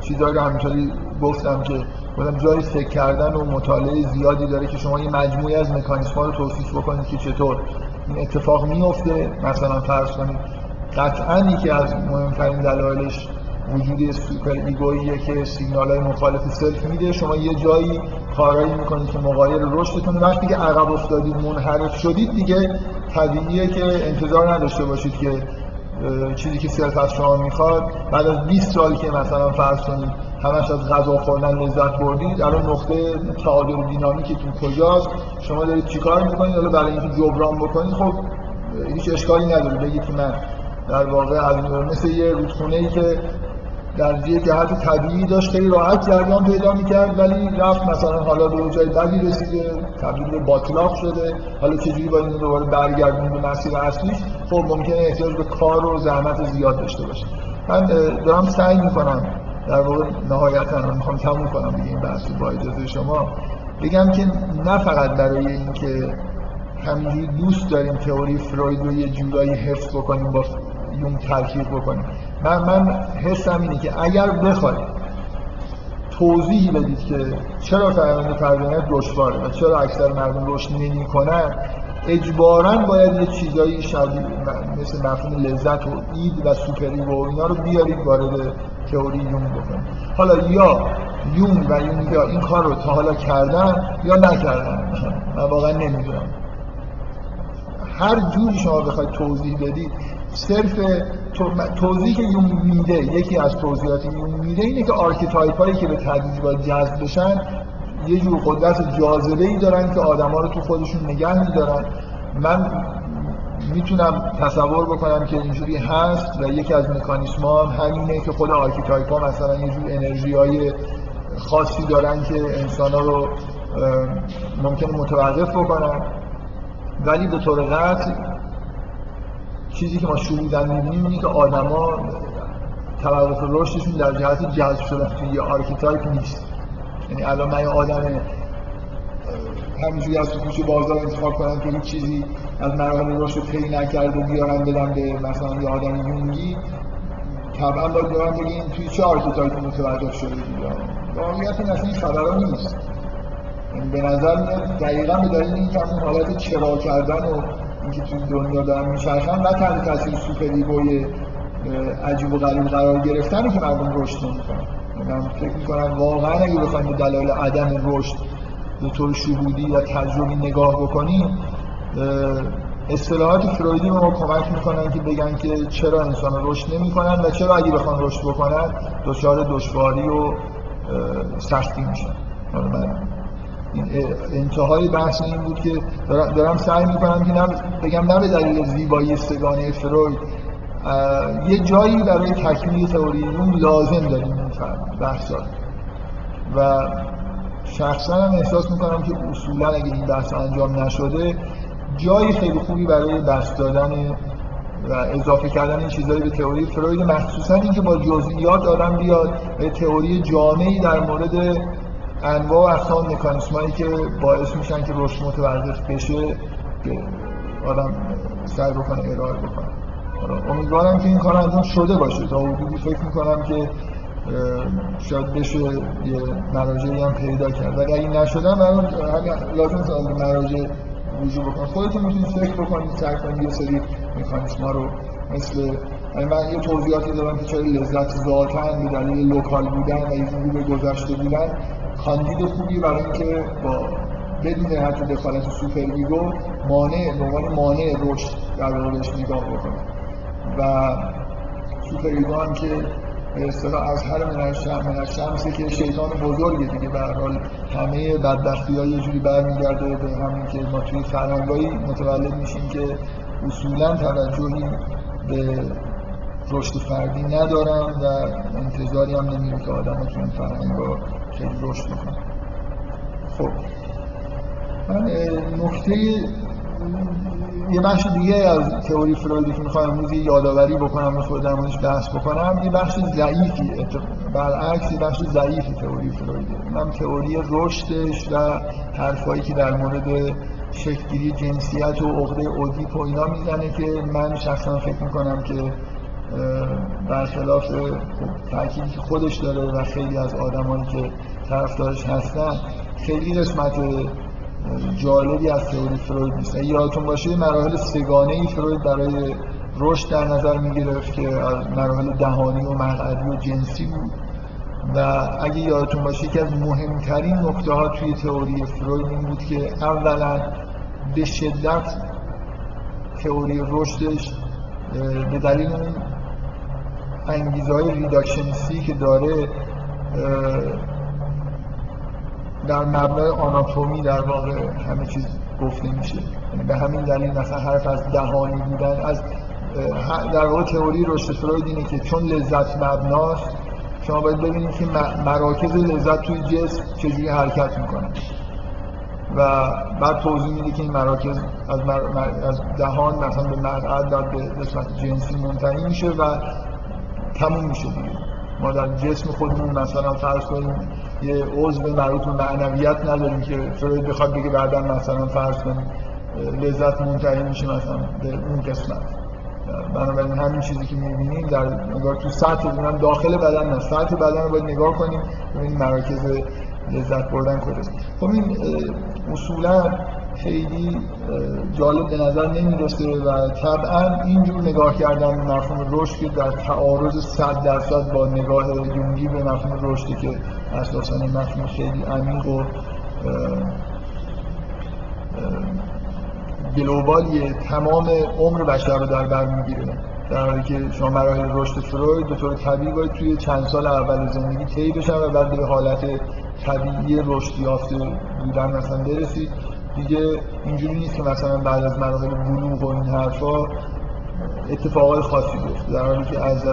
چیزایی رو همینطوری گفتم که بودم جای فکر کردن و مطالعه زیادی داره که شما یه مجموعی از مکانیسم ها رو توصیف بکنید که چطور این اتفاق میفته. مثلا فرض کنید قطعا که از مهمترین دلایلش وجود super ego ییه که سیگنال های مخالف self میده. شما یه جایی کارایی می‌کنید که مغایر رشدتون وقتی که عقب افتادید منحرف شدید دیگه طبیعیه که انتظار نداشته باشید که چیزی که سلف از شما می‌خواد. بعد از 20 سال که مثلا فرض کنید همش از غذا خوردن لذت بردید الان نقطه تعادل دینامیکتون کجاست؟ شما دارید چیکار می‌کنید؟ حالا برای اینکه جبران بکنید خب هیچ اشکالی نداره. بگید که من در واقع از مثل یه رودخونه ای که در یه جهت طبیعی داشت خیلی راحت جریان پیدا می‌کرد ولی رفت مثلا حالا به جای بدی رسیده تبدیل به باطلاق شده. حالا چجوری باید اینو دوباره برگردونیم به مسیر اصلیش؟ خب ممکنه احتیاج به کار و زحمت زیاد داشته باشه. من دارم سعی می‌کنم در واقع نهایتا می‌خوام تموم کنم دیگه این بحث با اجازه شما. بگم که نه فقط برای اینکه همینجوری دوست داریم تئوری فروید رو یه جورایی حفظ بکنیم با یون ترکیب بکنیم من من حسم اینه که اگر بخواید توضیحی بدید که چرا فرآیند پردازش دشواره و چرا اکثر مردم رشد نمی‌کنن اجبارا باید یه چیزایی شبیه مثل مفهوم لذت و اید و سوپری و اینا رو بیارید وارد تئوری یون بکنید. حالا یا یون و یا این کار رو تا حالا کردن یا نکردن من واقعا نمی‌دونم. هر جوری شما بخواید توضیح بدید صرف توضیحی که یونگ میده یکی از توضیحات یونگ میده اینه که archetype هایی که به تدریج باید جذب بشن یه جور قدرت جاذبه ای دارن که آدما رو تو خودشون نگه میدارن. من می‌تونم تصور بکنم که اینجوری هست و یکی از مکانیسم ها همینه که خود archetype ها مثلا یه جور انرژی های خاصی دارن که انسان ها رو ممکنه متوقف بکنن. ولی به طور قطع چیزی که ما شهودن می‌بینیم اینه که آدما توقف رشدشون در جهت جذب شدن توی یه archetype نیست. یعنی الان من یه آدم همینجوری از کوچه بازار انتخاب کنم که هیچ چیزی از مراحل رشد طی نکرد و بیارم بدم به مثلا یه آدم یونگی. طبعا باید دارم بگیم توی چه archetype متوجه شده دیگه واقعیت این اصلا این خبرها نیست. یعنی به نظر میاد دقیقا به دلیل اینکه اون حالت چرا کردن و اینکه توی دنیا دارن میچرخن نه تنها تاثیر super ego ی عجیب و غریب قرار گرفتنه که مردم رشد نمی‌کنن. من فکر می‌کنم واقعا اگه بخوایم به دلایل عدم رشد به طور شهودی و تجربی نگاه بکنیم اصطلاحات فرویدی ما کمک می‌کنن که بگن که چرا انسان رشد نمی‌کنن و چرا اگه بخوان رشد بکنن دچار دشواری و سختی میشن. انتهای بحث این بود که دارم سعی می‌کنم که نم بگم نه به دلیل زیبایی سگانه فروید یه جایی برای تکمیل تئوری لازم داریم این بحثا و شخصا هم احساس می‌کنم که اصولا اگه این بحث انجام نشده جایی خیلی خوبی برای بحث دادن و اضافه کردن این چیزهایی به تئوری فروید مخصوصا اینکه با جزئیات آدم بیاد تئوری جامعی در مورد انواع و اقسام مکانیسمایی که باعث میشن که رشد متوقف بشه آدم سعی بکنه ارائه بکنه. امیدوارم که این کار انجام شده باشه. تا حدودی فکر می‌کنم که شاید بشه یه مراجعی هم پیدا کرد. ولی اگه نشدن من لازم سال مراجع وجود بکنم. خودتون می‌تونید فکر بکنید سعی کنید یه سری مکانیسم رو مثل من یه توضیحاتی دارم که چرا لذت ذاتن به دلیل local بودن و یه به گذشته بودن کاندید خوبی برای اینکه با بدون حتی دخالت super ego مانع به عنوان مانع رشد در واقعش نگاه بکنه. و super ego هم که به اصطلاح اظهر من الشمس که شیطان بزرگه دیگه. به حال همه بدبختی ها یه جوری برمیگرده به همین که ما توی فرهنگایی متولد میشیم که اصولا توجهی به رشد فردی ندارن و انتظاری هم نمیره که آدم توی این فرهنگ خیلی رشد بکنن خب. من نکته یه بخش دیگه از تئوری فرویدی که می‌خوام امروز یادآوری بکنم و خود در موردش بحث بکنم یه بخش ضعیفی برعکس یه بخش ضعیفی تئوری فرویدی. من تئوری رشدش و حرفایی که در مورد شکلگیری جنسیت و عقده اودیپ و اینا می‌زنه که من شخصا فکر می‌کنم که برخلاف تأکیدی که خودش داره و خیلی از آدمایی که طرفدارش هستن خیلی قسمت جالبی از تئوری فروید نیست. یادتون باشه مراحل سگانه ای فروید برای رشد در نظر می گرفت که مراحل دهانی و مقعدی و جنسی بود. و اگه یادتون باشه که از مهمترین نکته ها توی تئوری فروید این بود که اولا به شدت تئوری رشدش به دلیل انگیزه های ریداکشنسی که داره در مبنای آناتومی در واقع همه چیز گفته میشه. یعنی به همین دلیل مثلا حرف از دهانی بودن از در واقع تئوری رشد فروید اینه که چون لذت مبناست شما باید ببینید که مراکز لذت توی جسم چجوری حرکت می‌کنه. و بعد توضیح میده که این مراکز از, از دهان مثلا به مقعد در به قسمت جنسی منتهی میشه و تموم میشه دیگه ما در جسم خودمون مثلا فرض کنیم یه عضو مربوط به معنویت نداریم که فروید بخواد بگه بعدا مثلا فرض کنیم لذت منتهی میشه مثلا به اون قسمت. بنابراین همین چیزی که می‌بینیم در نگاه تو سطح بودن داخل بدن نه سطح بدن رو باید نگاه کنیم ببینیم مراکز لذت بردن کجاست. خب این اصولا خیلی جالب به نظر نمی‌رسه و طبعا اینجور نگاه کردن به مفهوم رشد که در تعارض صد درصد با نگاه یونگی به مفهوم رشدی که اساسا مفهوم خیلی عمیق و گلوبالی تمام عمر بشر رو در بر می‌گیره. در حالی که شما مراحل رشد فروید به طور طبیعی باید توی چند سال اول زندگی طی بشن و بعد به حالت طبیعی رشد یافته بودن مثلا برسید. دیگه اینجوری نیست که مثلا بعد از مراحل بلوغ و این حرفا اتفاقات خاصی بیفته. در حالی که از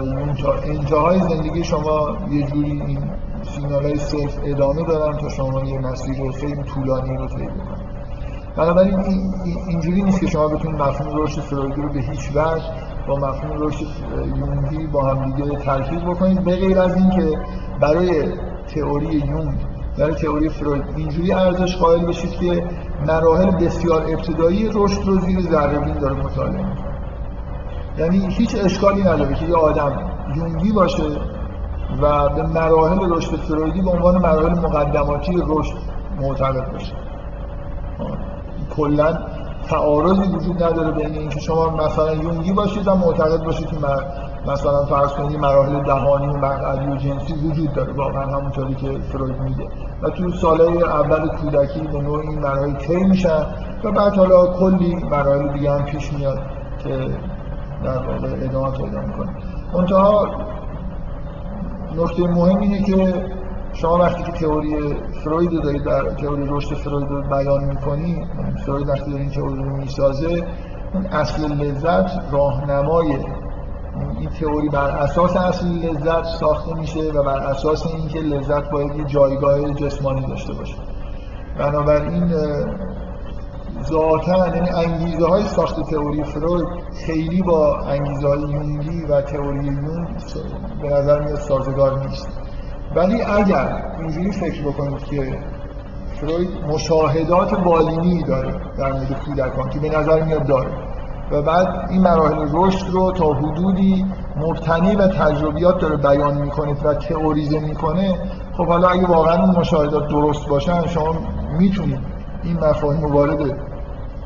انتهای زندگی شما یه جوری این سیگنال های سلف ادامه دارن تا شما یه مسیر خیلی طولانی رو طی بکنید بنابراین اینجوری نیست که شما بتونید مفهوم رشد فرویدی رو به هیچ وجه با مفهوم رشد یونگی با هم دیگه ترکیب بکنید. به غیر از اینکه برای تئوری یونگ برای تئوری فروید. اینجوری ارزش قائل بشید که مراحل بسیار ابتدایی رشد رو زیر ذره داره مطالعه یعنی هیچ اشکالی نداره که یه آدم یونگی باشه و به مراحل رشد فرویدی به عنوان مراحل مقدماتی رشد معتقد باشه. کلا تعارضی وجود نداره بین اینکه شما مثلا یونگی باشید و معتقد باشید که مثلا فرض کنید مراحل دهانی و مقعدی و جنسی وجود داره. واقعا همونطوری که فروید میگه. و تو سالهای اول کودکی به نوع این مراحل طی میشن و بعد حالا کلی مراحل دیگه هم پیش میاد که در واقع ادامه پیدا می‌کنه. منتها نکته مهم اینه که شما وقتی که تئوری فروید رو دارید در تئوری رشد فروید رو بیان می‌کنی فروید وقتی داره این تئوری رو می‌سازه اصل لذت راهنمای این تئوری بر اساس اصل لذت ساخته میشه و بر اساس اینکه لذت باید یه جایگاه جسمانی داشته باشه. بنابراین ذاتا یعنی انگیزه های ساخت تئوری فروید خیلی با انگیزه های یونگی و تئوری یونگ به نظر میاد سازگار نیست. ولی اگر اینجوری فکر بکنید که فروید مشاهدات بالینی داره در مورد کودکان که به نظر میاد داره. و بعد این مراحل رشد رو تا حدودی مبتنی و تجربیات داره بیان می‌کنه و تئوریزه می‌کنه خب حالا اگه واقعا اون مشاهدات درست باشن شما می‌تونید این مفاهیم وارد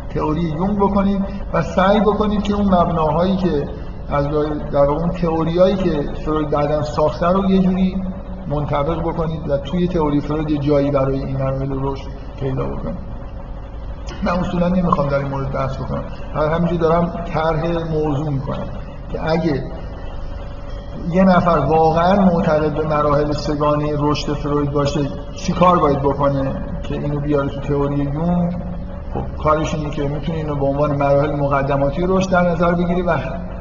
تئوری یونگ بکنید و سعی بکنید که اون مبناهایی که از در اون تئوریایی که فروید بعدا ساخته رو یه جوری منطبق بکنید و توی تئوری فروید یه جایی برای این مراحل رشد پیدا بکنید. من اصولا نمی‌خوام در این مورد بحث بکنم. همینجوری دارم طرح موضوع می‌کنم که اگه یه نفر واقعا معتقد به مراحل سگانه رشد فروید باشه چی کار باید بکنه که اینو بیاره تو تئوری یونگ؟ خب کارش اینه که می‌تونه اینو به عنوان مراحل مقدماتی رشد در نظر بگیری و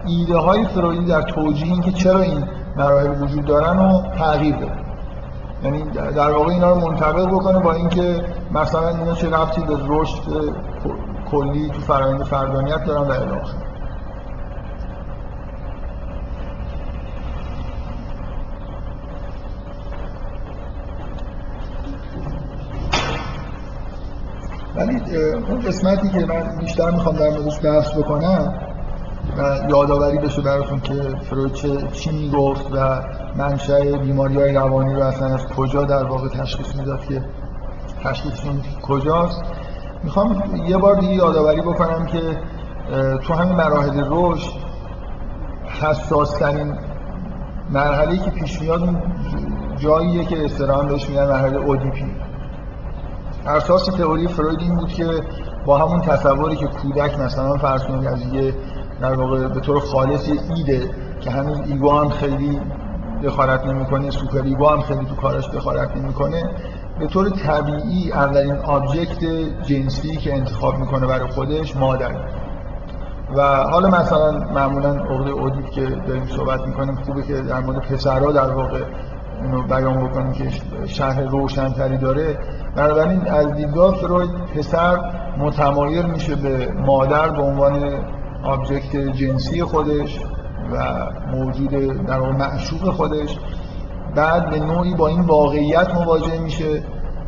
ایده های فرویدی در توجیه این که چرا این مراحل وجود دارن رو تغییر بده. یعنی در واقع اینا رو منطبق بکنه با اینکه مثلا اینا چه ربطی به رشد کلی تو فرآیند فردانیت دارن و الی ولی اون قسمتی که من بیشتر می‌خوام در موردش بحث بکنم و یادآوری بشه براتون که فروید چه چی می‌گفت و منشأ بیماری های روانی رو اصلا از کجا در واقع تشخیص می‌داد که تشخیصشون کجاست. می‌خوام یه بار دیگه یادآوری بکنم که تو همین مراحل رشد حساس ترین مرحله که پیش میاد جاییه که اصطلاحا بهش میگن مرحله اودیپی اساس تئوری فروید این بود که با همون تصوری که کودک مثلا فرض کنید از یه در واقع به طور خالص یه id ه که همین ego هم خیلی دخالت نمی‌کنه super ego هم خیلی تو کارش دخالت نمی‌کنه به طور طبیعی اولین object جنسی که انتخاب می‌کنه برای خودش مادر. و حالا مثلا معمولا عقده اودیپ که داریم صحبت می‌کنیم خوبه که در مورد پسرها در واقع اینو بیان بکنیم که شهر روشنتری داره. بنابراین از دیدگاه فروید پسر متمایل میشه به مادر به عنوان آبجکت جنسی خودش و موجود در واقع معشوق خودش. بعد به نوعی با این واقعیت مواجه میشه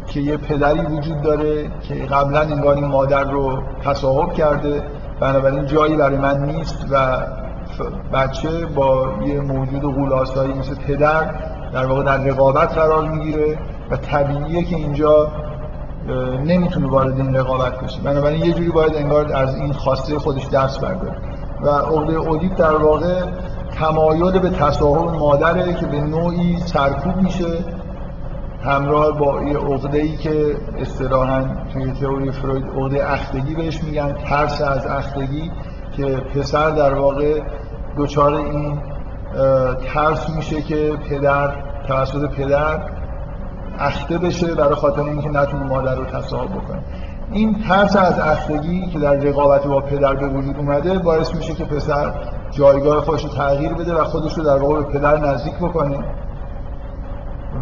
که یه پدری وجود داره که قبلا انگار این مادر رو تصاحب کرده. بنابراین جایی برای من نیست و بچه با یه موجود غولاسایی مثل پدر در واقع در رقابت قرار می‌گیره و طبیعیه که اینجا نمی‌تونه وارد این رقابت بشه. بنابراین یه جوری باید انگار از این خواسته خودش دست برداره. و عقده اودیپ در واقع تمایل به تصاحب مادره که به نوعی سرکوب میشه همراه با یه عقده ای که اصطلاحا توی تئوری فروید عقده اختگی بهش میگن ترس از اختگی که پسر در واقع دچار این ترس میشه که پدر توسط پدر اخته بشه برای خاطر اینکه نتونه مادر رو تصاحب بکنه. این ترس از اختگی که در رقابت با پدر به وجود اومده باعث میشه که پسر جایگاه خودش رو تغییر بده و خودش رو در واقع به پدر نزدیک بکنه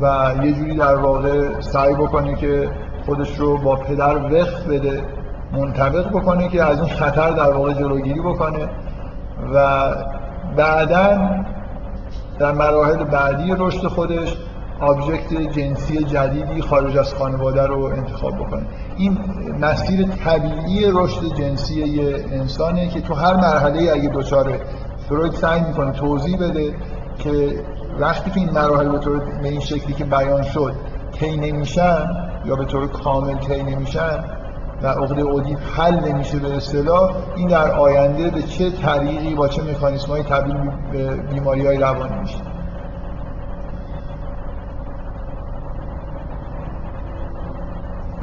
و یه جوری در واقع سعی بکنه که خودش رو با پدر وقف بده منطبق بکنه که از این خطر در واقع جلوگیری بکنه و بعدا در مراحل بعدی رشد خودش آبجکت جنسی جدیدی خارج از خانواده رو انتخاب بکنه. این مسیر طبیعی رشد جنسی یه انسانه که تو هر مرحله اگه دچار فروید سعی می‌کنه توضیح بده که وقتی که این مراحل به طور به این شکلی که بیان شد طی نمیشن یا به طور کامل طی نمیشن و عقده اودیپ حل نمیشه به اصطلاح این در آینده به چه طریقی با چه مکانیسم های تبدیل به بیماری های روانی میشه.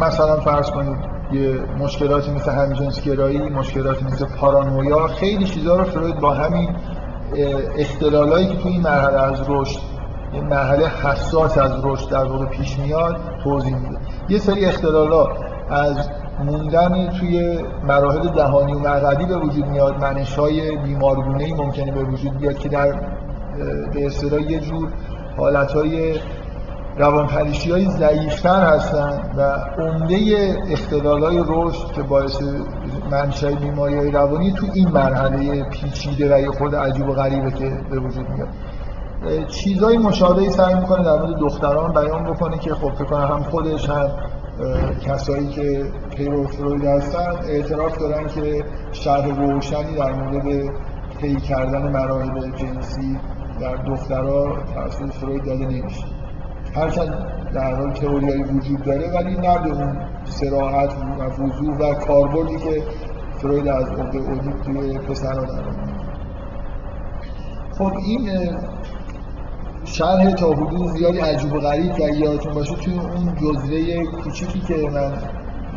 مثلا فرض کنید یه مشکلاتی مثل همجنسگرایی مشکلاتی مثل پارانویا خیلی چیزا رو فروید با همین اختلالایی که توی این مرحله از رشد این مرحله حساس از رشد در واقع پیش میاد توضیح میده. یه سری اختلالا از موندن توی مراحل دهانی و مقعدی به وجود میاد منش های بیمارگونه ای ممکنه به وجود بیاد که در به اصطلاح یه جور حالت های روانپریشی های ضعیفتر هستن و عمده اختلال های رشد که باعث منشأ بیماری های روانی تو این مرحله پیچیده و یه خود عجیب و غریبه که به وجود میاد. چیزای مشابهی سعی می‌کنه در مورد دختران بیان بکنه که خب فکر کنم هم خودش هم کسایی که پیرو فروید هستن اعتراف دارن که شرح روشنی در مورد طی کردن مراحل جنسی در دخترها توسط فروید داده نمیشه. هرچند در حال تئوریایی وجود داره ولی نه به اون سراحت و وضوح و کاربردی که فروید از عقده اودیپ توی داره. خب این شرح تا حدود زیادی عجیب و غریب که یادتون باشه توی اون جزوه کوچیکی که من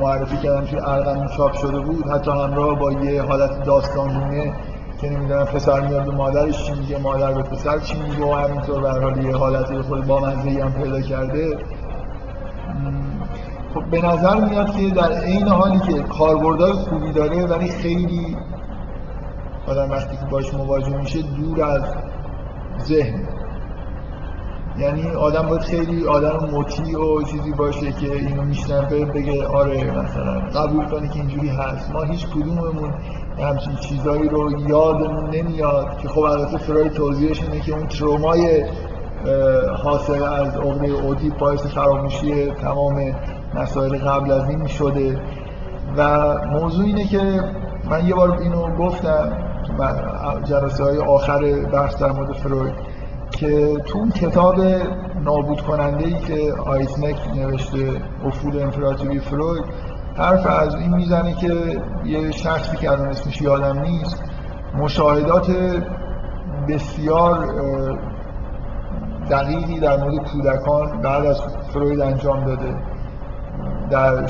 معرفی کردم توی ارقم چاپ شده بود حتی همراه با یه حالت داستانونه که نمی‌دونم پسر میاد به مادرش چی میگه مادر به پسر چی میگه و همینطور به حال یه حالت خود با هم پیدا کرده. خب به نظر میاد که در عین حالی که کاربردهای خوبی داره ولی خیلی آدم وقتی که باش مواجه میشه دور از ذهن. یعنی آدم باید خیلی آدم مطیع و چیزی باشه که اینو میشنفه بگه آره مثلا قبول کنه که اینجوری هست. ما هیچ کدوممون همچین چیزایی رو یادمون نمیاد که خب البته فرای توضیحش اینه که اون ترومای حاصل از عقده اودی باعث فراموشی تمام مسائل قبل از این شده. و موضوع اینه که من یه بار اینو گفتم جلسه های آخر بحث در مورد فروید. که تو کتاب نابود کننده ای که آیزنک نوشته افول امپراتوری فروید حرف از این می‌زنه که یه شخصی که الان اسمش یادم نیست مشاهدات بسیار دقیقی در مورد کودکان بعد از فروید انجام داده در.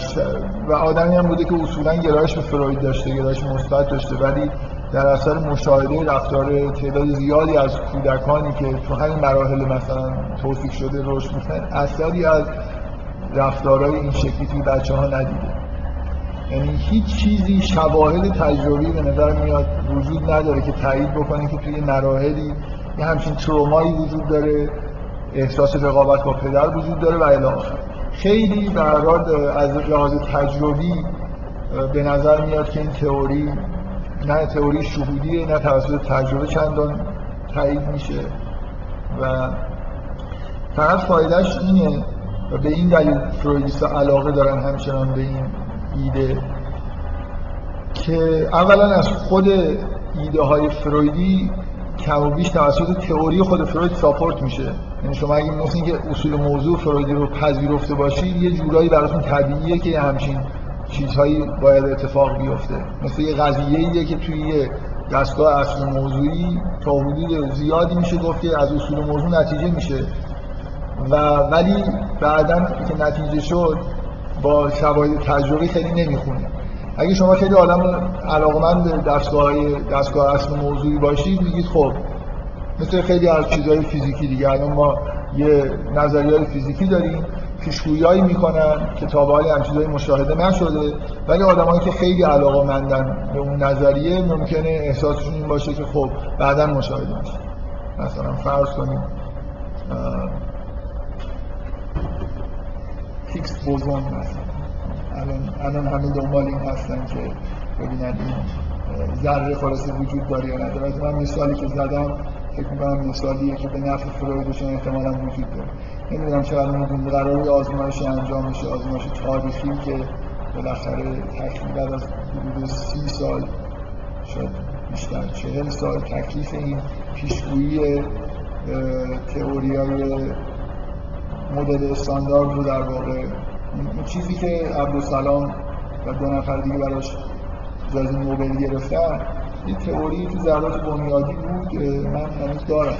و آدمی هم بوده که اصولا گرایش به فروید داشته گرایش مثبت داشته ولی در اثر مشاهده رفتار تعداد زیادی از کودکانی که تو همین مراحل مثلا توصیف شده رشد می‌کنن اثری از رفتارهای این شکلی توی بچه ها ندیده. یعنی هیچ چیزی شواهد تجربی به نظر میاد وجود نداره که تایید بکنه که توی مراحلی یه همچین ترومایی وجود داره احساس رقابت با پدر وجود داره و الی خیلی به از لحاظ تجربی به نظر میاد که این تئوری نه تئوری شهودیه نه توسط تجربه چندان تایید میشه. و فقط فایدهش اینه و به این دلیل فرویدیستا علاقه دارن همچنان به این ایده که اولا از خود ایده های فرویدی کم و بیش توسط تئوری خود فروید ساپورت میشه. یعنی شما اگه مثل اینکه اصول موضوع فرویدی رو پذیرفته باشید یه جورایی براتون طبیعیه که همچین چیزهایی باید اتفاق بیفته. مثل یه قضیه که توی یه دستگاه اصل موضوعی تا حدود زیادی میشه گفت که از اصول موضوع نتیجه میشه. و ولی بعدا که نتیجه شد با شواهد تجربی خیلی نمی‌خونه. اگه شما خیلی آدم علاقمند دستگاه دستگاه اصل موضوعی باشید میگید خب مثل خیلی از چیزهای فیزیکی دیگه الان ما یه نظریه فیزیکی داریم پیشگویی می‌کنن که تا به حال مشاهده نشده. ولی آدمایی که خیلی علاقه مندن به اون نظریه ممکنه احساسشون این باشه که خب بعدا مشاهده میشه. مثلا فرض کنیم هیکس بوزون مثلا. الان الان همه دنبال این هستن که ببینن این ذره خلاصه وجود داره یا نداره. من مثالی که زدم فکر می‌کنم مثالیه که به نفع فرویدشون احتمالا وجود داره. نمی‌دونم چقدر می‌دونم قرار آزمایش انجام میشه آزمایش تاریخی که بالاخره تقریبا از حدود سی سال شد بیشتر چهل سال تکلیف این پیشگویی تئوری های مدل استاندارد رو در واقع چیزی که عبدالسلام و دو نفر دیگه براش جایزه نوبل گرفتن یه تئوری تو ذرات بنیادی بود من هنوز دارم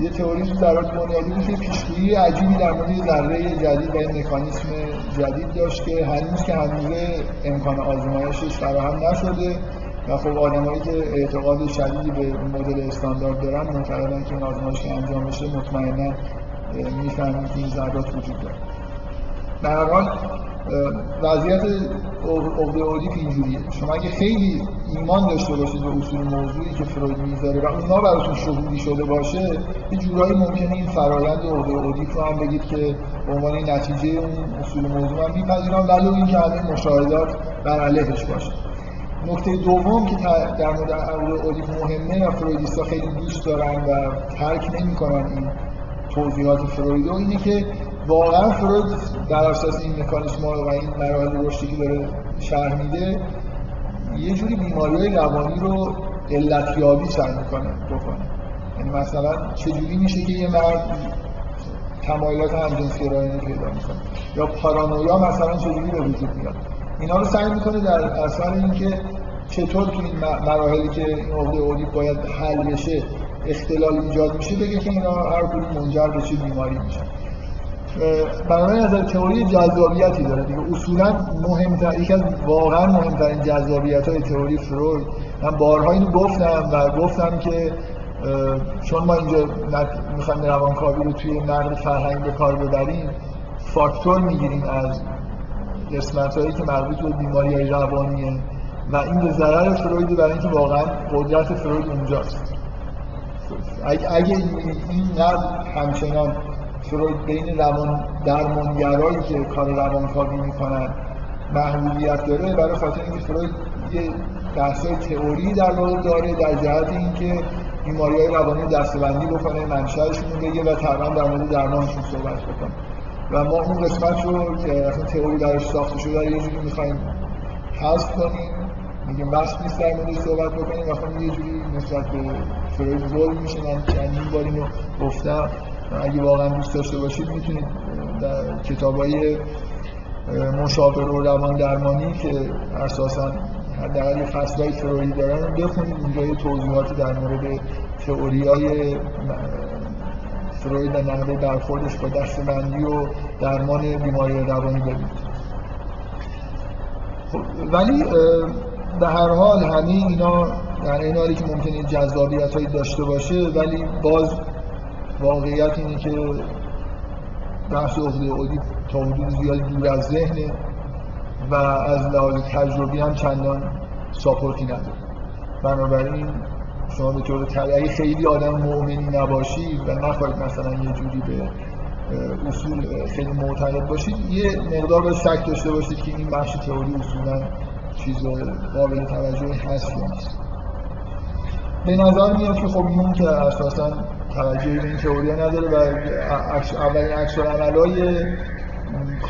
یه تئوری تو ذرات بنیادی بود که پیشگویی عجیبی در مورد ذره جدید و این مکانیسم جدید داشت که هنوز که هنوزه امکان آزمایشش فراهم نشده و خب آدمایی که اعتقاد شدیدی به مدل استاندارد دارن معتقدن که آزمایش که انجام بشه مطمئنا می‌فهمیم که این ذرات وجود داره. حال وضعیت عقده اودیپ اینجوریه. شما اگه خیلی ایمان داشته باشید به اصول موضوعی که فروید می‌ذاره و اونا براتون شهودی شده باشه یه جورایی ممکنه این فرایند عقده اودیپ رو هم بگید که به عنوان نتیجه اون اصول موضوع هم میپذیرم. ولو اینکه همه مشاهدات بر علیهش باشه. نکته دوم که در مورد عقده اودیپ مهمه و فرویدیستا خیلی دوست دارن و ترک نمی‌کنن این توضیحات فروید و اینه که واقعا فروید در اساس این مکانیسم و این مراحل رشدی که داره شرح میده یه جوری بیماری روانی رو علتیابی سعی می‌کنه بکنه. یعنی مثلا چجوری میشه که یه مرد تمایلات همجنسگرایی رو پیدا می‌کنه؟ یا پارانویا مثلا چجوری به وجود میاد؟ اینا رو سعی می‌کنه در اثر اینکه چطور تو این مراحلی که این عقده اودیپ باید حل بشه اختلال ایجاد میشه بگه که اینا هر منجر به چه بیماری میشه بنابراین نظر تئوری جذابیتی داره دیگه. اصولا مهمتر یکی از واقعا مهمترین جذابیت های تئوری فروید. من بارها اینو گفتم و گفتم که چون ما اینجا می‌خوایم روانکاوی رو توی نقد فرهنگ به کار ببریم فاکتور می‌گیریم از قسمت هایی که مربوط به بیماری های روانیه و این به ضرر فروید برای اینکه واقعا قدرت فروید اونجاست. اگه این نقد همچنان فروید بین روان درمانگرایی که کار روانکاوی می‌کنن محبوبیت داره برای خاطر اینکه فروید یه بحثای تئوری در واقع داره در جهت اینکه بیماری های روانی دستبندی بکنه منشأشون بگه و تقریبا در مورد درمانشون صحبت بکنه. و ما اون قسمت رو که اصلا تئوری درش ساخته شده یه جوری می‌خوایم حذف کنیم. میگیم بس نیست در موردش صحبت بکنیم. و یه جوری نسبت به فروید ظلم میشه من چندین بار اینو گفتم. اگه واقعا دوست داشته باشید می‌تونید در کتابای مشاور و روان درمانی که اساسا حداقل فصلهای فرویدی دارن رو بخونید اونجا یه توضیحاتی در مورد تئوریای فروید و نحوه برخوردش با دستبندی و درمان بیماری روانی ببینید. خب ولی به هر حال همه اینا در این حالی که ممکنه جذابیت هایی داشته باشه ولی باز واقعیت اینه که بحث عقده اودی تا حدود زیادی دور از ذهنه و از لحاظ تجربی هم چندان ساپورتی نداره. بنابراین شما به طور طبیعی خیلی آدم مؤمنی نباشید و نخواهید مثلا یه جوری به اصول خیلی معتقد باشید یه مقدار باید شک داشته باشید که این بخش تئوری اصولا چیز قابل توجه هست یا نیست. به نظر میاد که خب اون که اساسا توجهی به این تئوری نداره و اولین عکس های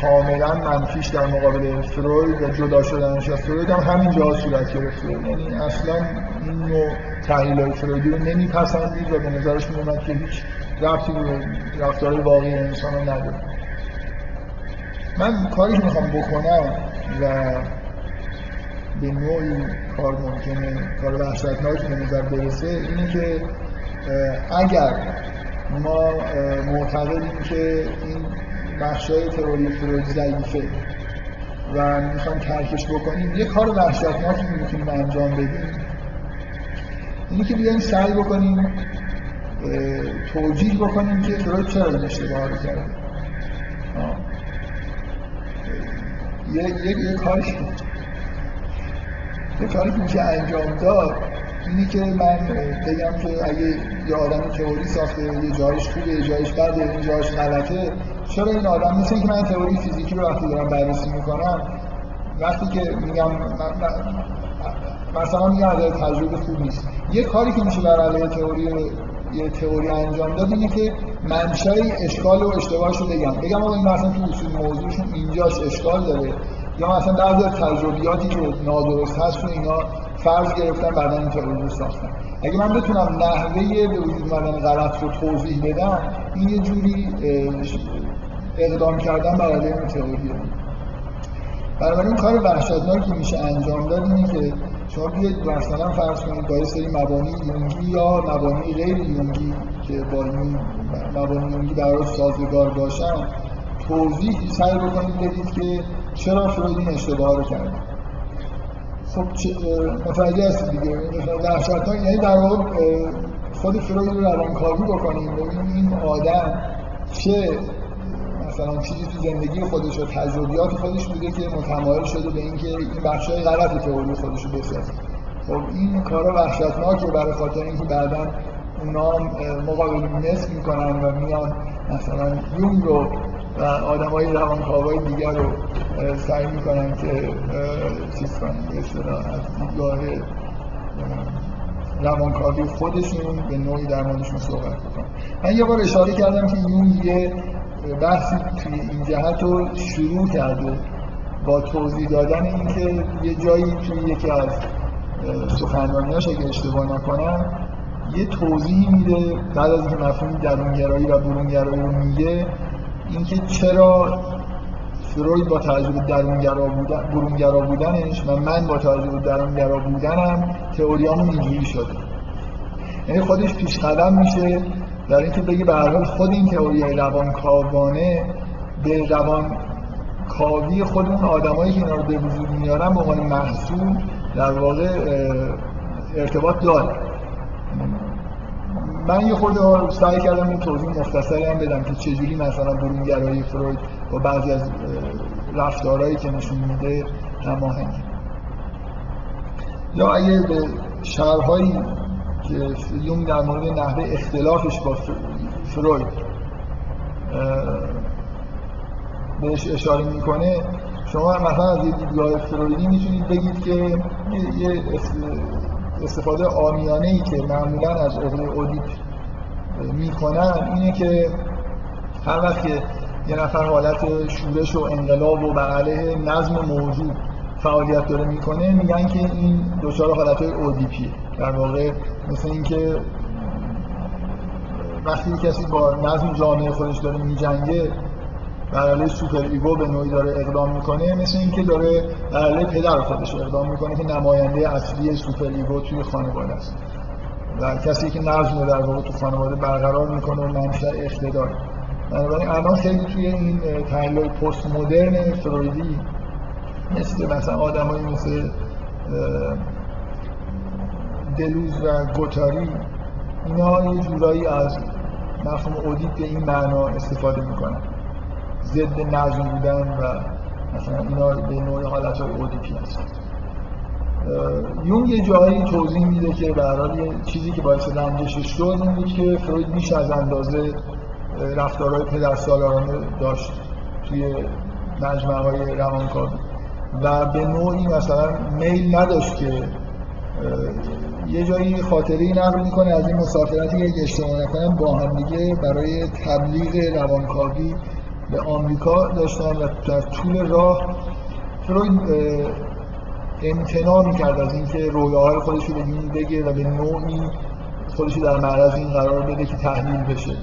کاملا منفیش در مقابل فروید و جدا شدنش از فروید هم همین جا صورت گرفته. یعنی اصلا این نوع تحلیل فرویدی رو نمیپسندید و به نظرش میومد که هیچ ربطی به رفتار واقعی انسان رو نداره. من کاری که می‌خوام بکنم و به نوعی کار ممکنه کار وحشتناکی به نظر برسه اینه که اگر ما معتقدیم که این بخشای تئوری فروید ضعیفه و می‌خوایم ترکش بکنیم یه کار وحشتناکی می‌تونیم انجام بدیم. اینی که بیایم سعی بکنیم توجیه بکنیم که فروید چرا این اشتباه رو کرده یه, یه, یه کاری یه کاری که میشه انجام داد اینی که من بگم که اگه یه آدم تئوری ساخته یه جایش خوبه یه جایش بده یه جایش غلطه چرا این آدم؟ مثل اینکه من تئوری فیزیکی رو وقتی دارم بررسی می‌کنم وقتی که میگم مثلا میگم از تجربه خوب نیست. یه کاری که میشه بر علیه تئوری یه تئوری انجام داد اینه که منشأ اشکال و اشتباهش رو بگم. بگم آقا این مثلا تو اصول موضوعشون اینجاش اشکال داره. یا مثلا بعضی تجربیاتی که نادرست هست و اینا فرض گرفتن بعدا این تئوری رو ساختن اگه من بتونم نحوه به وجود اومدن غلط رو توضیح بدم این یه جوری اقدام کردن بر علیه این تئوریه بنابراین کار وحشتناکی میشه انجام داد اینه که شما بیاید مثلا فرض کنید با سری مبانی یونگی یا مبانی غیر یونگی که با این مبانی یونگی برای سازگار باشن توضیح سعی بکنید بدید که چرا فروید این اشتباه رو کرد. خب متوجه دیگه؟ وحشتناک یعنی در واقع خود فروید رو روانکاوی بکنیم ببینیم این آدم چه مثلا چیزی تو زندگی خودش و تجربیات خودش بوده که متمایل شده به اینکه این بخشای غلط تئوری خودش رو بسازه. خب این کارا وحشتناکه برای خاطر اینکه بعدا اونا مقابل مثل می‌کنن و میان مثلا یون رو و آدم های روانکاوای دیگر رو سعی می‌کنن که چیز کنن به از دیدگاه روانکاوی خودشون به نوعی در موردشون صحبت بکنن من یه بار اشاره کردم که یون یه بحثی توی این جهت رو شروع کرده با توضیح دادن اینکه یه جایی توی یکی از سخنرانیاش اگه اشتباه نکنم یه توضیح میده بعد از اینکه مفهوم درونگرایی و برونگرایی رو میگه اینکه چرا فروید با توجه درونگرا بودن برونگرا بودنش و من با توجه به درونگرا بودنم تئوریامون اینجوری شده. یعنی خودش پیش قدم میشه در اینکه بگه به هر حال خود این تئوری روانکاوانه به روان کاوی خود اون آدمایی که اینا رو به وجود میارن به عنوان محصول در واقع ارتباط داره. من یه خورده سعی کردم این توضیح مختصری هم بدم که چجوری مثلا برونگرایی فروید با بعضی از رفتارهایی که نشون میده هماهنگ یا اگه به شرحایی که یون در مورد نحوه اختلافش با فروید بهش اشاره می‌کنه شما مثلا از یه دیدگاه فرویدی می‌تونید بگید که یه استفاده آمیانه ای که معمولا از عقل اودیپ می‌کنن اینه که هر وقت که یه نفر حالت شورش و انقلاب و بر علیه نظم موجود فعالیت داره می‌کنه میگن که این دچار حالت های اودیپیه در واقع مثل اینکه وقتی کسی با نظم جامعه خودش داره میجنگه علیه super ego به نوعی داره اقدام می‌کنه مثل اینکه داره علیه پدر خودش اقدام می‌کنه که نماینده اصلی super ego توی خانواده است. و کسی که نظم رو در واقع تو خانواده برقرار می‌کنه و منشأ اقتدار. بنابراین الان خیلی توی این تحلیل پست مدرن فرویدی مثل مثلا آدمایی مثل دلوز و گوتاری اینا یه جورایی از مفهوم اودیت به این معنا استفاده می‌کنن. ضد نظم بودن و مثلا اینا به نوع حالت اودیپی هست. یون یه جایی توضیح میده که به یه چیزی که باعث رنجشش شد این بود که فروید بیش از اندازه رفتارهای پدر سالارانه داشت توی مجمع های روانکاوی و به نوعی مثلا میل نداشت که یه جایی خاطره نقل می‌کنه از این مسافرتی که اشتباه نکنم با هم دیگه برای تبلیغ روانکاوی به آمریکا داشتن و در طول راه فروید امتناع می‌کرد از اینکه رویاهای خودش رو بگه و به نوعی خودش در معرض این قرار بده که تحلیل بشه.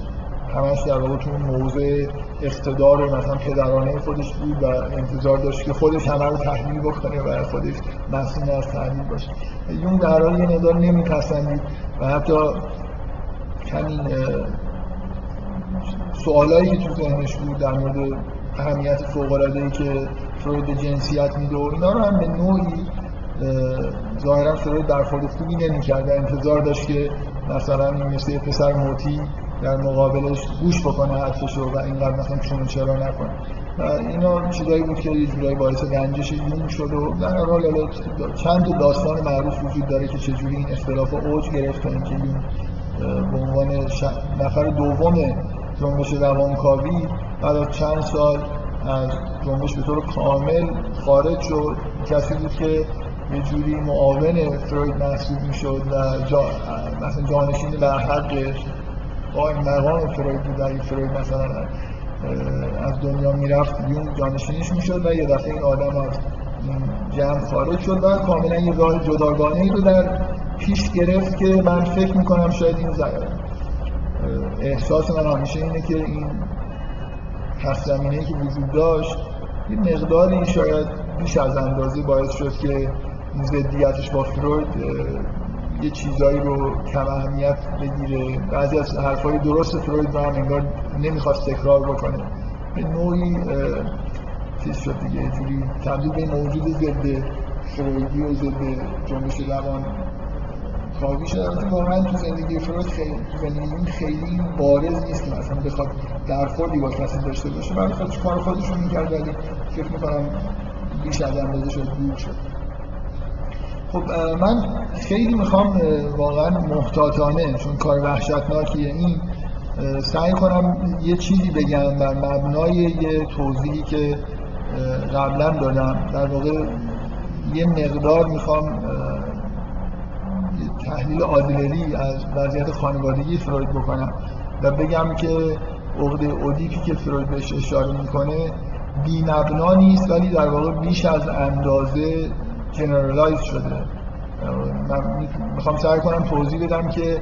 همش در واقع تو موضع اقتدار مثلا پدرانه خودش بود و انتظار داشت که خودش همه رو تحلیل بکنه و خودش مسئول از تحلیل باشه. یون در حال یه مقدار نمیپسندید و حتی همین سوالایی که تو ذهنش بود در مورد اهمیت ای که فروید جنسیت میده و اینا رو هم به نوعی ظاهرا فروید در خود خوبی نمی‌کرد. و انتظار داشت که مثلا مثل پسر موتی در مقابلش گوش بکنه حرفشو و اینقدر مثلا چون چرا نکنه. و اینا چیزایی بود که یه جورایی باعث رنجش یون شد و در حال چند داستان معروف وجود داره که چجوری این اختلاف اوج گرفت تا اینکه به عنوان نفر دوم جنبش روانکاوی بعد از چند سال از جنبش به طور کامل خارج شد. کسی بود که یه جوری معاون فروید محسوب می‌شد و جا... مثلا جانشین بر حقش با این مقام فروید بود. فروید مثلا از دنیا می‌رفت یون جانشینش می‌شد و یه دفعه این آدم از جمع خارج شد و کاملا یه راه جداگانه ای رو در پیش گرفت که من فکر می‌کنم شاید این احساس من همیشه اینه که این پس زمینه که وجود داشت یه مقداری شاید بیش از اندازه باعث شد که این زدیتش با فروید یه چیزایی رو کم اهمیت بگیره. بعضی از حرفای درست فروید رو هم انگار نمی‌خواست تکرار بکنه. به نوعی چیز شد دیگه جوری تبدیل به موجود ضد فرویدی و ضد جنبش روان. کاوی شده البته واقعا تو زندگی فروید خیلی تو خیلی بارز نیست. که مثلا بخواد درخوردی با کسی داشته باشه برای خودش کار خودش رو می‌کرد ولی فکر می‌کنم بیش از اندازه شد دور شد. خب من خیلی می‌خوام واقعا محتاطانه چون کار وحشتناکیه. این سعی کنم یه چیزی بگم بر مبنای یه توضیحی که قبلا دادم. در واقع یه مقدار می‌خوام تحلیل آدلری از وضعیت خانوادگی فروید بکنم و بگم که عقده اودیپی که فروید بهش اشاره می‌کنه بی مبنا نیست ولی در واقع بیش از اندازه generalize شده. من می‌خوام سعی کنم توضیح بدم که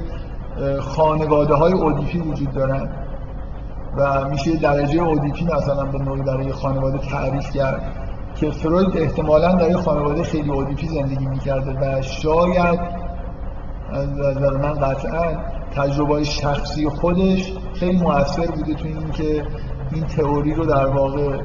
خانواده های اودیپی وجود دارن و میشه درجه اودیپی مثلا به نوعی برای خانواده تعریف کرد که فروید احتمالا در خانواده خیلی اودیپی زندگی می‌کرده و شاید نظر من قطعا تجربه شخصی خودش خیلی موثر بوده تو این که این تئوری رو در واقع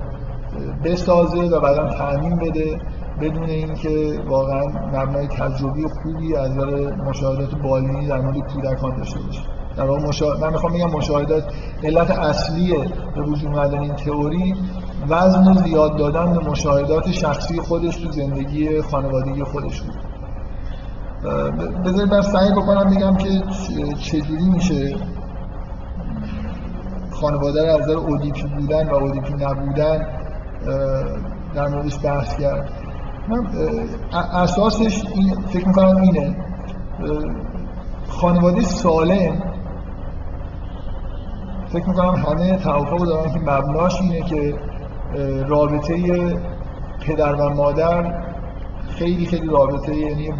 بسازه و بعدا تعمین بده بدون اینکه واقعا مبنای تجربی خوبی از نظر مشاهدات بالینی در مورد کودکان داشته باشه. در واقع مشا... من می‌خوام بگم مشاهدات علت اصلی به وجود اومدن این تئوری وزن زیاد دادن به مشاهدات شخصی خودش تو زندگی خانوادگی خودش بود. بذارید من سعی بکنم بگم که چجوری میشه خانواده رو از نظر اودیپی بودن و اودیپی نبودن در موردش بحث کرد. من اساسش این فکر می‌کنم اینه خانواده سالم فکر می‌کنم همه توافق دارن که مبناش اینه که رابطه پدر و مادر خیلی خیلی رابطه یعنی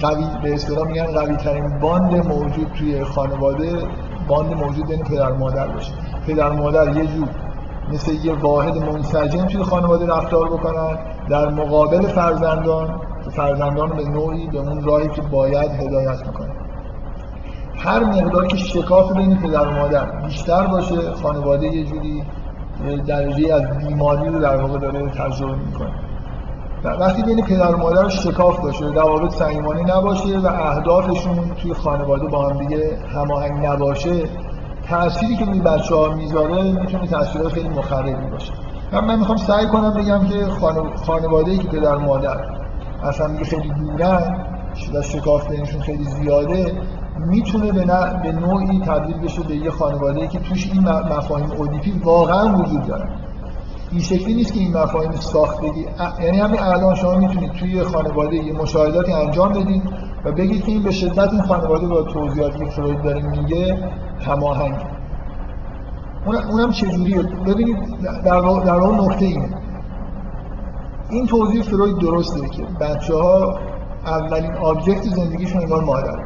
قوی به اصطلاح میگن قوی ترین باند موجود توی خانواده باند موجود بین پدر مادر باشه. پدر مادر یه جور مثل یه واحد منسجم توی خانواده رفتار بکنن. در مقابل فرزندان فرزندان به نوعی به اون راهی که باید هدایت می‌کنن. هر مقدار که شکاف بین پدر و مادر بیشتر باشه خانواده یه جوری درجه از بیماری رو در واقع داره تجربه می‌کنه. وقتی بین پدر و مادر شکاف باشه روابط صمیمانه نباشه و اهدافشون توی خانواده با هم دیگه هماهنگ نباشه تأثیری که روی بچه ها می‌ذاره می‌تونه تأثیرات خیلی مخربی باشه. من می‌خوام سعی کنم بگم که خانواده ای که پدر و مادر اصلا میگه خیلی دورن و شکاف بینشون خیلی زیاده می‌تونه به, به نوعی تبدیل بشه به یه خانواده ای که توش این مفاهیم اودیپی واقعا وجود داره. این شکلی نیست که این مفاهیم ساختگی یعنی همین الان شما می‌تونید توی خانواده یه مشاهداتی انجام بدید و بگید که این به شدت این خانواده با توضیحاتی که فروید داره میگه هماهنگ. اونم چجوریه؟ ببینید در واقع, نکته اینه. این توضیح فروید درسته که بچه ها اولین آبجکت زندگیشون انگار مادر.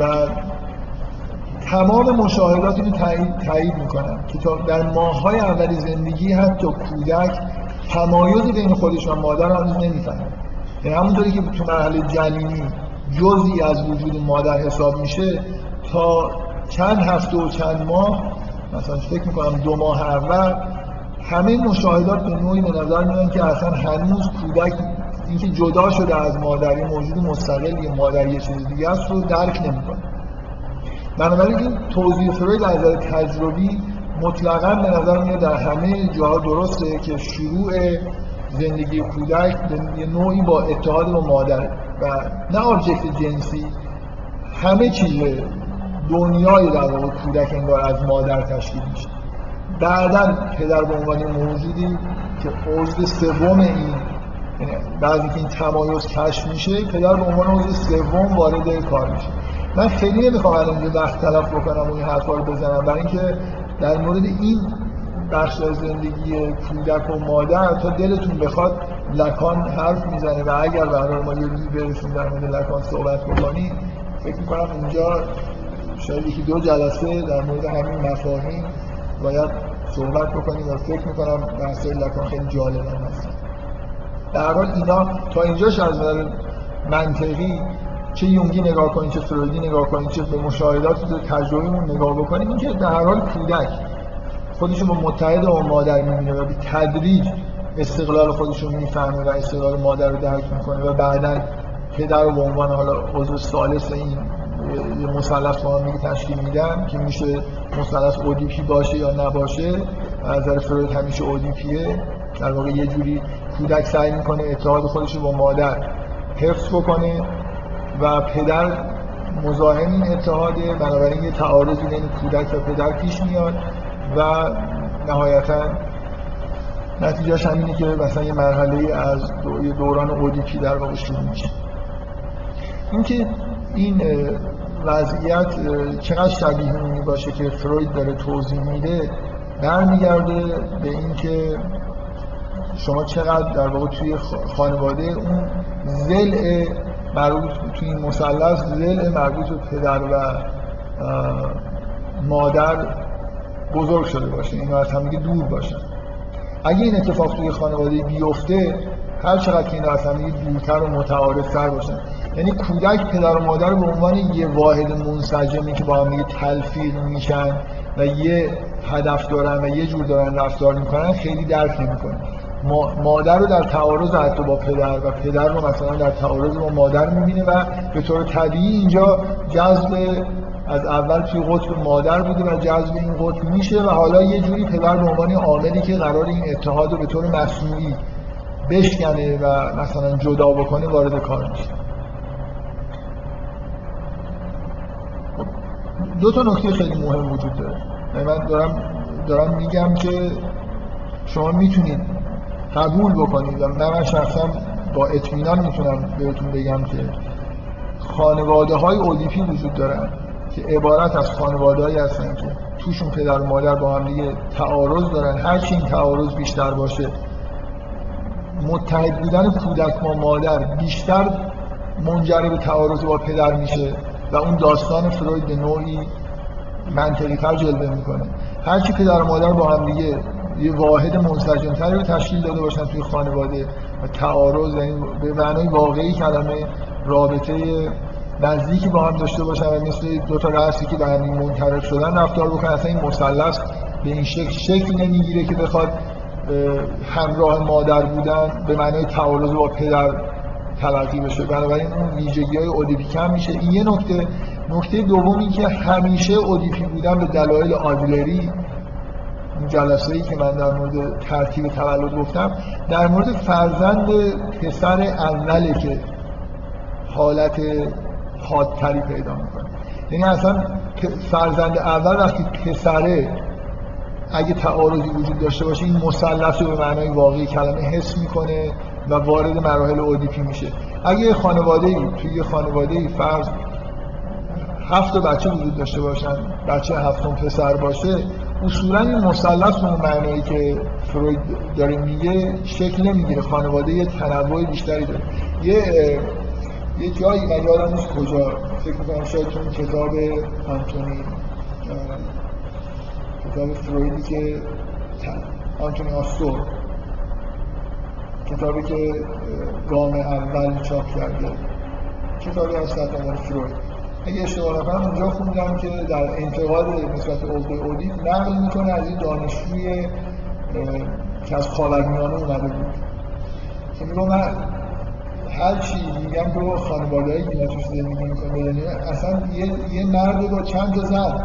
و تمام مشاهدات رو تایید می‌کنن که در ماههای اول زندگی حتی کودک تمایز بین خودش و مادر هنوز نمی‌فهمه. یعنی همونطوری که تو مرحله جنینی جزئی از وجود مادر حساب میشه تا چند هفته و چند ماه مثلا فکر می‌کنم دو ماه اول همه مشاهدات به نوعی به نظر میان که اصلا هنوز کودک اینکه جدا شده از مادری موجود مستقل یه مادر یه چیز دیگه است رو درک نمی‌کنه. بنابراین این توضیح فروید از نظر تجربی مطلقا به نظر میاد در همه جاها درسته که شروع زندگی کودک به نوعی با اتحاد با مادر و نه آبجکت جنسی همه چیز دنیای در واقع کودک انگار از مادر تشکیل میشه. بعدا پدر به عنوان موجودی که عضو سوم این یعنی بعضی که این تمایز کشف میشه پدر به عنوان عضو سوم وارد کار میشه. من خیلی نمی‌خوام الان اینجا وقت تلف بکنم و این حرفا رو بزنم. برای اینکه در مورد این بخش از زندگی کودک و مادر تا دلتون بخواد لکان حرف می‌زنه و اگر به ما یه روزی برسیم در مورد لکان صحبت بکنیم فکر می‌کنم اینجا شاید یکی دو جلسه در مورد همین مفاهیم باید صحبت بکنیم و فکر می‌کنم بحثای لکان خیلی جالب هست. در حال اینا تا اینجاش از منطقی چه یونگی نگاه کنید چه فرویدی نگاه کنید چه به مشاهدات تجربیمون نگاه بکنیم این که در حال کودک خودشون با متحد و مادر می‌بینه و به تدریج استقلال خودشون می‌فهمه و استقلال مادر رو درک می‌کنه و بعدا پدر رو به عنوان حالا عضو سالس این یه مثلث با تشکیل میدن که میشه مثلث اودیپی باشه یا نباشه. از نظر فروید همیشه اودیپیه. در واقع یه جوری کودک سعی می‌کنه اتحاد خودش رو با مادر حفظ بکنه. و پدر مزاحم این اتحاده بنابراین یه تعارضی بین کودک و پدر پیش میاد و نهایتا نتیجهش همینه که مثلا یه مرحله از دوران اودیپی در واقع شروع میشه. اینکه این وضعیت چقدر شبیه اونی باشه که فروید داره توضیح میده برمیگرده به اینکه شما چقدر در واقع توی خانواده اون زل مربوط توی این مثلث زل مربوط به پدر و مادر بزرگ شده باشه. این از همدیگه دور باشن اگه این اتفاق توی خانواده بیفته هر چقدر که اینا از همدیگه دورتر و متعارفتر باشن یعنی کودک پدر و مادر به عنوان یه واحد منسجمی که با هم تلفیق میشن و یه هدف دارن و یه جور دارن رفتار می‌کنن خیلی درک نمی‌کنه مادر رو در تعارض حتی با پدر و پدر رو مثلا در تعارض با مادر می‌بینه و به طور طبیعی اینجا جذب از اول توی قطب مادر بوده و جذب این قطب میشه و حالا یه جوری پدر به عنوان عاملی که قرار این اتحاد رو به طور مصنوعی بشکنه و مثلا جدا بکنه وارد کار میشه. دو تا نکته خیلی مهم وجود داره. یعنی من دارم دارم میگم که شما می‌تونید قبول بکنید. و من شخصا با اطمینان می‌تونم بهتون بگم که خانواده های اودیپی وجود دارن که عبارت از خانواده هستن که توشون پدر و مادر با هم دیگه تعارض دارن. هر این تعارض بیشتر باشه متحد بودن کودک با مادر بیشتر منجر به تعارض با پدر میشه و اون داستان فروید به نوعی منطقی تر جلوه می‌کنه. هرچی پدر و مادر با هم دیگه یه واحد منسجم تری رو تشکیل داده باشن توی خانواده و تعارض یعنی به معنای واقعی کلمه رابطه نزدیکی با هم داشته باشن و مثل دو تا رأسی که به هم منطرف شدن رفتار بکنن. اصلا این مثلث به این شکل شکل نمی‌گیره که بخواد همراه مادر بودن به معنای تعارض با پدر تلقی بشه. بنابراین اون ویژگی های اودیپی کم میشه. این یه نکته. نکته دوم این که همیشه اودیپی بودن به دلایل آدلری این جلسه ای که من در مورد ترتیب تولد گفتم در مورد فرزند پسر اوله که حالت حادتری پیدا می‌کنه. یعنی اصلا فرزند اول وقتی پسره اگه تعارضی وجود داشته باشه این مثلث رو به معنای واقعی کلمه حس می‌کنه و وارد مراحل اودیپی میشه. اگه خانواده ای توی خانواده ای فرض هفت بچه وجود داشته باشن بچه هفتم پسر باشه اصولا این مثلث اون معنایی که فروید داره میگه شکل نمی‌گیره. خانواده یه تنوع بیشتری داره. یه یه جایی من یادم نیست کجا. فکر می‌کنم شاید تو کتاب آنتونی کتاب فرویدی که آنتونی آستور کتابی که گام اول چاپ کرده. کتابی از ستمار فروید. اگه اشتباه نکنم اونجا خوندم که در انتقاد نسبت عقده اودیپ نقل می‌کنه از این دانشجوی که از خاورمیانه اومده بود. که میگم من هر چی میگم تو خانواده هایی که توش زندگی یعنی اصلا یه, یه مرد با چند تا زن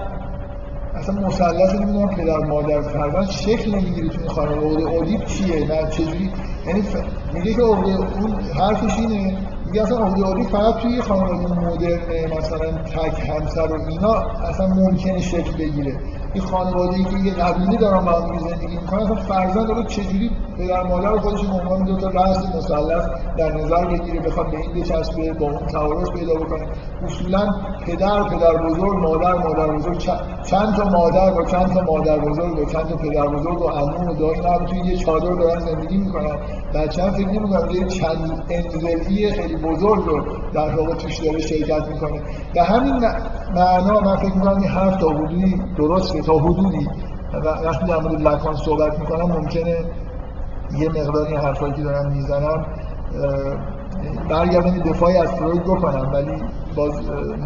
اصلا مثلث نمی‌دونم پدر مادر فرزند شکل نمی‌گیره تو خانواده. اودیپ چیه؟ نه چجوری؟ یعنی ف... میگه که اون حرفش اینه. میگه اصلا عقده فقط توی خانواده مدرن مثلا تک همسر و اینا اصلا ممکنه شکل بگیره. این خانواده ای که یه قبیله دارن با هم زندگی می‌کنن اصلا فرزند رو چجوری پدر مادر خودش به عنوان دو تا رأس مثلث در نظر بگیره بخواد به این بچسبه با اون تعارض پیدا بکنه. اصولا پدر پدر بزرگ مادر مادر بزرگ چند تا مادر با چند تا مادر بزرگ و چند تا پدر بزرگ و عمو و دایی هم توی یه چادر دارن زندگی می‌کنن. بچه‌ها فکر نمی‌کنم یه چند انزلی خیلی بزرگ رو در واقع توش داره شرکت می‌کنه. به همین معنا من فکر می‌کنم این حرف تا حدودی درسته تا حدودی. وقتی در مورد لکان صحبت می‌کنم ممکنه یه مقدار حرفایی که دارم می‌زنم برگردم دفاعی از فروید بکنم ولی باز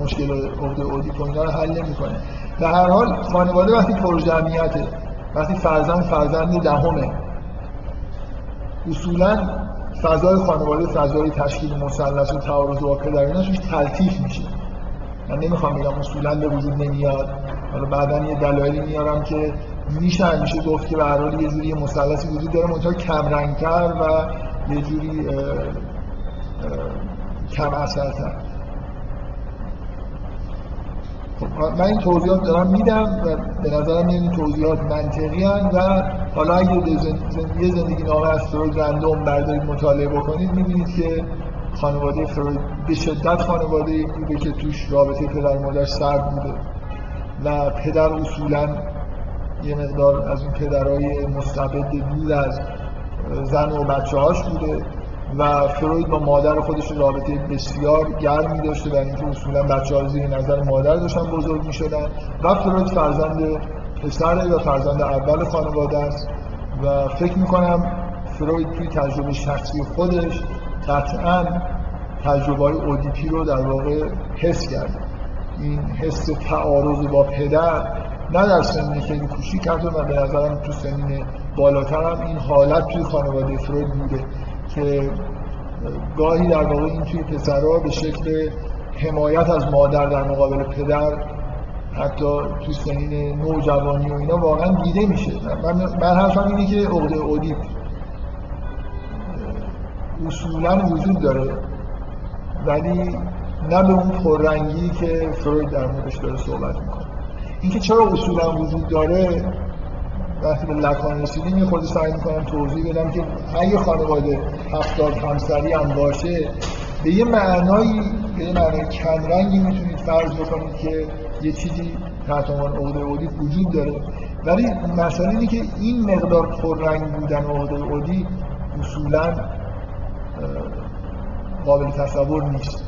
مشکل عقده اودیپ اینا رو حل نمی‌کنه. به هر حال خانواده وقتی پرجمعیته وقتی فرزند فرزند دهمه اصولا فضای خانواده فضای تشکیل مثلث و تعارض و پدرینش تلطیف میشه. من نمی‌خوام بگم اصولا به وجود نمیاد. حالا بعدا یه دلایلی میارم که میشه همیشه گفت که به هر یه جوری مثلثی وجود داره منتها کم رنگتر و یه جوری کم اثرتر. من این توضیحات دارم میدم و به نظرم این توضیحات منطقی و حالا اگه یه زندگی نامه از فروید رندوم بردارید مطالعه بکنید می‌بینید که خانواده فروید به شدت خانواده بوده که توش رابطه پدر مادر سرد بوده و پدر اصولا یه مقدار از اون پدرهای مستبد دور از زن و بچه هاش بوده. و فروید با مادر خودش رابطه بسیار گرمی داشته برای اینکه اصولا بچه ها زیر نظر مادر داشتن بزرگ می شدن و فروید فرزند پسره و فرزند اول خانواده است و فکر می کنم فروید توی تجربه شخصی خودش قطعا تجربه های اودیپی رو در واقع حس کرده این حس تعارض با پدر نه در سنین خیلی کوچیک و به نظرم تو سنین بالاتر هم این حالت توی خانواده فروید بوده. که گاهی در واقع این توی پسرها به شکل حمایت از مادر در مقابل پدر حتی تو سنین نوجوانی و اینا واقعا دیده میشه. من, من حرفم اینه که عقده اودیپ اصولا وجود داره ولی نه به اون پررنگی که فروید در موردش داره صحبت می‌کنه. اینکه چرا اصولا وجود داره وقتی به لکان رسیدیم یه خورده سعی می‌کنم توضیح بدم که اگه خانواده هفتاد همسری هم باشه به یه معنایی به یه معنای کمرنگی می‌تونید فرض بکنید که یه چیزی تحت عنوان عقده اودی وجود داره. ولی مسئله اینه که این مقدار پررنگ بودن عقده اودی اصولا قابل تصور نیست.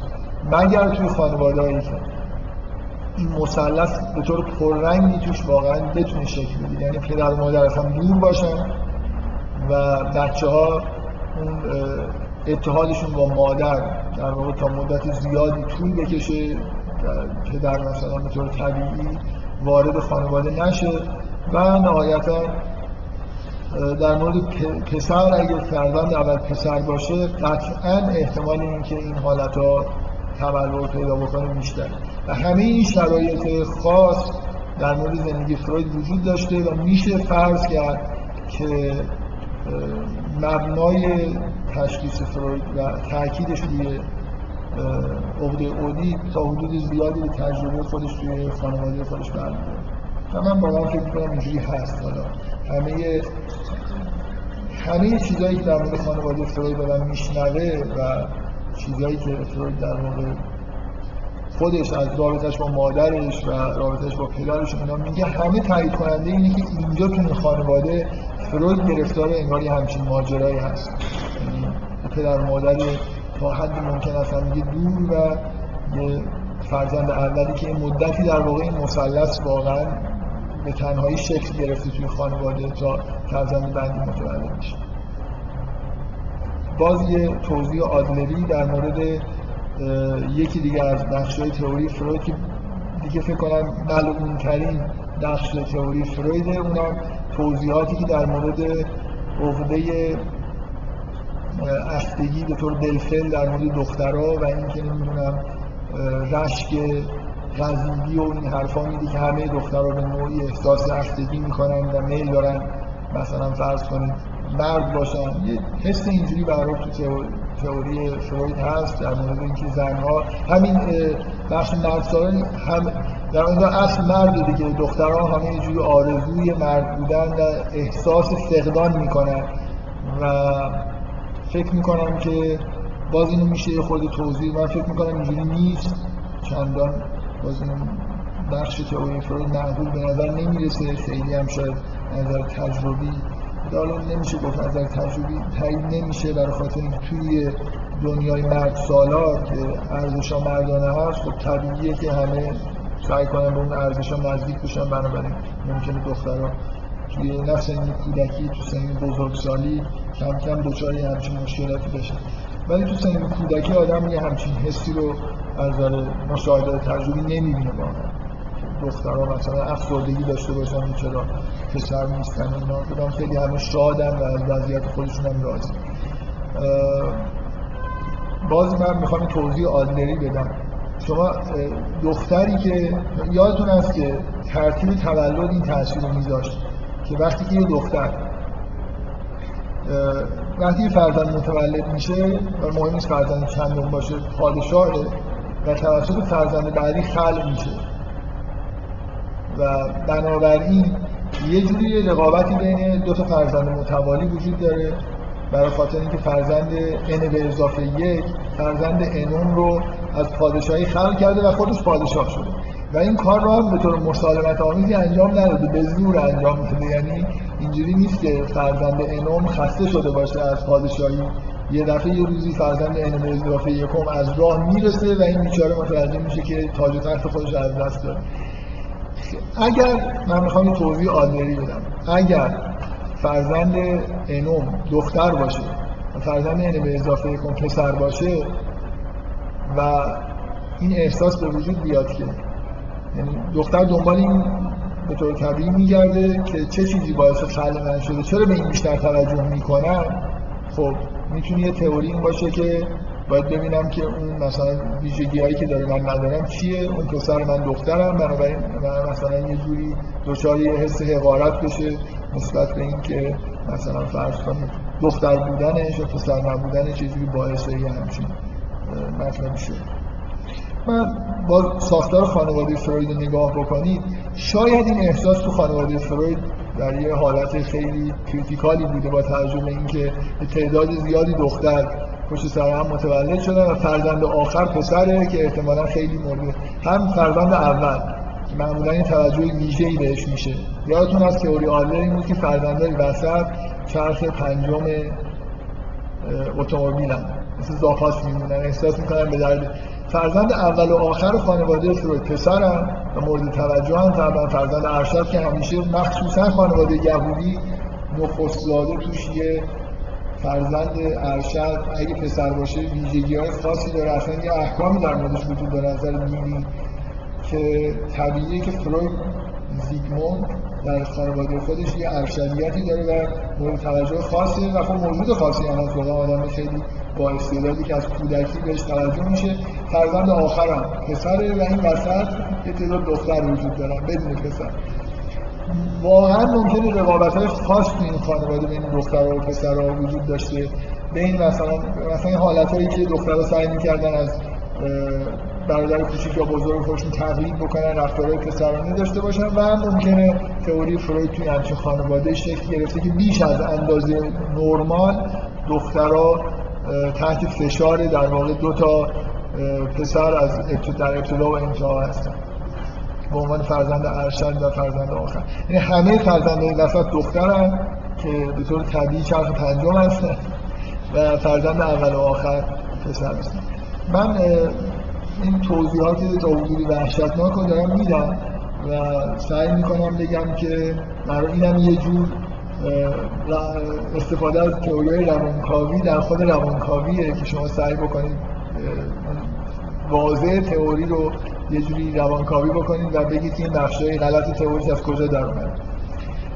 مگر توی خانواده هایی که این مثلث به طور پررنگی توش واقعا بتونه شکل بده یعنی پدر و مادر اصلا دور باشن و بچه ها اون اتحادشون با مادر در واقع تا مدت زیادی طول بکشه پدر مثلا به طور طبیعی وارد خانواده نشه و نهایتا در مورد پسر اگر فرزند اول پسر باشه قطعا احتمال اینکه این حالت ها تبلور پیدا بکنه بیشتر. و همه این شرایط خاص در مورد زندگی فروید وجود داشته و میشه فرض کرد که مبنای تشخیص فروید و تاکیدش روی عقده اودی تا حدود زیادی به تجربه خودش توی خانواده خودش برمیگرده و من من فکر کنم اینجوری هست. حالا همه همه چیزایی که در مورد خانواده فروید آدم میشنوه و چیزایی که فروید در واقع خودش از رابطش با مادرش و رابطش با پدرش اینا میگه همه تایید کننده اینه که اینجا تو این خانواده فروید گرفتار انگار یه همچین ماجرایی هست. یعنی پدر مادر تا حد ممکن است میگه دور و یه فرزند اولی که مدتی در واقع این مثلث واقعا به تنهایی شکل گرفته توی خانواده تا فرزند بندی متولد میشه باز یه توضیح آدلری در مورد یکی دیگه از های تئوری فروید که دیگه فکر کنم معلوم ترین نقش تئوری فرویده. اونم توضیحاتی که در مورد عقده اختگی به طور دلفل در مورد دخترها و اینکه نمی‌دونم رشک غزیبی و این حرفا میده که همه دخترها به نوعی احساس اختگی می‌کنن و میل دارن مثلا فرض کنید مرد باشن. یه حس اینجوری برای تو تئوری فروید هست در مورد اینکه زنها همین بخش مرد هم در اونجا اصل مرد دیگه دخترها همه اینجوری آرزوی مرد بودن و احساس فقدان می‌کنن. و فکر می‌کنم که باز اینو میشه خود توضیح من فکر می‌کنم اینجوری نیست. چندان باز این بخش تئوری فروید معقول به نظر نمی‌رسه. خیلی هم شاید نظر تجربی حالا نمیشه گفت نظر تجربی تایید نمیشه برای خاطر اینکه توی دنیای مرد سالار که ارزش مردانه هست خب طبیعیه که همه سعی کنن به اون ارزش نزدیک بشن بنابراین ممکنه دخترها توی نه سنین کودکی تو سنین بزرگسالی کم کم دچار همچین مشکلاتی بشن. ولی تو سنین کودکی آدم یه همچین حسی رو از نظر مشاهده تجربی نمی‌بینه واقعا. دخترها مثلا افسردگی داشته باشن چرا پسر نیستن اینا بودم خیلی همه شادن و از وضعیت خودشون هم راضی. باز من می‌خوام توضیح آدلری بدم. شما دختری که یادتون هست که ترتیب تولد این تاثیر رو میذاشت که وقتی که یه دختر وقتی فرزند متولد میشه و مهم نیست فرزند چندم باشه پادشاه و توسط فرزند بعدی خلق میشه. و بنابراین یه جوری رقابتی بین دو تا فرزند متوالی وجود داره. برای خاطر اینکه فرزند ان به اضافه یک فرزند انون رو از پادشاهی خلق کرده و خودش پادشاه شده. و این کار رو هم به طور مسالمت آمیزی انجام نداده. به زور انجام میده. یعنی اینجوری نیست که فرزند انوم خسته شده باشه از پادشاهی. یه دفعه یه روزی فرزند ان به اضافه یکم از راه می‌رسه و این بیچاره متوجه میشه که تاج تخت خودش از دست داره اگر من می‌خوام توضیح آدری بدم. اگر فرزند انوم دختر باشه و فرزند ان به اضافه یکم پسر باشه و این احساس به وجود بیاد که یعنی دختر دنبال این به طور طبیعی میگرده که چه چیزی باعث خلق من شده چرا به این بیشتر توجه می‌کنم خب می‌تونه یه تئوری این باشه که باید ببینم که اون مثلا ویژگی هایی که داره من ندارم چیه؟ اون پسر من دخترم بنابراین مثلا یه جوری دچار یه حس حقارت بشه نسبت به این که مثلا فرض کنید دختر بودنش یا پسر نبودنش یه جوری باعث یه همچین مطلب شده. من با ساختار خانواده فروید نگاه بکنید شاید این احساس تو خانواده فروید در یه حالت خیلی کریتیکالی بوده با توجه به اینکه تعداد زیادی دختر پشت سر هم متولد شدن و فرزند آخر پسره که احتمالا خیلی مورد هم فرزند اول. معمولا این توجه ویژه‌ای بهش میشه. یادتون از تئوری آدلر این بود که فرزندای وسط چرخ پنجم اتومبیلن مثل زاپاس میمونن. احساس می‌کنن به درد فرزند اول و آخر خانواده فروید پسرم و مورد توجه هم طبعا فرزند ارشد که همیشه مخصوصا خانواده یهودی نخست زاده توش یه فرزند ارشد اگه پسر باشه ویژگی های خاصی داره. اصلا یه احکامی در موردش وجود داره نظر دینی که طبیعیه که فروید زیگموند در خانواده خودش یه ارشدیتی داره و مورد توجه خاصی و خب موجود خاصی هم از آدم خیلی با استعدادی که از کودکی بهش توجه میشه. فرزند آخرم پسره و این وسط یه تعداد دختر وجود دارن بدون پسر. واقعا ممکنه رقابت های خاص تو این خانواده بین دختر و پسرها وجود داشته. بین مثلا مثلا حالت هایی که دخترها سعی می‌کردن از برادر کوچیک یا بزرگ خودشون تقلید بکنن رفتارهای پسرانه داشته باشن و ممکنه تئوری فروید توی همچین خانواده شکل گرفته که بیش از اندازه نرمال دخترها تحت فشار در واقع دو تا پسر از در ابتدا و انتها هستن. به عنوان فرزند ارشد و فرزند آخر. یعنی همه فرزند این وسط دخترن که به طور طبیعی چرخ پنجم هستن و فرزند اول و آخر پسر هستن من این توضیحات تا وحشتناک رو دارم میدم و سعی می‌کنم بگم که برای اینم یه جور استفاده از تئوری روانکاوی در خود روانکاویه که شما سعی بکنید واضح تئوری رو یه جوری روانکاوی بکنید و بگید که این بخشای غلط تئوری از کجا در اومد.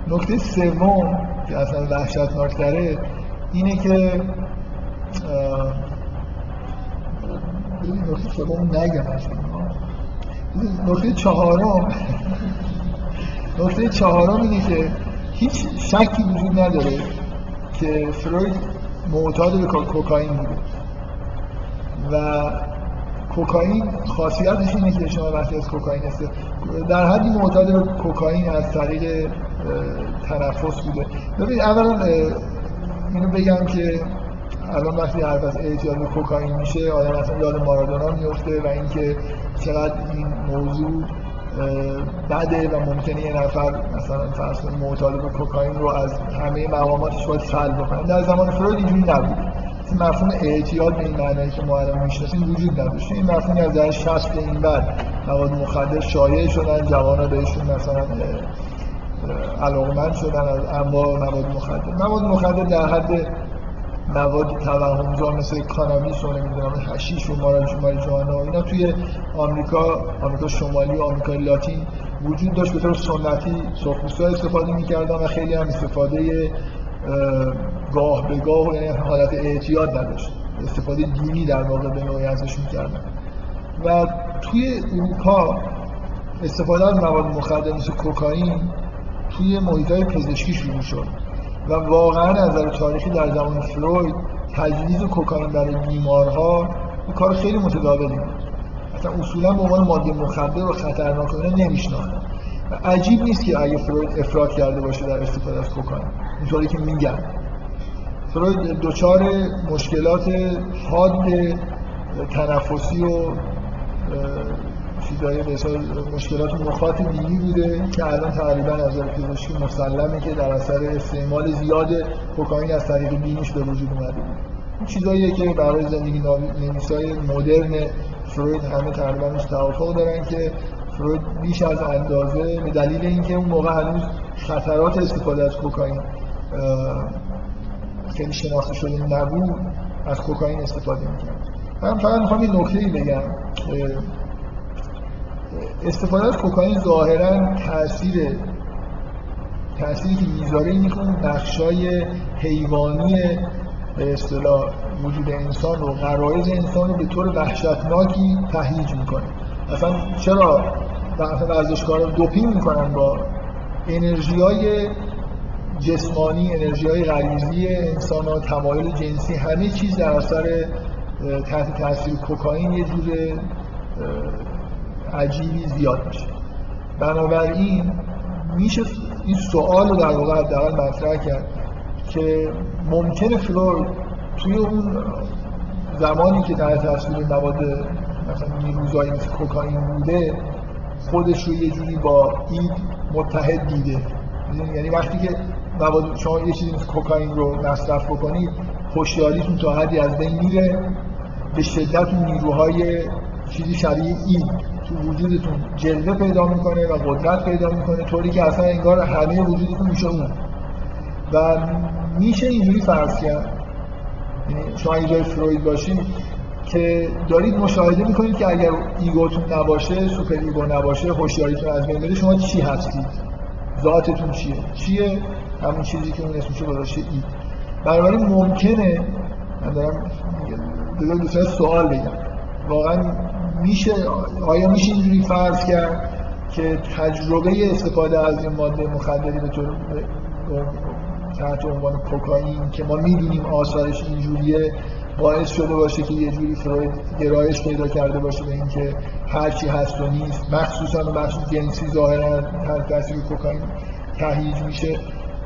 نکته سوم که اصلا وحشتناکتره اینه که نکته سوم نگم نکته چهارم نکته چهارم اینه که هیچ شکی وجود نداره که فروید معتاد به کوکائین بوده. و کوکائین خاصیتش اینه که شما وقتی از کوکائین است در حدی معتاد به کوکائین از طریق تنفس بوده. ببینید اولا اینو بگم که الان وقتی حرف از اعتیاد به کوکائین میشه آدم اصلا یاد مارادونا میفته و اینکه چقدر این موضوع بده و ممکنه یه نفر مثلا فرض کنید معتاد به کوکائین رو از همه مقاماتش باید سلب بکنه. در زمان فروید اینجوری نبود. این مفهوم اعتیاد به این معنی که الان می‌شناسیم وجود نداشت. این مفهوم از در 60 این بعد مواد مخدر شایع شدن جوانا بهشون مثلا علاقمند شدن از انواع مواد مخدر. مواد مخدر در حد مواد توهمزا مثل کانابیس و نمی‌دونم هشیش و ماریجوانا اینا توی آمریکا آمریکا شمالی و آمریکا لاتین وجود داشت. به طور سنتی سرخپوستا استفاده می‌کردن و خیلی هم استفاده گاه به گاه و یعنی حالت اعتیاد نداشت. استفاده دینی در واقع به نوعی ازش می‌کردن و توی اروپا استفاده از مواد مخدر مثل کوکائین توی محیط های پزشکی شروع شد و واقعا از نظر تاریخی در زمان فروید تجویز کوکائین برای بیمارها این کار خیلی متداولی بود. اصلا اصولا به عنوان ماده مخدر و خطرناک اینا نمیشناختن. عجیب نیست که اگه فروید افراد کرده باشه در استفاده از کوکائین. اینطوری که میگن فروید دچار مشکلات حاد تنفسی و چیزای مشکلات مخاط دینی بوده که الان تقریبا از نظر پزشکی مسلمه که در اثر استعمال زیاد کوکائین از طریق دینیش به وجود اومده. این چیزاییه که برای زندگی نویسای مدرن فروید همه تقریبا توافق دارن که فروید بیش از اندازه به دلیل اینکه اون موقع هنوز خطرات استفاده از کوکائین خیلی شناخته شده نبود از کوکائین استفاده می‌کنه من فقط می‌خوام این نکته ای بگم. استفاده از کوکائین ظاهرا تاثیر تأثیری که می‌ذاره اینه که نقشای حیوانی به اصطلاح وجود انسان رو غرایز انسان رو به طور وحشتناکی تهییج می‌کنه. اصلا چرا؟ ورزشکارا دوپینگ می‌کنن با انرژی های جسمانی انرژی های غریزی انسان ها تمایل جنسی همه چیز در اثر تحت تاثیر کوکائین یه جور عجیبی زیاد میشه. بنابراین میشه این سوال رو در واقع حداقل مطرح کرد که ممکنه فلوید توی اون زمانی که در تاثیر مواد مثلا نیروزایی مثل کوکائین بوده خودش رو یه جوری با اید متحد دیده. یعنی وقتی که مواد شما یه چیزی مثل کوکائین رو مصرف بکنید هوشیاریتون تا حدی از بین میره. به شدت نیروهای چیزی شبیه id تو وجودتون جلوه پیدا می‌کنه و قدرت پیدا می‌کنه طوری که اصلا انگار همه وجودتون میشه اون. و میشه اینجوری فرض کرد. یعنی شما جای فروید باشید که دارید مشاهده می‌کنید که اگر ego تون نباشه super ego نباشه هوشیاریتون از بین بره شما چی هستید؟ ذاتتون چیه؟ چیه؟ همون چیزی که اون اسمشو گذاشته ای. بنابراین ممکنه من دارم دوست سوال بگم واقعا میشه آیا میشه اینجوری فرض کرد که تجربه استفاده از این ماده مخدری به طور تحت عنوان کوکائین که ما می‌دونیم آثارش اینجوریه باعث شده باشه که یه جوری فروید گرایش پیدا کرده باشه به اینکه هر چی هست و نیست. مخصوصا بخش جنسی ظاهرا تحت تاثیر کوکائین تهیج میشه.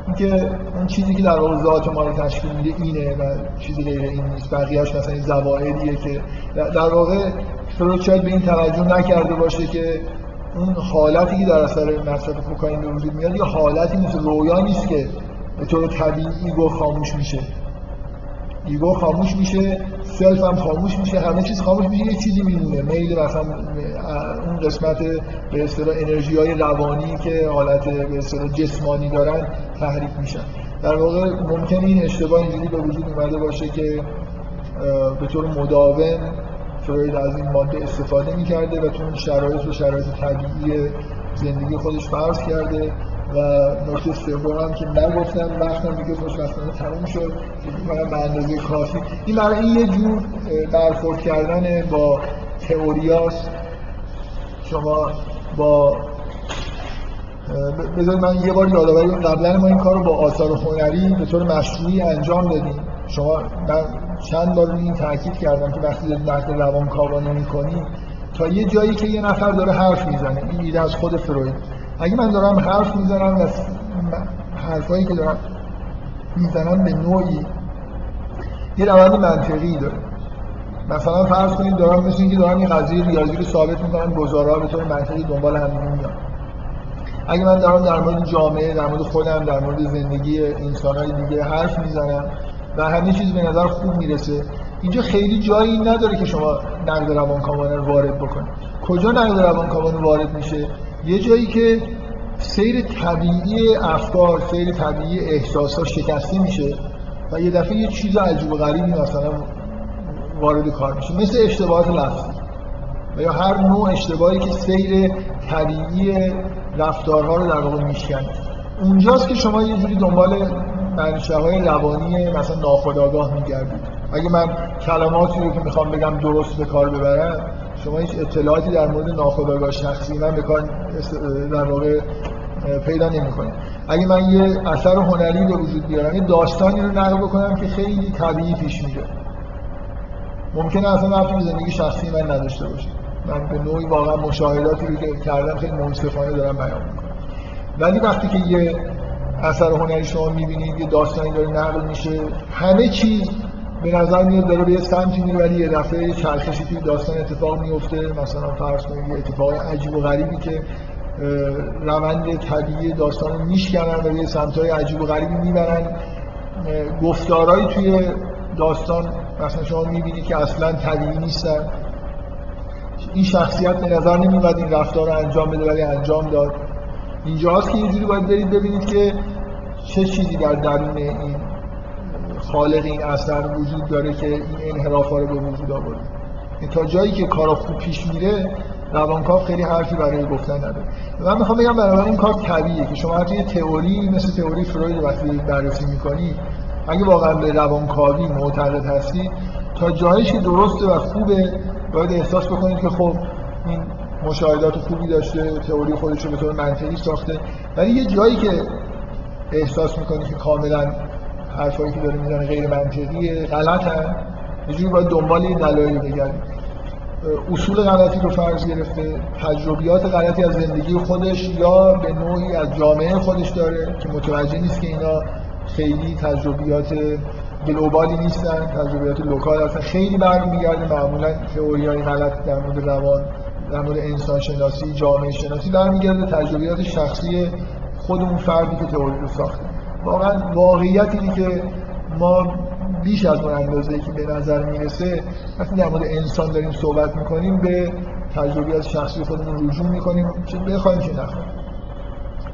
اینکه اون چیزی که در ذات ما رو تشکیل میده اینه و چیزی غیر این نیست. بقیه‌اش مثلا این زوائدیه که در واقع فروید شاید به این توجه نکرده باشه که اون حالتی که در اثر مصرف کوکائین به وجود میاد یه حالتی نیست رویا نیست که به طور طبیعی ego خاموش میشه. ego خاموش میشه self هم خاموش میشه همه چیز خاموش میشه یه چیزی میمونه. میل مثلا اون قسمت به اصطلاح انرژی های روانی که حالت به اصطلاح جسمانی دارن تحریک میشن. در واقع ممکنه این اشتباه اینجوری به وجود اومده باشه که به طور مداوم فروید از این ماده استفاده می‌کرده و تو شرایط و شرایط طبیعی زندگی خودش فرض کرده. و نکته سوم هم که نگفتم وقتم دیگه خوشبختانه تموم شد. من به اندازه کافی. این برای یه جور برخورد کردن با تئوریاست. شما با بذارید من یه بار یادآوری قبلا ما این کار رو با آثار هنری به طور مشروعی انجام دادیم. شما من چند بار این تاکید کردم که وقتی نقد روانکاوانه می‌کنی تا یه جایی که یه نفر داره حرف می‌زنه این ایده از خود فروید. اگه من دارم حرف می‌زنم و حرفایی که دارم می‌زنم به نوعی یه روند منطقی داره. مثلا فرض کنید دارم مثل اینکه دارم این قضیه ریاضی رو ثابت می‌کنم گزارا به طور منطقی دنبال هم میاد اگه من دارم در مورد جامعه در مورد خودم در مورد زندگی انسانهای دیگه حرف می‌زنم و همه چیز به نظر خوب می‌رسه اینجا خیلی جایی نداره که شما نقد روانکاوانه رو وارد بکنید. کجا نقد روانکاوانه وارد میشه؟ یه جایی که سیر طبیعی افکار سیر طبیعی احساسات شکسته میشه و یه دفعه یه چیز عجیب و غریبی مثلا وارد کار میشه مثل اشتباهات لفظی و یا هر نوع اشتباهی که سیر طبیعی رفتارها رو در واقع میشکنه اونجاست که شما یه جوری دنبال منشه های روانی مثلا ناخودآگاه میگردید. اگه من کلماتی رو که می‌خوام بگم درست به کار ببرم شما هیچ اطلاعاتی در مورد ناخودآگاه شخصی من به کار در واقع پیدا نمی‌کنید اگه من یه اثر هنری به وجود بیارم یه داستانی رو نقل بکنم که خیلی طبیعی پیش میره. ممکنه اصلا رفتی زندگی شخصی من نداشته باشه. من به نوعی واقعا مشاهداتی رو که کردم خیلی منصفانه دارم بیان می‌کنم. ولی وقتی که یه اثر هنری شما می‌بینید یه داستانی داره نقل میشه همه چیز به نظر میاد داره به یه سمتی میره ولی یه دفعه چرخشی توی داستان اتفاق میفته. مثلا فرض کنید یه اتفاق عجیب و غریبی که روند طبیعی داستان رو میشکنن و یه سمتهای عجیب و غریبی می‌برن. گفتارهایی توی داستان مثلا شما می‌بینید که اصلا طبیعی نیستن. این شخصیت به نظر نمیاد این رفتار رو انجام بده ولی انجام داد. اینجاست که یه جوری باید برید ببینید که چه چیزی در درون این خالق این اثر وجود داره که این انحراف رو به وجود آورده. تا جایی که کارا خوب پیش میره روانکاو خیلی حرفی برای گفتن نداره. من می‌خوام بگم برای این کار طبیعیه که شما حتی تئوری مثل تئوری فروید وقتی بررسی می‌کنی اگه واقعا به روانکاوی معتقد هستید تا جایش که درسته و خوبه باید احساس بکنید که خب این مشاهدات خوبی داشته تئوری خودش رو به طور منطقی ساخته. ولی یه جایی که احساس می‌کنید که کاملا حرفایی که داره می‌زنه غیر منطقیه غلط هم یه جوری باید دنبال یه دلایلی بگردید اصول غلطی رو فرض گرفته تجربیات غلطی از زندگی خودش یا به نوعی از جامعه خودش داره که متوجه نیست که اینا خیلی تجربیات گلوبالی نیستن تجربیات لوکال هستن. خیلی برمیگرده معمولا تئوری های غلط در مورد روان در مورد انسان شناسی جامعه شناسی برمیگرده تجربیات شخصی خود اون فردی که تئوری رو ساخته. واقعا واقعیت اینه که ما بیش از اون اندازه که به نظر می‌رسه وقتی در مورد انسان داریم صحبت می‌کنیم به تجربیات شخصی خودمون رجوع می‌کنیم چه بخوایم چه نخوایم.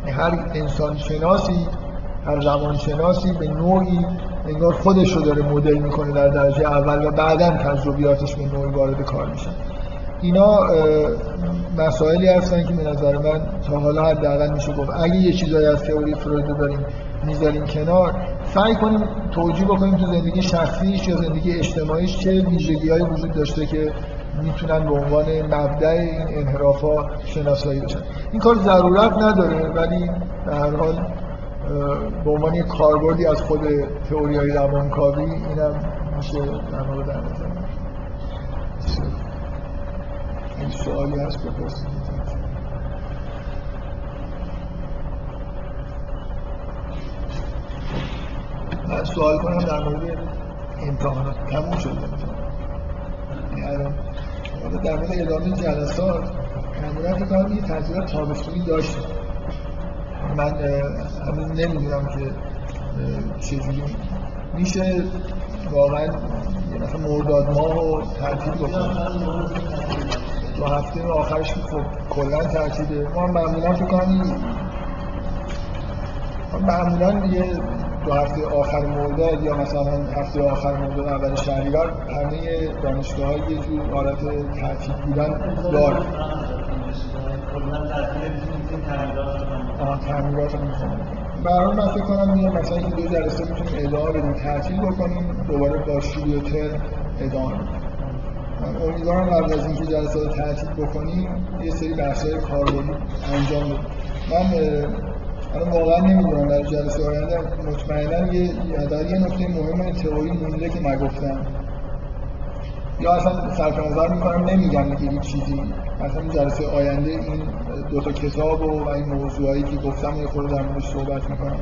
هر انسان شناسی هر زمان شناسی به نوعی انگار خودش رو داره مدل می‌کنه در درجه اول و بعدا تجربیاتش به نوعی وارد کار میشن اینا مسائلی هستن که به نظر من تا حالا حداقل میشه گفت. اگه یه چیزایی از تئوری فروید رو داریم می‌ذاریم کنار. سعی کنیم توجیه بکنیم تو زندگی شخصیش یا زندگی اجتماعیش چه ویژگی وجود داشته که می‌تونن به عنوان مبدع این انحراف ها شناسایی بشن. این کار ضرورت نداره ولی به هر حال به عنوان کاربردی از خود تئوری های روانکاوی اینم میشه در مورد در نظر این سوالی هست بپرسید. سوال کنم در مورد امتحانات. تموم شده یعنی الان در مورد ادامه جلسات معمولا فکر کنم یه تعطیلات تابستونی داشت من هنوز نمی‌دونم که چجوری میشه واقعا یه مثلا مرداد ماه رو تعطیل بکنم. دو هفته آخرش خب کلا تعطیله ما معمولا فکر کنم معمولا یه دو هفته آخر مرداد یا مثلا هفته آخر مرداد اول شهریور همه دانشگاه های یه جور حالت تعطیل بودن داره تعمیرات رو برای من فکر کنم یه مثلا این دو جلسه می‌تونیم ادامه بدیم تعطیل بکنیم دوباره با شروع ترم ادامه امیدوارم قبل از اینکه جلسه رو تعطیل بکنیم یه سری بحث‌های کاربردی انجام بدیم. من الان واقعا نمی‌دونم در جلسه آینده مطمئنا یه در یه نکته مهم تئوری مونده که نگفتم. یا اصلا صرف نظر می‌کنم نمیگم دیگه هیچ چیزی. مثلا جلسه آینده این دو تا کتاب و, این موضوعایی که گفتم یه خورده در موردش صحبت می‌کنم.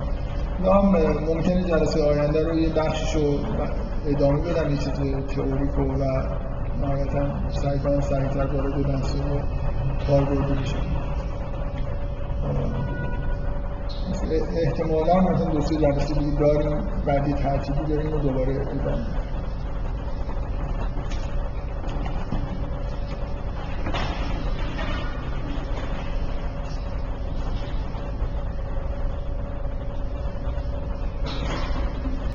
یا هم ممکنه جلسه آینده رو یه بخشش رو ادامه بدم یه چیز تئوریک و نهایتا سعی کنم سریعتر وارد بحث رو کاربردی بشم احتمالا مثلا دو سه جلسه داریم بعدی تعطیلی داریم و دوباره ادامه